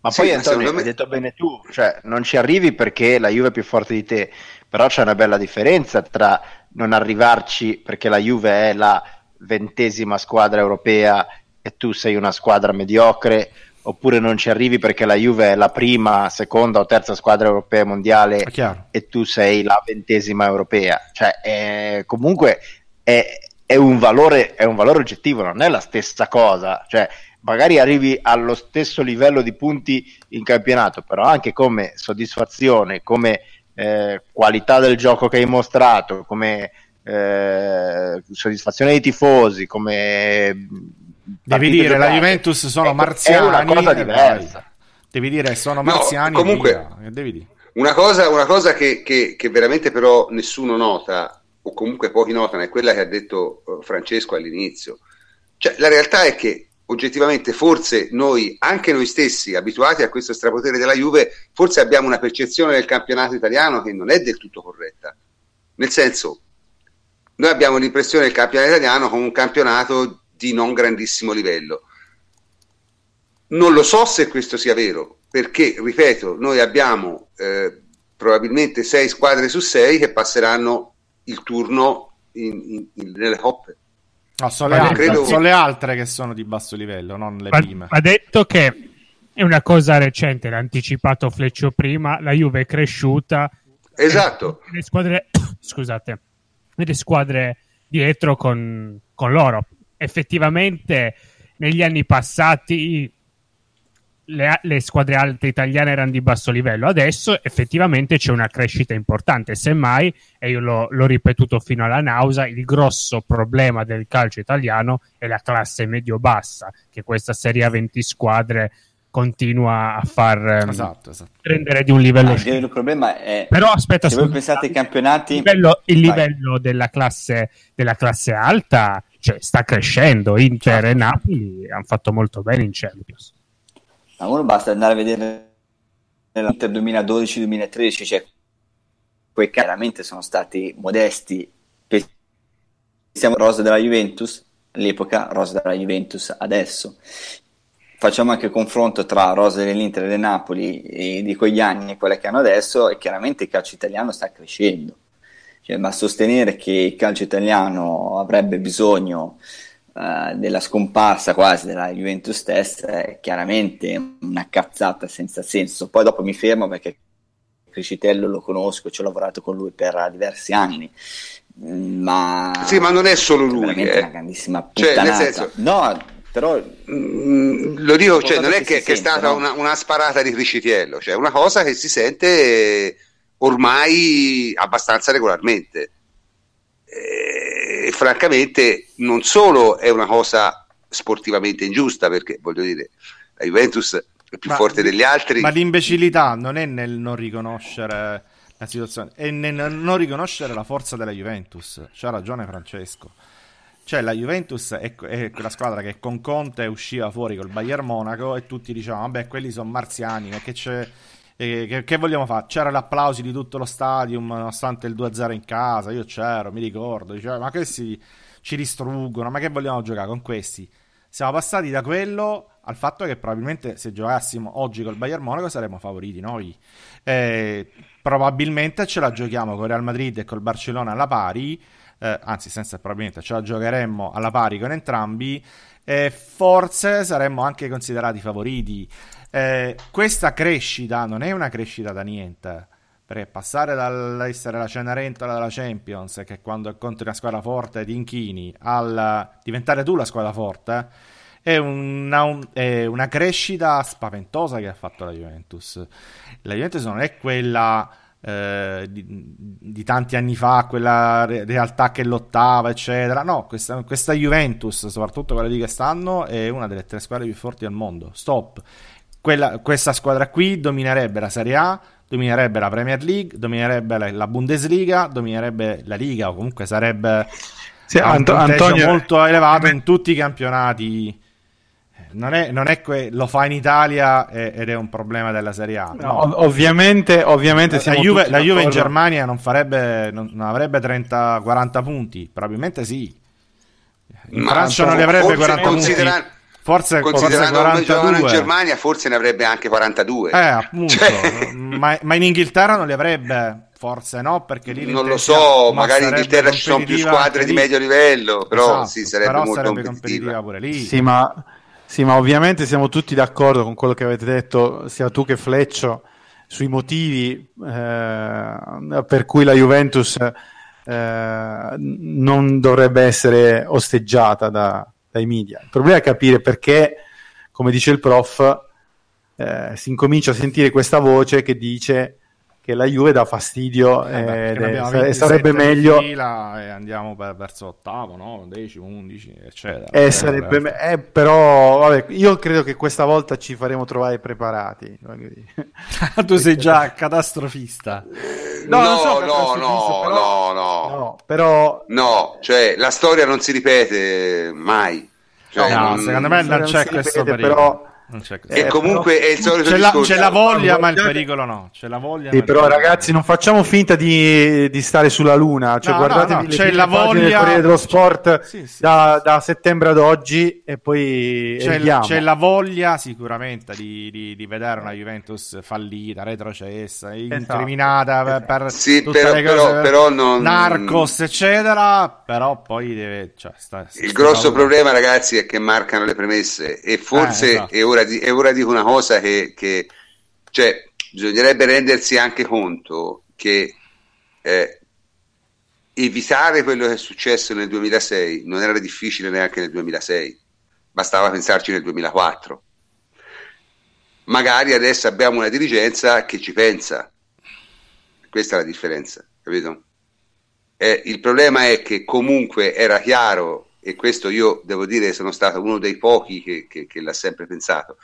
Ma sì, poi Antonio, me... hai detto bene tu, cioè non ci arrivi perché la Juve è più forte di te, però c'è una bella differenza tra non arrivarci perché la Juve è la ventesima squadra europea e tu sei una squadra mediocre oppure non ci arrivi perché la Juve è la prima, seconda o terza squadra europea mondiale e tu sei la ventesima europea. Cioè, è, comunque è, è, un valore, è un valore oggettivo, non è la stessa cosa. Cioè, magari arrivi allo stesso livello di punti in campionato, però anche come soddisfazione, come eh, qualità del gioco che hai mostrato, come eh, soddisfazione dei tifosi, come devi dire la Juventus sono è, marziani, è una cosa diversa. Devi dire sono marziani. No, comunque, una cosa, una cosa che, che, che, veramente però nessuno nota, o comunque pochi notano, è quella che ha detto eh, Francesco all'inizio. Cioè, la realtà è che oggettivamente forse noi, anche noi stessi, abituati a questo strapotere della Juve, forse abbiamo una percezione del campionato italiano che non è del tutto corretta. Nel senso, noi abbiamo l'impressione del campionato italiano come un campionato di non grandissimo livello. Non lo so se questo sia vero, perché, ripeto, noi abbiamo eh, probabilmente sei squadre su sei che passeranno il turno in, in, in, nelle coppe. No, sono le, altre, credo... sono le, altre, che sono di basso livello, non le prime. Ha detto che è una cosa recente, l'ha anticipato Fleccio prima, la Juve è cresciuta. Esatto. Le squadre, scusate, le squadre dietro con, con loro effettivamente negli anni passati le, le, squadre alte italiane erano di basso livello, adesso effettivamente c'è una crescita importante. Semmai, e io l'ho, l'ho, ripetuto fino alla nausea, il grosso problema del calcio italiano è la classe medio-bassa, che questa serie a 20 squadre continua a far um, esatto, esatto. prendere di un livello. Ah, il problema è. Però aspetta, se voi pensate ai campionati. Il livello, il livello della, classe, della classe alta cioè, sta crescendo. Inter e Napoli hanno fatto molto bene in Champions. Ma uno basta andare a vedere nell'Inter 2012-2013, cioè, quei chiaramente sono stati modesti. Siamo rosa della Juventus, all'epoca rosa della Juventus adesso. Facciamo anche il confronto tra rosa dell'Inter e del Napoli di quegli anni e quelle che hanno adesso e chiaramente il calcio italiano sta crescendo ma sostenere che il calcio italiano avrebbe bisogno uh, della scomparsa quasi della Juventus stessa è chiaramente una cazzata senza senso. Poi dopo mi fermo perché Criscitello lo conosco, ci ho lavorato con lui per diversi anni. Mm, ma, sì, ma non è solo lui, è eh. una grandissima puttanata. Cioè, senso... No, però mm, lo dico, cioè, non è che, che, è stata no? una, una, sparata di Cricitiello, cioè una cosa che si sente ormai abbastanza regolarmente. E, francamente non solo è una cosa sportivamente ingiusta, perché voglio dire, la Juventus è più ma, forte degli altri. Ma l'imbecillità non è nel non riconoscere la situazione, è nel non riconoscere la forza della Juventus. C'ha ragione Francesco. Cioè, la Juventus è, è, quella squadra che con Conte usciva fuori col Bayern Monaco e tutti dicevano, vabbè, quelli sono marziani, perché c'è che, che, vogliamo fare? C'era l'applauso di tutto lo stadium nonostante il 2-0 in casa. Io c'ero, mi ricordo. Diceva, ma questi ci distruggono. Ma che vogliamo giocare con questi? Siamo passati da quello al fatto che probabilmente se giocassimo oggi col Bayern Monaco saremmo favoriti noi. E probabilmente ce la giochiamo con Real Madrid e col Barcellona alla pari. eh, anzi senza probabilmente, ce la giocheremmo alla pari con entrambi e forse saremmo anche considerati favoriti. Eh, questa crescita non è una crescita da niente. Perché passare dall'essere la Cenerentola della Champions, che quando incontri una squadra forte ti inchini, al diventare tu la squadra forte, è una, è una crescita spaventosa che ha fatto la Juventus. La Juventus non è quella eh, di, di, tanti anni fa, quella re- realtà che lottava, eccetera. No, questa, questa, Juventus, soprattutto quella di quest'anno, è una delle tre squadre più forti al mondo. Stop. Quella, questa squadra qui dominerebbe la Serie A, dominerebbe la Premier League, dominerebbe la, la Bundesliga, dominerebbe la Liga, o comunque sarebbe sì, un Anto- Antonio... molto elevato in tutti i campionati non è, non è que- lo fa in Italia ed è un problema della Serie A. No. No, ov- ovviamente, ovviamente la, Juve, la Juve, in Germania non, farebbe, non, non avrebbe 30-40 punti, probabilmente sì. In Ma Francia non li avrebbe 40 punti. Forse, considerando forse 42. in Germania forse ne avrebbe anche 42 eh appunto cioè... ma, ma, in Inghilterra non li avrebbe forse no perché lì non lo so magari in Inghilterra ci sono più squadre di medio livello però esatto, sì sarebbe però molto sarebbe competitiva. competitiva pure lì sì ma sì, ma ovviamente siamo tutti d'accordo con quello che avete detto, sia tu che Fleccio, sui motivi eh, per cui la Juventus eh, non dovrebbe essere osteggiata da, dai media. Il problema è capire perché, come dice il prof, eh, si incomincia a sentire questa voce che dice che la Juve dà fastidio eh beh, e sarebbe meglio e andiamo per, verso ottavo, no? decimo, undici, eccetera. Eh, sarebbe me- eh, però vabbè, io credo che questa volta ci faremo trovare preparati. tu sei già catastrofista. No, no, so no, no, però, no, no, no, però no, cioè la storia non si ripete mai. Cioè, no, non, secondo me non c'è questo ripete, periodo. Però e comunque però, è il solito c'è discorso. La, c'è la voglia, ma il pericolo no. C'è la voglia. Sì, però, ragazzi, non facciamo finta di, di stare sulla Luna. Cioè, no, guardatevi no, no. c'è la voglia del Corriere dello Sport sì, sì, da, sì. da, settembre ad oggi, e poi c'è, c'è la voglia sicuramente di, di, di, vedere una Juventus fallita, retrocessa, esatto. incriminata esatto. per, per sì, però, le cose, però, però non... narcos, eccetera. Però poi deve. Cioè, sta, sta il grosso problema, ragazzi, è che marcano le premesse, e forse eh, esatto. è ora ora, di, e ora dico una cosa che, che cioè, bisognerebbe rendersi anche conto che eh, evitare quello che è successo nel 2006 non era difficile neanche nel 2006, bastava pensarci nel 2004. Magari adesso abbiamo una dirigenza che ci pensa, questa è la differenza, capito? Eh, il problema è che comunque era chiaro e questo io devo dire sono stato uno dei pochi che, che, che l'ha sempre pensato,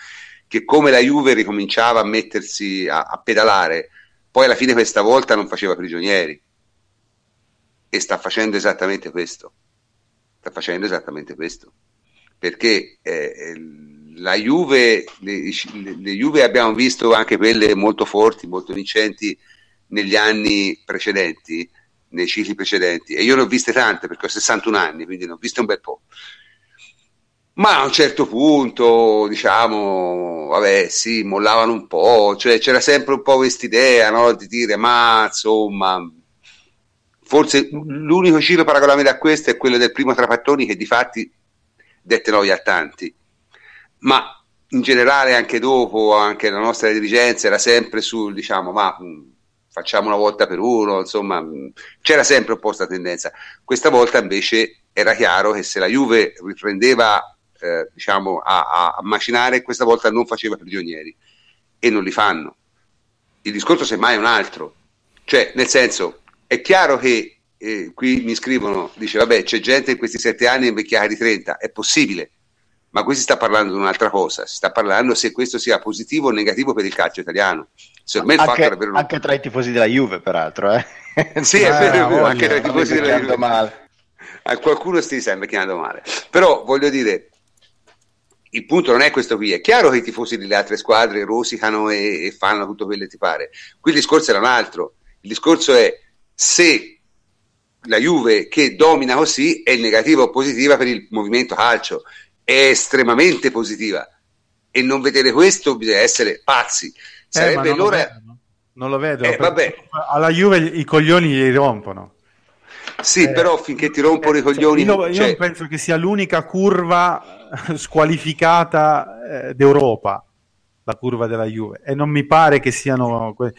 che come la Juve ricominciava a mettersi a, a, pedalare, poi alla fine questa volta non faceva prigionieri. E sta facendo esattamente questo, sta facendo esattamente questo, perché eh, la Juve, le, le, le Juve abbiamo visto anche quelle molto forti, molto vincenti negli anni precedenti, nei cicli precedenti e io ne ho viste tante perché ho 61 anni, quindi ne ho viste un bel po'. Ma a un certo punto, diciamo, vabbè, sì, mollavano un po', cioè c'era sempre un po' quest'idea, no, di dire, ma insomma, forse l'unico ciclo paragonabile a questo è quello del primo Trapattoni che di fatti dette noia a tanti. Ma in generale anche dopo, anche la nostra dirigenza era sempre sul, diciamo, ma facciamo una volta per uno, insomma, c'era sempre un po' questa tendenza. Questa volta invece era chiaro che se la Juve riprendeva eh, diciamo, a, a, macinare, questa volta non faceva prigionieri e non li fanno. Il discorso semmai è un altro, cioè nel senso è chiaro che eh, qui mi scrivono, dice vabbè c'è gente in questi sette anni invecchiata di 30, è possibile, ma qui si sta parlando di un'altra cosa, si sta parlando se questo sia positivo o negativo per il calcio italiano. Secondo me il anche, fatto davvero... anche tra i tifosi della Juve, peraltro. Eh? sì, è vero, è vero anche tra i tifosi della Juve. Male. A qualcuno si sta invecchiando male. Però voglio dire, il punto non è questo qui. È chiaro che i tifosi delle altre squadre rosicano e, e fanno tutto quello che ti pare. Qui il discorso era un altro. Il discorso è se la Juve che domina così è negativa o positiva per il movimento calcio è estremamente positiva e non vedere questo bisogna essere pazzi. Eh, Sarebbe eh, l'ora. Non lo vedo. Eh, alla Juve i coglioni li rompono. sì, eh, però finché ti rompono i coglioni... Io, io cioè... penso che sia l'unica curva squalificata eh, d'Europa, la curva della Juve, e non mi pare che siano... Que-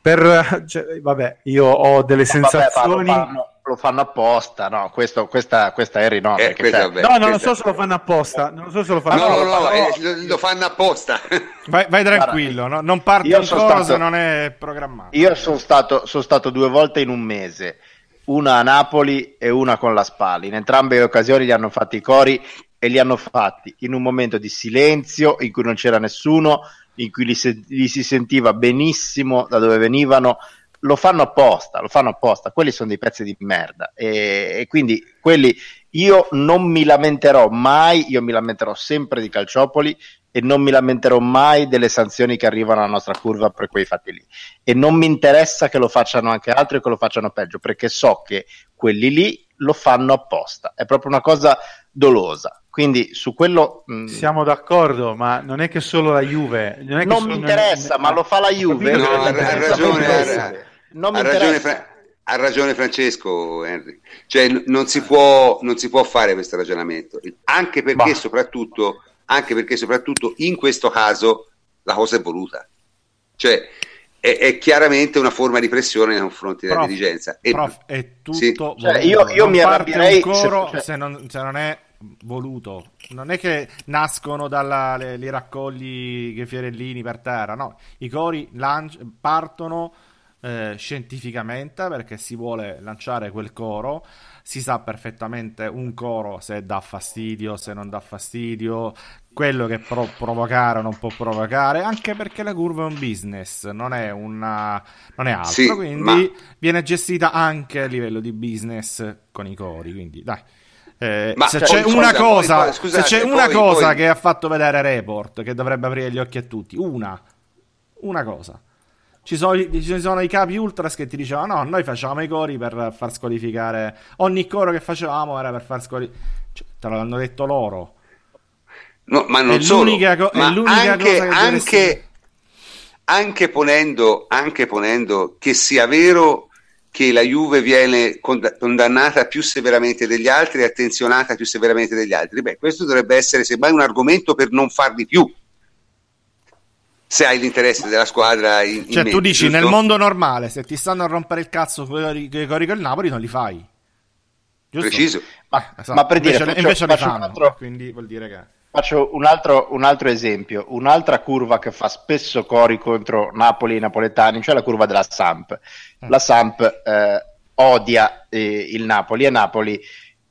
per, cioè, vabbè, io ho delle sensazioni... Vabbè, lo, fanno, lo fanno apposta, no? Questo, questa, questa Harry no. Eh, questa, no, non lo so se lo fanno apposta. Non so se lo fanno no, apposta. No, no, no, eh, lo fanno apposta. Vai, vai tranquillo, no? non parti io ancora stato, se non è programmato. Io sono stato, sono stato due volte in un mese una a Napoli e una con la Spalla. In entrambe le occasioni li hanno fatti i cori e li hanno fatti in un momento di silenzio in cui non c'era nessuno, in cui li, se- li si sentiva benissimo da dove venivano, lo fanno apposta, lo fanno apposta, quelli sono dei pezzi di merda. E, e, quindi quelli io non mi lamenterò mai, io mi lamenterò sempre di Calciopoli e non mi lamenterò mai delle sanzioni che arrivano alla nostra curva per quei fatti lì. E non mi interessa che lo facciano anche altri e che lo facciano peggio perché so che quelli lì lo fanno apposta, è proprio una cosa dolosa. Quindi su quello mh... Mm, siamo d'accordo, ma non è che solo la Juve. Non, non mi interessa, ma lo fa la Juve. No, ha, ha ragione, ha, non ha, ragione Fra- ha ragione Francesco Henry. Cioè, n- non, si può, non si può fare questo ragionamento, anche perché, soprattutto, anche perché soprattutto in questo caso la cosa è voluta. Cioè, è, è, chiaramente una forma di pressione nei confronti della prof, dirigenza. E, prof, è tutto sì. cioè, io, io mi arrabbierei se, cioè... se, non, se non è voluto. Non è che nascono dai raccogli che fiorellini per terra, no. I cori lanci- partono eh, scientificamente perché si vuole lanciare quel coro. Si sa perfettamente un coro se dà fastidio, se non dà fastidio, quello che può provocare o non può provocare, anche perché la curva è un business, non è, una, non è altro. Sì, quindi ma... viene gestita anche a livello di business con i cori. Quindi dai. Eh, se, c'è poi, una cosa, poi, scusate, se c'è una cosa che ha fatto vedere Report che dovrebbe aprire gli occhi a tutti, una, una cosa. Ci sono, ci sono, i capi ultras che ti dicevano: No, noi facevamo i cori per far squalificare. Ogni coro che facevamo era per far squalificare. Cioè, te l'hanno detto loro. No, ma non è solo. L'unica co- ma è l'unica anche, cosa che anche, anche, ponendo, anche ponendo che sia vero che la Juve viene condannata più severamente degli altri e attenzionata più severamente degli altri. Beh, questo dovrebbe essere semmai un argomento per non farli più. Se hai l'interesse della squadra in, cioè, in tu dici giusto? nel mondo normale, se ti stanno a rompere il cazzo con i cori col Napoli, non li fai. Giusto? Preciso. Ma, esatto. ma per dire, invece, faccio, invece faccio fanno, altro... quindi vuol dire che Faccio un altro, un altro, esempio, un'altra curva che fa spesso cori contro Napoli e napoletani, cioè la curva della Samp. Eh. La Samp eh, odia eh, il Napoli e Napoli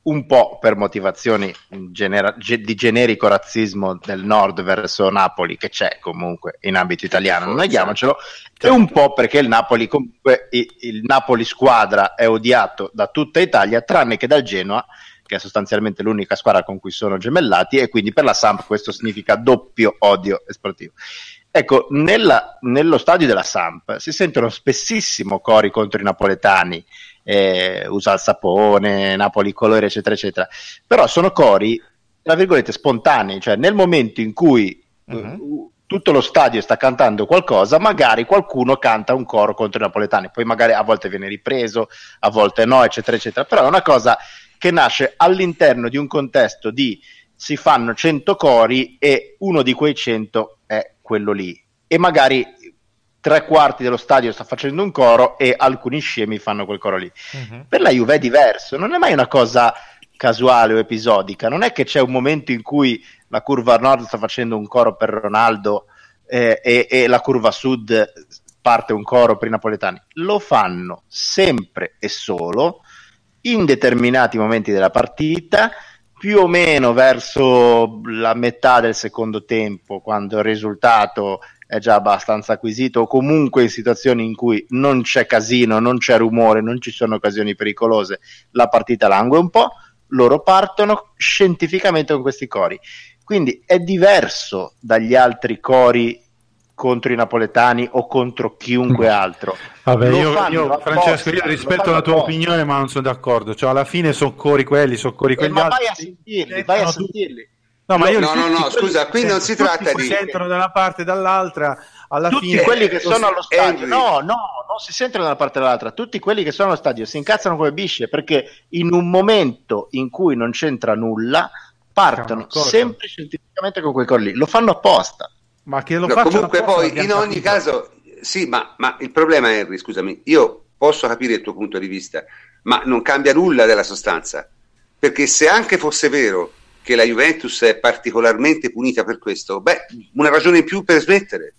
un po' per motivazioni genera- di generico razzismo del nord verso Napoli, che c'è comunque in ambito italiano, non neghiamocelo, e un po' perché il Napoli, comunque, il Napoli squadra è odiato da tutta Italia, tranne che dal Genoa, che è sostanzialmente l'unica squadra con cui sono gemellati, e quindi per la Samp questo significa doppio odio esportivo. Ecco, nella, nello stadio della Samp si sentono spessissimo cori contro i napoletani, eh, usa il sapone, Napoli colore, eccetera, eccetera. Però sono cori, tra virgolette, spontanei, cioè nel momento in cui uh-huh. tutto lo stadio sta cantando qualcosa, magari qualcuno canta un coro contro i napoletani, poi magari a volte viene ripreso, a volte no, eccetera, eccetera. Però è una cosa che nasce all'interno di un contesto di si fanno 100 cori e uno di quei 100 è quello lì. E magari tre quarti dello stadio sta facendo un coro e alcuni scemi fanno quel coro lì. Uh-huh. Per la Juve è diverso, non è mai una cosa casuale o episodica, non è che c'è un momento in cui la curva nord sta facendo un coro per Ronaldo eh, e, e la curva sud parte un coro per i napoletani, lo fanno sempre e solo in determinati momenti della partita, più o meno verso la metà del secondo tempo, quando il risultato è già abbastanza acquisito o comunque in situazioni in cui non c'è casino, non c'è rumore, non ci sono occasioni pericolose, la partita langue un po', loro partono scientificamente con questi cori. Quindi è diverso dagli altri cori contro i napoletani o contro chiunque altro. Vabbè, io, io Francesco, io rispetto la tua opinione, ma non sono d'accordo. Cioè, alla fine sono cori quelli, sono cori quegli eh, altri. Vai a sentirli, vai a sentirli No, ma io no, no, no, scusa, qui non si tratta di... Si sentono da una parte e dall'altra, alla tutti fine... quelli che sono allo stadio, Henry. no, no, non si sentono da una parte e dall'altra, tutti quelli che sono allo stadio si incazzano come bisce perché in un momento in cui non c'entra nulla, partono sempre scientificamente con quei colli, lo fanno apposta. Ma che lo No, facciano comunque poi in ogni caso sì ma, ma il problema è Henry scusami io posso capire il tuo punto di vista ma non cambia nulla della sostanza. Perché se anche fosse vero che la Juventus è particolarmente punita per questo beh una ragione in più per smettere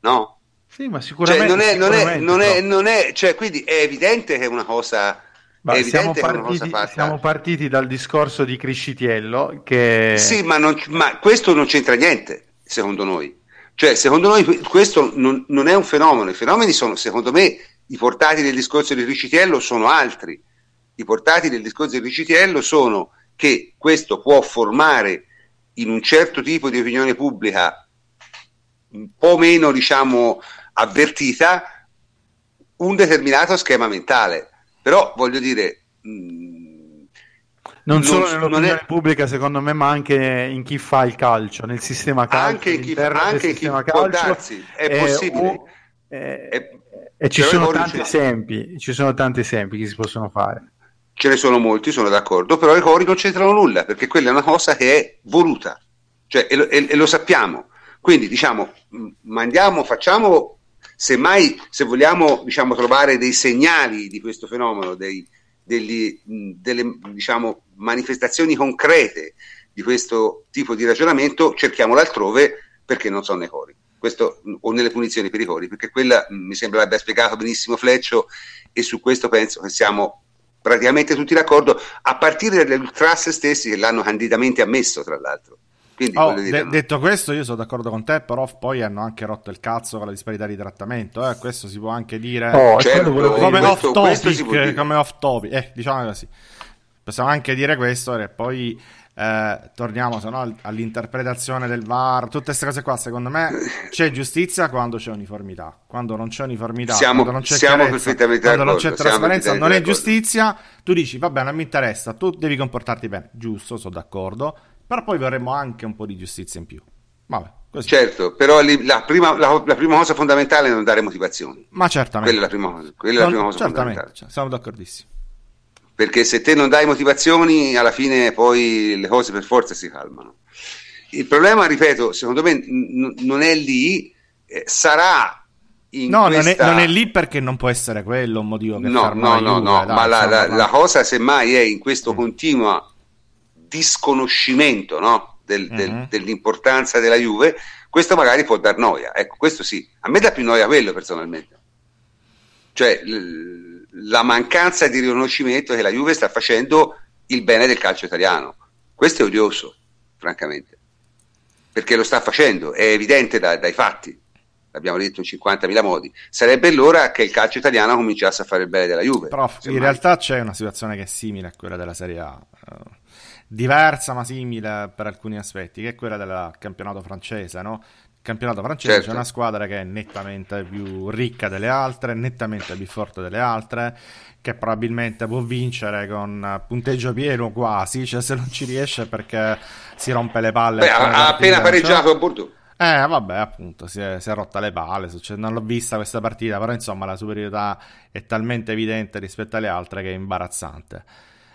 no? Sì, ma Cioè, sicuramente... non è, non è, non è, non è, cioè, quindi è evidente che è una cosa, Ma è siamo, partiti, siamo partiti dal discorso di Criscitiello che... Sì, ma, non- ma questo non c'entra niente, secondo noi. Cioè, secondo noi que- questo non, non è un fenomeno. I fenomeni sono, secondo me, i portati del discorso di Ricitiello sono altri. I portati del discorso di Ricitiello sono che questo può formare in un certo tipo di opinione pubblica un po' meno, diciamo, avvertita un determinato schema mentale. Però voglio dire, mh, Non solo non- nell'opinione non è- pubblica, secondo me, ma anche in chi fa il calcio, nel sistema calcio, anche in chi, anche in chi sistema può calcio. darsi, è eh, possibile. o- eh, È- e ci però sono tanti esempi, ci sono tanti esempi che si possono fare. Ce ne sono molti, sono d'accordo, però i cori non c'entrano nulla, perché quella è una cosa che è voluta, cioè, e, lo, e- e lo sappiamo. Quindi, diciamo, mandiamo, facciamo, semmai, se vogliamo, diciamo, trovare dei segnali di questo fenomeno, dei- degli, mh, delle, diciamo, manifestazioni concrete di questo tipo di ragionamento, cerchiamolo altrove, perché non sono nei cori. Questo, o nelle punizioni per i cori, perché quella mh, mi sembra l'abbia spiegato benissimo Fleccio e su questo penso che siamo praticamente tutti d'accordo, a partire dalle ultras stessi che l'hanno candidamente ammesso, tra l'altro. Quindi, Oh, dire, de- no. detto questo, io sono d'accordo con te, però poi hanno anche rotto il cazzo con la disparità di trattamento. Eh? Questo si può anche dire Oh, Certo, come questo- off topic. Come off topic, eh, diciamo così. Possiamo anche dire questo e poi eh, torniamo no, al- all'interpretazione del VAR, tutte queste cose qua. Secondo me c'è giustizia quando c'è uniformità. Quando non c'è uniformità, Siamo- quando non c'è siamo chiarezza, quando non c'è trasparenza, non è giustizia. Tu dici, va bene, non mi interessa, tu devi comportarti bene. Giusto, sono d'accordo. Però poi vorremmo anche un po' di giustizia in più. Vabbè, così. Certo, però la prima, la, la prima cosa fondamentale è non dare motivazioni. Ma certamente. Quella è la prima cosa, quella è la prima cosa certamente, fondamentale. cioè, siamo d'accordissimo. Perché se te non dai motivazioni, alla fine poi le cose per forza si calmano. Il problema, ripeto, secondo me n- non è lì, eh, sarà in No, non, è, questa... non è lì perché non può essere quello un motivo che No, no, no, Juve, no, dai, ma la, la- la cosa semmai è in Mm. questo continuo disconoscimento no? Del- del- Mhm. dell'importanza della Juve, questo magari può dar noia. Ecco, questo sì. A me dà più noia quello personalmente. Cioè l- la mancanza di riconoscimento che la Juve sta facendo il bene del calcio italiano. Questo è odioso, francamente. Perché lo sta facendo, è evidente da- dai fatti. L'abbiamo detto in 50.000 modi. Sarebbe l'ora che il calcio italiano cominciasse a fare il bene della Juve. Però in semmai. realtà c'è una situazione che è simile a quella della Serie A, eh, diversa ma simile per alcuni aspetti, che è quella del campionato francese, no? Campionato francese Certo. c'è una squadra che è nettamente più ricca delle altre, nettamente più forte delle altre, che probabilmente può vincere con punteggio pieno quasi, cioè se non ci riesce perché si rompe le palle. Beh, ha, appena cioè- pareggiato a Bordeaux. eh, vabbè, appunto, si è, si è rotta le palle, succede- non l'ho vista questa partita, però insomma la superiorità è talmente evidente rispetto alle altre che è imbarazzante.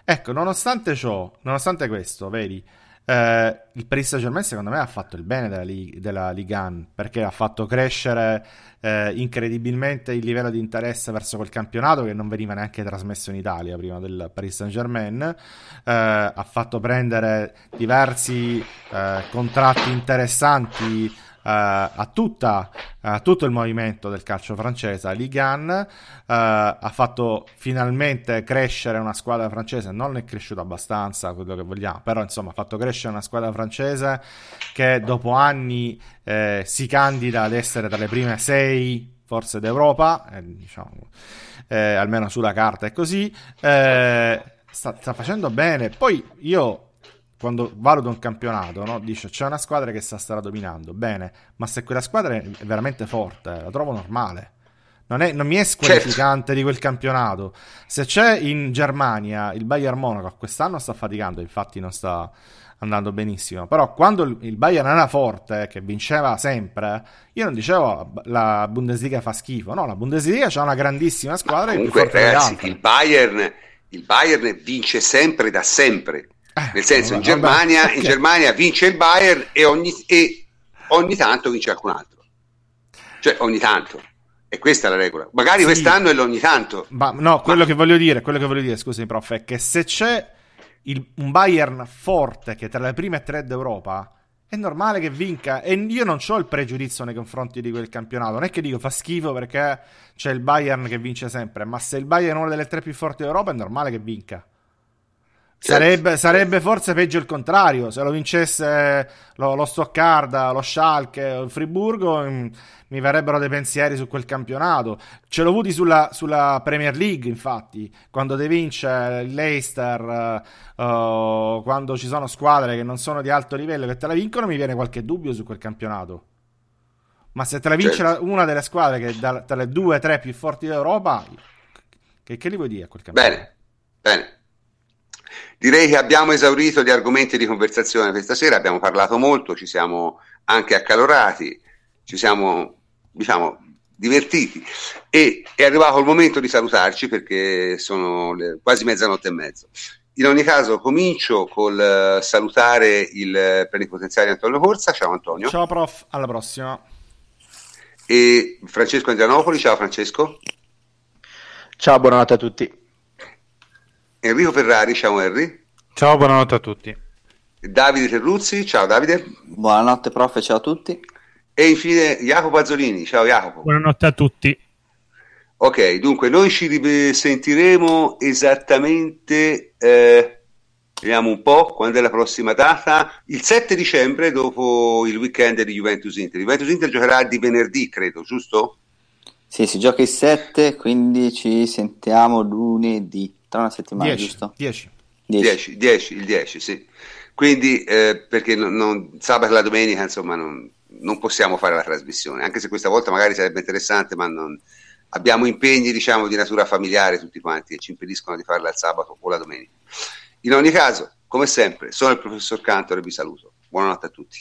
Ecco, nonostante ciò, nonostante questo, vedi, eh, il Paris Saint-Germain secondo me ha fatto il bene della, Ligue, della Ligue 1, perché ha fatto crescere eh, incredibilmente il livello di interesse verso quel campionato che non veniva neanche trasmesso in Italia prima del Paris Saint-Germain, eh, ha fatto prendere diversi eh, contratti interessanti a, tutta, a tutto il movimento del calcio francese, la Ligue 1, eh, ha fatto finalmente crescere una squadra francese, non è cresciuta abbastanza quello che vogliamo, però insomma ha fatto crescere una squadra francese che dopo anni eh, si candida ad essere tra le prime sei forse d'Europa, eh, diciamo, eh, almeno sulla carta è così, eh, sta, sta facendo bene, poi io quando valuto un campionato, no, dice c'è una squadra che sta stradominando, bene, ma se quella squadra è veramente forte, la trovo normale. Non, è- non mi è squalificante di quel campionato. Se c'è in Germania il Bayern Monaco, quest'anno sta faticando, infatti non sta andando benissimo. Però quando il Bayern era forte, che vinceva sempre, io non dicevo la Bundesliga fa schifo, no, la Bundesliga c'ha una grandissima squadra. Ma comunque, ragazzi, il Bayern, il Bayern vince sempre da sempre. Eh, Nel senso, in, Germania, vabbè, in Germania vince il Bayern e ogni, e ogni tanto vince qualcun altro. Cioè, ogni tanto. E questa è la regola. Magari sì. quest'anno è l'ogni tanto. Ma no, quello Ma... che voglio dire, quello che voglio dire, scusami, prof, è che se c'è il, un Bayern forte che è tra le prime tre d'Europa, è normale che vinca. E io non ho il pregiudizio nei confronti di quel campionato. Non è che dico fa schifo perché c'è il Bayern che vince sempre, ma se il Bayern è una delle tre più forti d'Europa, è normale che vinca. Sarebbe, sarebbe, forse peggio il contrario, se lo vincesse lo, lo Stoccarda, lo Schalke, il Friburgo, mm, mi verrebbero dei pensieri su quel campionato. Ce l'ho avuti sulla, sulla Premier League, infatti, quando te vince il Leicester, uh, quando ci sono squadre che non sono di alto livello che te la vincono, mi viene qualche dubbio su quel campionato. Ma se te la vince certo. una delle squadre che da, tra le due o tre più forti d'Europa, che, che li vuoi dire a quel campionato? Bene, bene. Direi che abbiamo esaurito gli argomenti di conversazione questa sera, abbiamo parlato molto, ci siamo anche accalorati, ci siamo, diciamo, divertiti e è arrivato il momento di salutarci perché sono le, quasi mezzanotte e mezzo. In ogni caso comincio col uh, salutare il plenipotenziario Antonio Corsa, ciao Antonio. Ciao prof, alla prossima. E Francesco Andrianopoli, ciao Francesco. Ciao, buonanotte a tutti. Enrico Ferrari, ciao Henry. Ciao, buonanotte a tutti. Davide Terruzzi, ciao Davide. Buonanotte prof, ciao a tutti. E infine Jacopo Azzolini, ciao Jacopo. Buonanotte a tutti. Ok, dunque noi ci risentiremo esattamente, eh, vediamo un po' quando è la prossima data, il 7 dicembre dopo il weekend di Juventus Inter. Juventus Inter giocherà di venerdì, credo, giusto? Sì, si gioca il 7, quindi ci sentiamo lunedì tra una settimana, 10, giusto? 10. 10. 10, il 10, sì. Quindi, eh, perché non, non, sabato e la domenica, insomma, non, non, possiamo fare la trasmissione, anche se questa volta magari sarebbe interessante, ma non, abbiamo impegni, diciamo, di natura familiare tutti quanti che ci impediscono di farla il sabato o la domenica. In ogni caso, come sempre, sono il professor Cantor e vi saluto. Buonanotte a tutti.